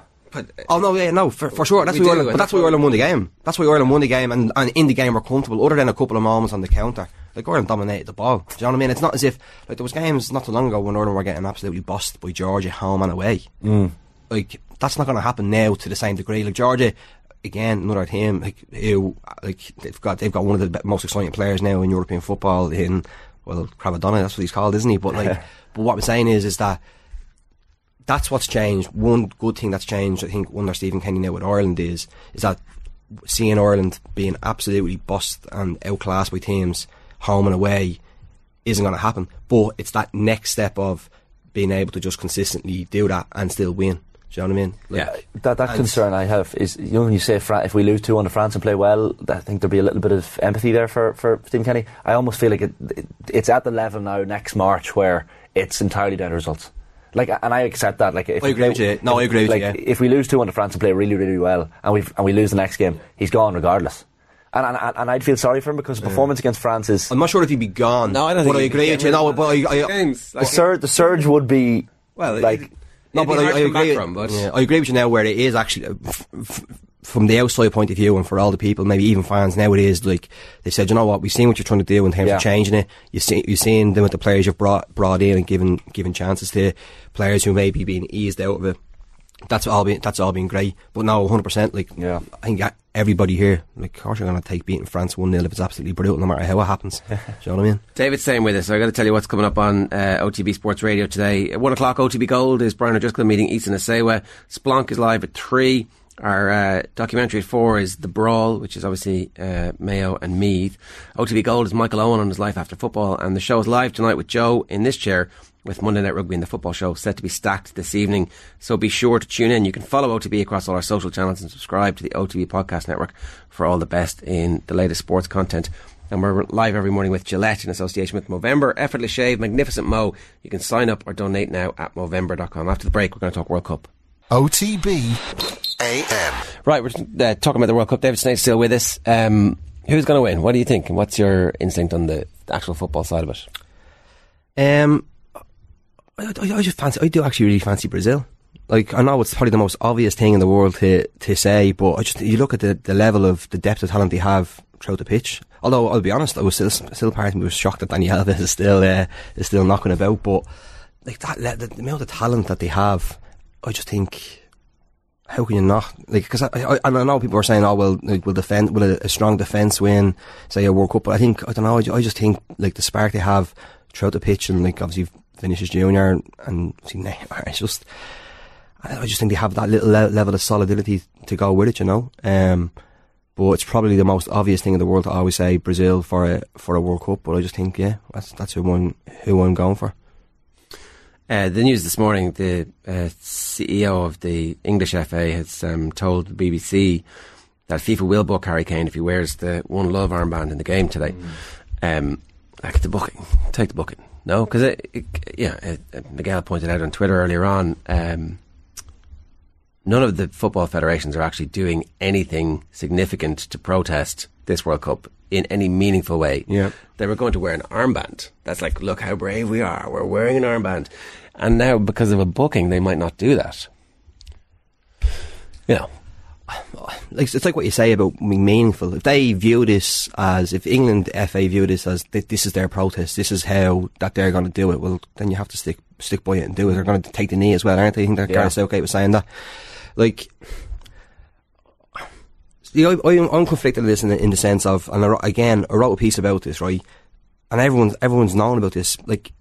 Oh no, yeah, no, for, for sure. That's We why Ireland, but that's that's why Ireland won the game. That's why Ireland won the game, and, and in the game we're comfortable. Other than a couple of moments on the counter, like Ireland dominated the ball. Do you know what I mean? It's not as if like there was games not too long ago when Ireland were getting absolutely bossed by Georgia home and away. Mm. Like that's not going to happen now to the same degree. Like Georgia, again, another team like who like they've got they've got one of the most exciting players now in European football. In well, Cravadonna, that's what he's called, isn't he? But like, but what I'm saying is, is that that's what's changed. One good thing that's changed, I think, under Stephen Kenny now with Ireland is is that seeing Ireland being absolutely bossed and outclassed by teams home and away isn't going to happen. But it's that next step of being able to just consistently do that and still win. Do you know what I mean? Like, That that and- concern I have is you know when you say Fra- if we lose two on to France and play well, I think there'll be a little bit of empathy there for for Stephen Kenny. I almost feel like it, it it's at the level now next March where it's entirely down to results. Like and I accept that. Like if I we agree play- with you. No, I agree with like, you, yeah. If we lose two on to France and play really really well, and we and we lose the next game, he's gone regardless. And and, and I'd feel sorry for him because the performance against France is. I'm not sure if he'd be gone. No, I don't but think I agree with you. No, of but I, I, Games, the like- surge the surge would be Well, like it- No, but I, I to come back agree. from, but yeah, I agree with you now. Where it is actually uh, f- f- from the outside point of view, and for all the people, maybe even fans, now it is like they said. You know what? We've seen what you're trying to do in terms Yeah. of changing it. You see, you've seen them with the players you've brought brought in and given given chances to players who may be being eased out of it. That's all been that's all been great. But now 100. percent Like Yeah. I think everybody here, like, of course, you're going to take beating France one 0 if it's absolutely brutal, no matter how it happens. do you know what I mean? David's staying with us. So I got to tell you what's coming up on uh, OTB Sports Radio today. At one o'clock, OTB Gold is Brian O'Driscoll meeting Easton Asewa. Splunk is live at three. Our uh, documentary at four is The Brawl, which is obviously uh, Mayo and Meath. OTB Gold is Michael Owen on his life after football, and the show is live tonight with Joe in this chair with Monday Night Rugby and the football show set to be stacked this evening. So be sure to tune in. You can follow OTB across all our social channels and subscribe to the OTB Podcast Network for all the best in the latest sports content. And we're live every morning with Gillette in association with Movember. Effortless Shave, Magnificent Mo. You can sign up or donate now at Movember.com. After the break, we're going to talk World Cup. OTB AM. Right, we're uh, talking about the World Cup. David Sneyd's still with us. Um, who's going to win? What do you think? And what's your instinct on the actual football side of it? Um, I, I, I just fancy. I do actually really fancy Brazil. Like I know it's probably the most obvious thing in the world to to say, but I just you look at the, the level of the depth of talent they have throughout the pitch. Although I'll be honest, I was still still me was shocked that Dani Alves is still uh, is still knocking about. But like that, the, the amount of talent that they have, I just think. How can you not like? Because I, I, I know people are saying, "Oh well, like, will defend, will a, a strong defense win, say a World Cup?" But I think I don't know. I, I just think like the spark they have throughout the pitch, and like obviously Vinicius Junior and, and see Neymar. It's just, I just think they have that little le- level of solidity to go with it, you know. Um, but it's probably the most obvious thing in the world to always say Brazil for a for a World Cup. But I just think, yeah, that's that's who I'm who I'm going for. Uh, the news this morning: the uh, CEO of the English FA has um, told the BBC that FIFA will book Harry Kane if he wears the One Love armband in the game today. Mm. Um, like the booking, take the booking. No, because it, it, yeah, it, Miguel pointed out on Twitter earlier on. Um, none of the football federations are actually doing anything significant to protest this World Cup in any meaningful way. Yeah. They were going to wear an armband. That's like, look how brave we are. We're wearing an armband. And now, because of a booking, they might not do that. You know. Like, it's like what you say about being meaningful. If they view this as, if England FA view this as th- this is their protest, this is how that they're going to do it, well, then you have to stick stick by it and do it. They're going to take the knee as well, aren't they? I think that Yeah. Gareth Southgate was saying that. Like, you know, I, I'm conflicted with this in the, in the sense of, and I, again, I wrote a piece about this, right? And everyone's everyone's known about this. Like,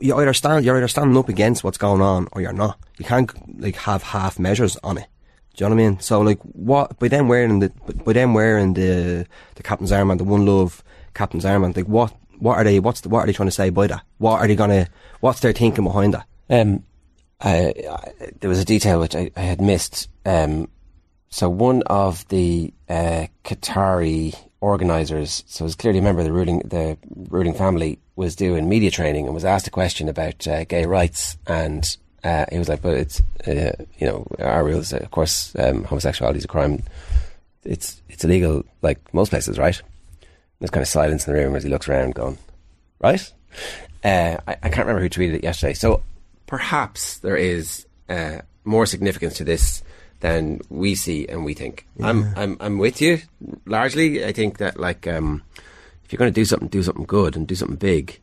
you either stand, you're either standing up against what's going on, or you're not. You can't like have half measures on it. Do you know what I mean? So like, what by them wearing the by them wearing the the captain's armband, the one love captain's armband, like what what are they? What's the, what are they trying to say by that? What are they gonna? What's their thinking behind that? Um, I, I, there was a detail which I, I had missed. Um, so one of the uh, Qatari organisers, so was clearly a member of the ruling the ruling family, was doing media training and was asked a question about uh, gay rights, and uh, he was like, "But it's uh, you know our rules, of course, um, homosexuality is a crime. It's it's illegal like most places, right?" There's kind of silence in the room as he looks around, going, "Right." Uh, I, I can't remember who tweeted it yesterday. So perhaps there is uh, more significance to this than we see and we think. I'm I'm I'm with you largely. I think that like um, if you're going to do something, do something good and do something big.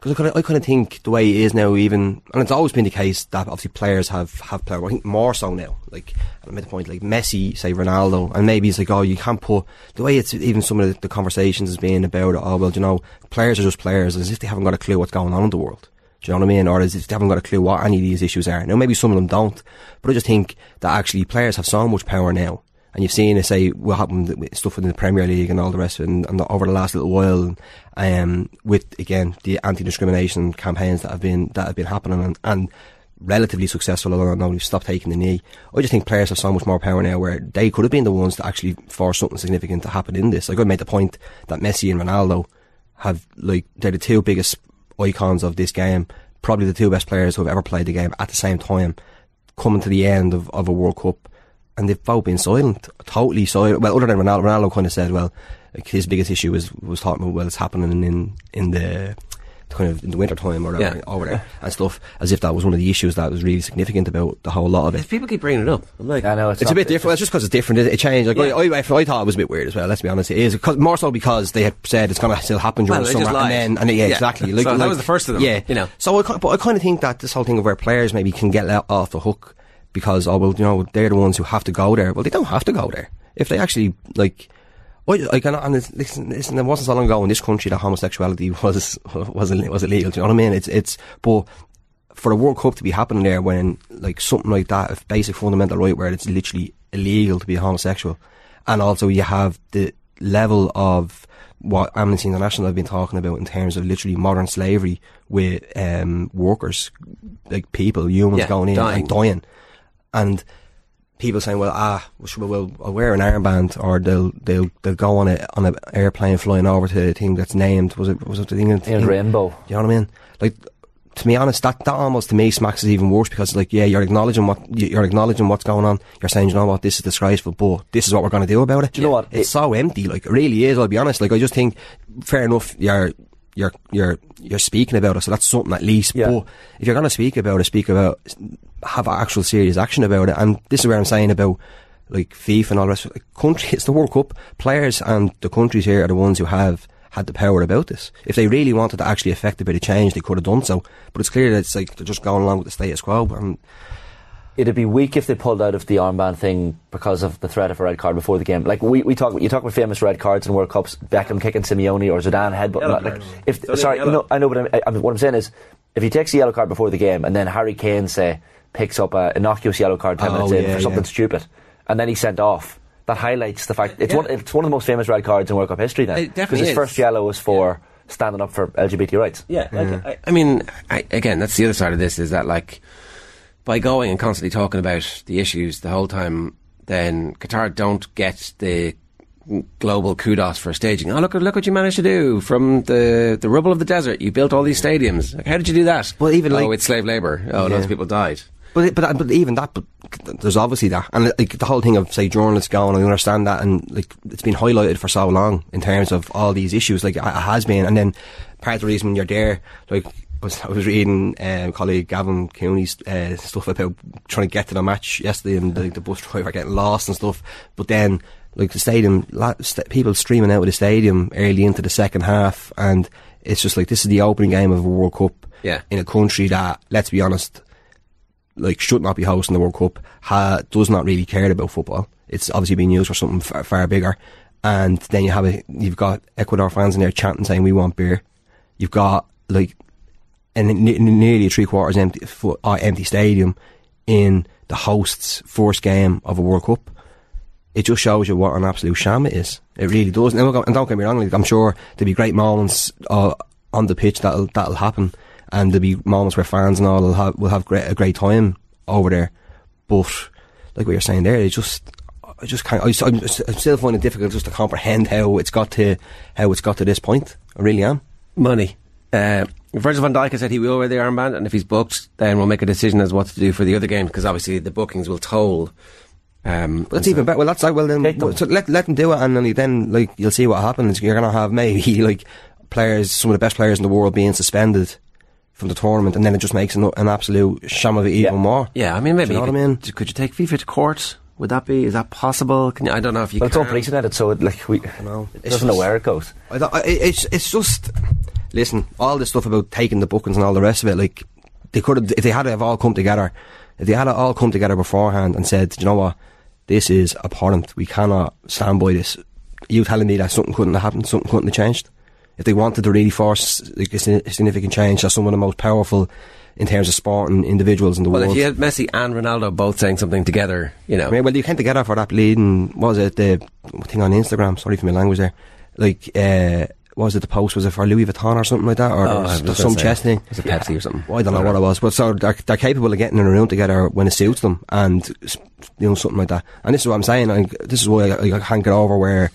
Because I kind of, I kind of think the way it is now, even and it's always been the case that obviously players have have player. I think more so now. Like I made the point, like Messi, say Ronaldo, and maybe it's like, oh, you can't put the way it's even some of the, the conversations has been about. Oh well, you know, players are just players, as if they haven't got a clue what's going on in the world. Do you know what I mean? Or if they haven't got a clue what any of these issues are. Now maybe some of them don't, but I just think that actually players have so much power now. And you've seen say what happened with stuff in the Premier League and all the rest of it, and, and over the last little while, um, with again the anti-discrimination campaigns that have been that have been happening and, and relatively successful. Although now we've stopped taking the knee, I just think players have so much more power now, where they could have been the ones to actually force something significant to happen in this. Like I made the point that Messi and Ronaldo have like they're the two biggest icons of this game, probably the two best players who have ever played the game at the same time, coming to the end of, of a World Cup, and they've both been silent, totally silent. Well, other than Ronaldo, Ronaldo kind of said, well, like his biggest issue was was talking about well, it's happening in in the kind of in the winter time or whatever Yeah. over there and stuff, as if that was one of the issues that was really significant about the whole lot of it. People keep bringing it up. I'm like, I know It's, a bit different. It's just because it's different. It, it changed. Like Yeah. I, I, I thought it was a bit weird as well. Let's be honest. It is 'cause- more so because they had said it's going to still happen during Well, the summer, and then and yeah, Yeah. exactly. So that was the first of them, Yeah, you know. So I, but I kind of think that this whole thing of where players maybe can get let off the hook because oh well, you know, they're the ones who have to go there. Well, they don't have to go there if they actually like. I, I can, and it's, listen, listen, it wasn't so long ago in this country that homosexuality was was was illegal. Do you know what I mean? It's it's but for a World Cup to be happening there when like something like that, a basic fundamental right where it's literally illegal to be homosexual, and also you have the level of what Amnesty International have been talking about in terms of literally modern slavery with um, workers, like people, humans Yeah, going in dying. and dying, and people saying, "Well, ah, well, well, I'll wear an armband," or they'll they'll they'll go on a on an airplane flying over to the thing that's named. Was it was it the thing? Named Rainbow. You know what I mean? Like. To be honest, that, that almost to me smacks is even worse because, like, yeah, you're acknowledging what you're acknowledging what's going on. You're saying, you know what, this is disgraceful, but this is what we're going to do about it. Do you know what? It's so empty. Like, it really is. I'll be honest. Like, I just think, fair enough. You're you're you're you're speaking about it, so that's something at least. Yeah. But if you're going to speak about it, speak about have actual serious action about it. And this is where I'm saying about like FIFA and all the rest. Like, country, it's the World Cup. Players and the countries here are the ones who have had the power about this. If they really wanted to actually affect a bit of change, they could have done so. But it's clear that it's like they're just going along with the status quo. And It'd be weak if they pulled out of the armband thing because of the threat of a red card before the game. Like we, we talk, you talk about famous red cards in World Cups, Beckham kicking Simeone or Zidane headbutting. Yellow Like, if It's sorry, no, I know, but I'm, I, I'm- what I'm saying is, if he takes a yellow card before the game and then Harry Kane say picks up a innocuous yellow card ten Oh, minutes in for something yeah. stupid, and then he's sent off. That highlights the fact it's one it's one of the most famous red cards in World Cup history. Then because his is. first yellow was for standing up for LGBT rights. Yeah, like, mm-hmm. I, I mean, I, again, that's the other side of this is that like by going and constantly talking about the issues the whole time, then Qatar don't get the global kudos for staging. Oh, look, look what you managed to do from the the rubble of the desert. You built all these stadiums. Like, how did you do that? Well, even like, oh, like- it's slave labor. Oh, Yeah. loads of people died. But but but even that, but there's obviously that, and like the whole thing of say journalists going, I understand that, and like it's been highlighted for so long in terms of all these issues, like it has been, and then part of the reason when you're there, like was I was reading um, colleague Gavin Cooney's uh, stuff about trying to get to the match yesterday, and the, the bus driver getting lost and stuff, but then. Like the stadium, people streaming out of the stadium early into the second half, and it's just like this is the opening game of a World Cup Yeah. in a country that, let's be honest, like should not be hosting the World Cup, ha, does not really care about football. It's obviously being used for something far, far bigger. And then you have a, you've got Ecuador fans in there chanting saying we want beer. You've got like and ne- nearly three quarters empty uh, empty stadium in the host's first game of a World Cup. It just shows you what an absolute sham it is. It really does. And don't get me wrong, I'm sure there'll be great moments uh, on the pitch that'll that'll happen, and there'll be moments where fans and all will have will have great, a great time over there. But like what you're saying there, it just I just can't. I, I'm, I'm still finding it difficult just to comprehend how it's got to how it's got to this point. I really am. Money. Uh, Virgil van Dijk has said he will wear the armband, and if he's booked, then we'll make a decision as what to do for the other games because obviously the bookings will toll. Um, That's even better. Well, that's like well then well, so let let them do it, and then, then like you'll see what happens. You're gonna have maybe like players, some of the best players in the world, being suspended from the tournament, and then it just makes an, an absolute sham of it even more. Yeah, I mean, maybe Do you know what I mean? could you take FIFA to court? Would that be? Is that possible? Can you, I don't know if you. But it's all unprecedented, so it, so like we know. it doesn't know where it goes. I don't, I, it's it's just listen, all this stuff about taking the bookings and all the rest of it. Like they could have, if they had to have all come together, if they had to all come together beforehand and said, you know what, this is abhorrent. We cannot stand by this. You telling me that something couldn't have happened, something couldn't have changed. If they wanted to really force like, a significant change, that's some of the most powerful in terms of sport and individuals in the Well, world. Well, if you had Messi and Ronaldo both saying something together, you know. I mean, well, you came together for that bleeding. What was it the thing on Instagram? Sorry for my language there. Like, uh, what was it the post? Was it for Louis Vuitton or something like that, or Oh, was- was some say, chest thing? was it Pepsi or something? Well, I don't know what it was, but so they're, they're capable of getting in a room together when it suits them, and you know something like that. And this is what I'm saying. This is why I, I can't get over where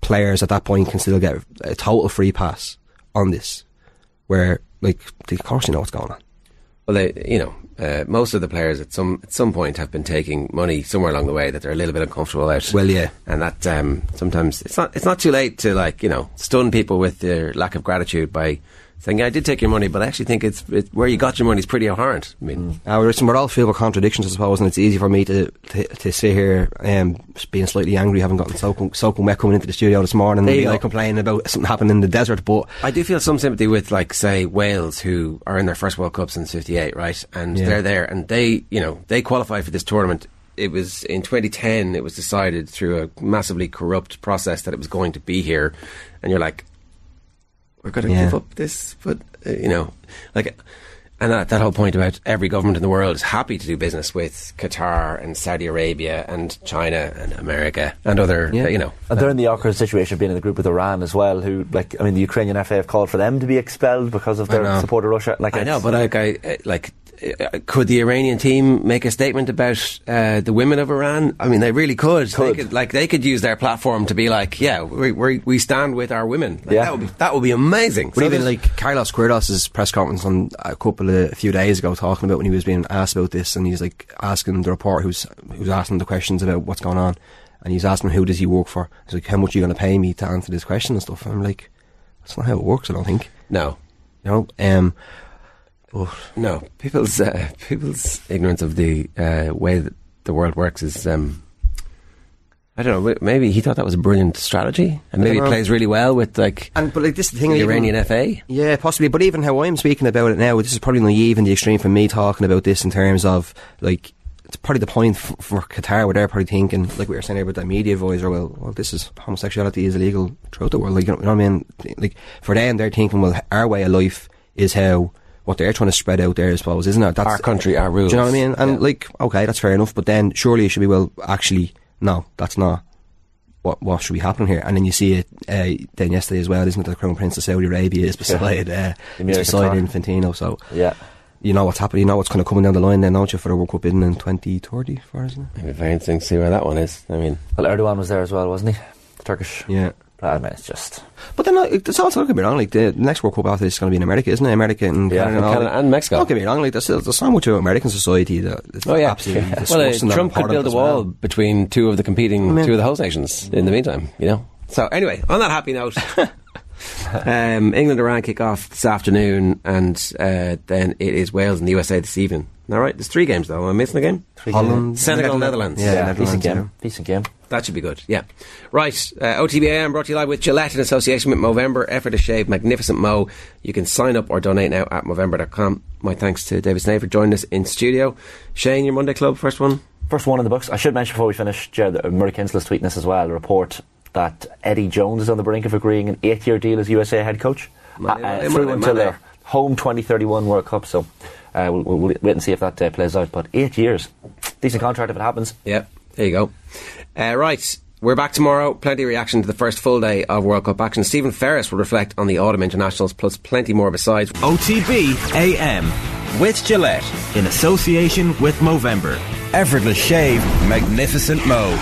players at that point can still get a total free pass on this, where like of course you know what's going on. Well, they, you know, uh, most of the players at some at some point have been taking money somewhere along the way that they're a little bit uncomfortable about. Well, yeah, and that um, sometimes it's not it's not too late to like you know stun people with their lack of gratitude by saying, "Yeah, I did take your money, but I actually think it's it, where you got your money is pretty abhorrent." I mean, Uh, we're, we're all filled with contradictions, I suppose, and it's easy for me to to, to sit here um, being slightly angry, having gotten soaking, soaking wet coming into the studio this morning and like complaining about something happening in the desert. But I do feel some sympathy with, like, say, Wales, who are in their first World Cup since '58, right? And Yeah. they're there, and they, you know, they qualified for this tournament. It was in 2010. It was decided through a massively corrupt process that it was going to be here, and you're like, we're going to Yeah. give up this, but uh, you know, like, and that, that whole point about every government in the world is happy to do business with Qatar and Saudi Arabia and China and America and other, uh, you know, And they're in the awkward situation of being in the group with Iran as well, who, like, I mean, the Ukrainian FA have called for them to be expelled because of their support of Russia. Like, I know, but like I like could the Iranian team make a statement about uh, the women of Iran? I mean, they really could. They could. Like they could use their platform to be like, yeah, we we, we stand with our women. Like, Yeah. that would be that would be amazing. But So even like Carlos Queiroz' press conference on a couple of a few days ago, talking about when he was being asked about this, and he's like asking the reporter who's who's asking the questions about what's going on, and he's asking who does he work for? He's like, how much are you going to pay me to answer this question and stuff? And I'm like, that's not how it works. I don't think. No. You know. Um. No, people's uh, people's ignorance of the uh, way that the world works is. Um, I don't know. Maybe he thought that was a brilliant strategy, and maybe it plays really well with like And but like this is the thing, the even- Iranian FA. Yeah, possibly. But even how I'm speaking about it now, this is probably naive in the extreme for me talking about this in terms of like it's probably the point f- for Qatar where they're probably thinking, like we were saying about that media advisor, well, well, this is homosexuality is illegal throughout the world. Like, you know, you know what I mean? Like for them, they're thinking, well, our way of life is how what they're trying to spread out there, I suppose, isn't it? That's Our country, our rules. Do you know what I mean? And like, okay, that's fair enough. But then surely it should be well, actually, no, that's not what what should be happening here? And then you see it uh, then yesterday as well, isn't it? The Crown Prince of Saudi Arabia is beside uh, Emir is beside Qatar. Infantino. So Yeah. you know what's happening. You know what's kind of coming down the line then, don't you, for the World Cup bidding in 2030, for isn't it? It'd be very interesting to see where that one is. I mean, Well, Erdogan was there as well, wasn't he? The Turkish. Yeah. I mean, it's just. But then it's also don't get me wrong. Like the next World Cup after this is going to be in America, isn't it? America and Yeah, Canada, and Canada and Mexico. Don't get me wrong. Like there's, there's so much about American society that oh yeah, absolutely well, uh, Trump could build a wall well. between two of the competing I mean- two of the host nations. In the meantime, you know. So anyway, on that happy note. um, England Iran kick off this afternoon, and uh, then it is Wales and the USA this evening. All right, there's three games though. Am I missing a game? Three Holland, Senegal, Netherlands. Netherlands. Yeah, Yeah, Netherlands, decent game. yeah. Decent game. That should be good, yeah. Right, uh, OTBAM brought to you live with Gillette in association with Movember. Effort to shave, magnificent Mo. You can sign up or donate now at Movember.com. My thanks to David Sneyd for joining us in studio. Shane, your Monday Club, first one? First one in the books. I should mention before we finish, Jared, uh, Murray Kinsella's tweeting this as well, a report that Eddie Jones is on the brink of agreeing an eight year deal as USA head coach. Money, uh, money, through money, until money. their home 2031 World Cup. So uh, we'll, we'll wait and see if that uh, plays out. But eight years. Decent contract if it happens. Yeah, there you go. Uh, right, we're back tomorrow. Plenty of reaction to the first full day of World Cup action. Stephen Ferris will reflect on the autumn internationals, plus plenty more besides. OTB AM with Gillette in association with Movember. Effortless shave, magnificent Mo.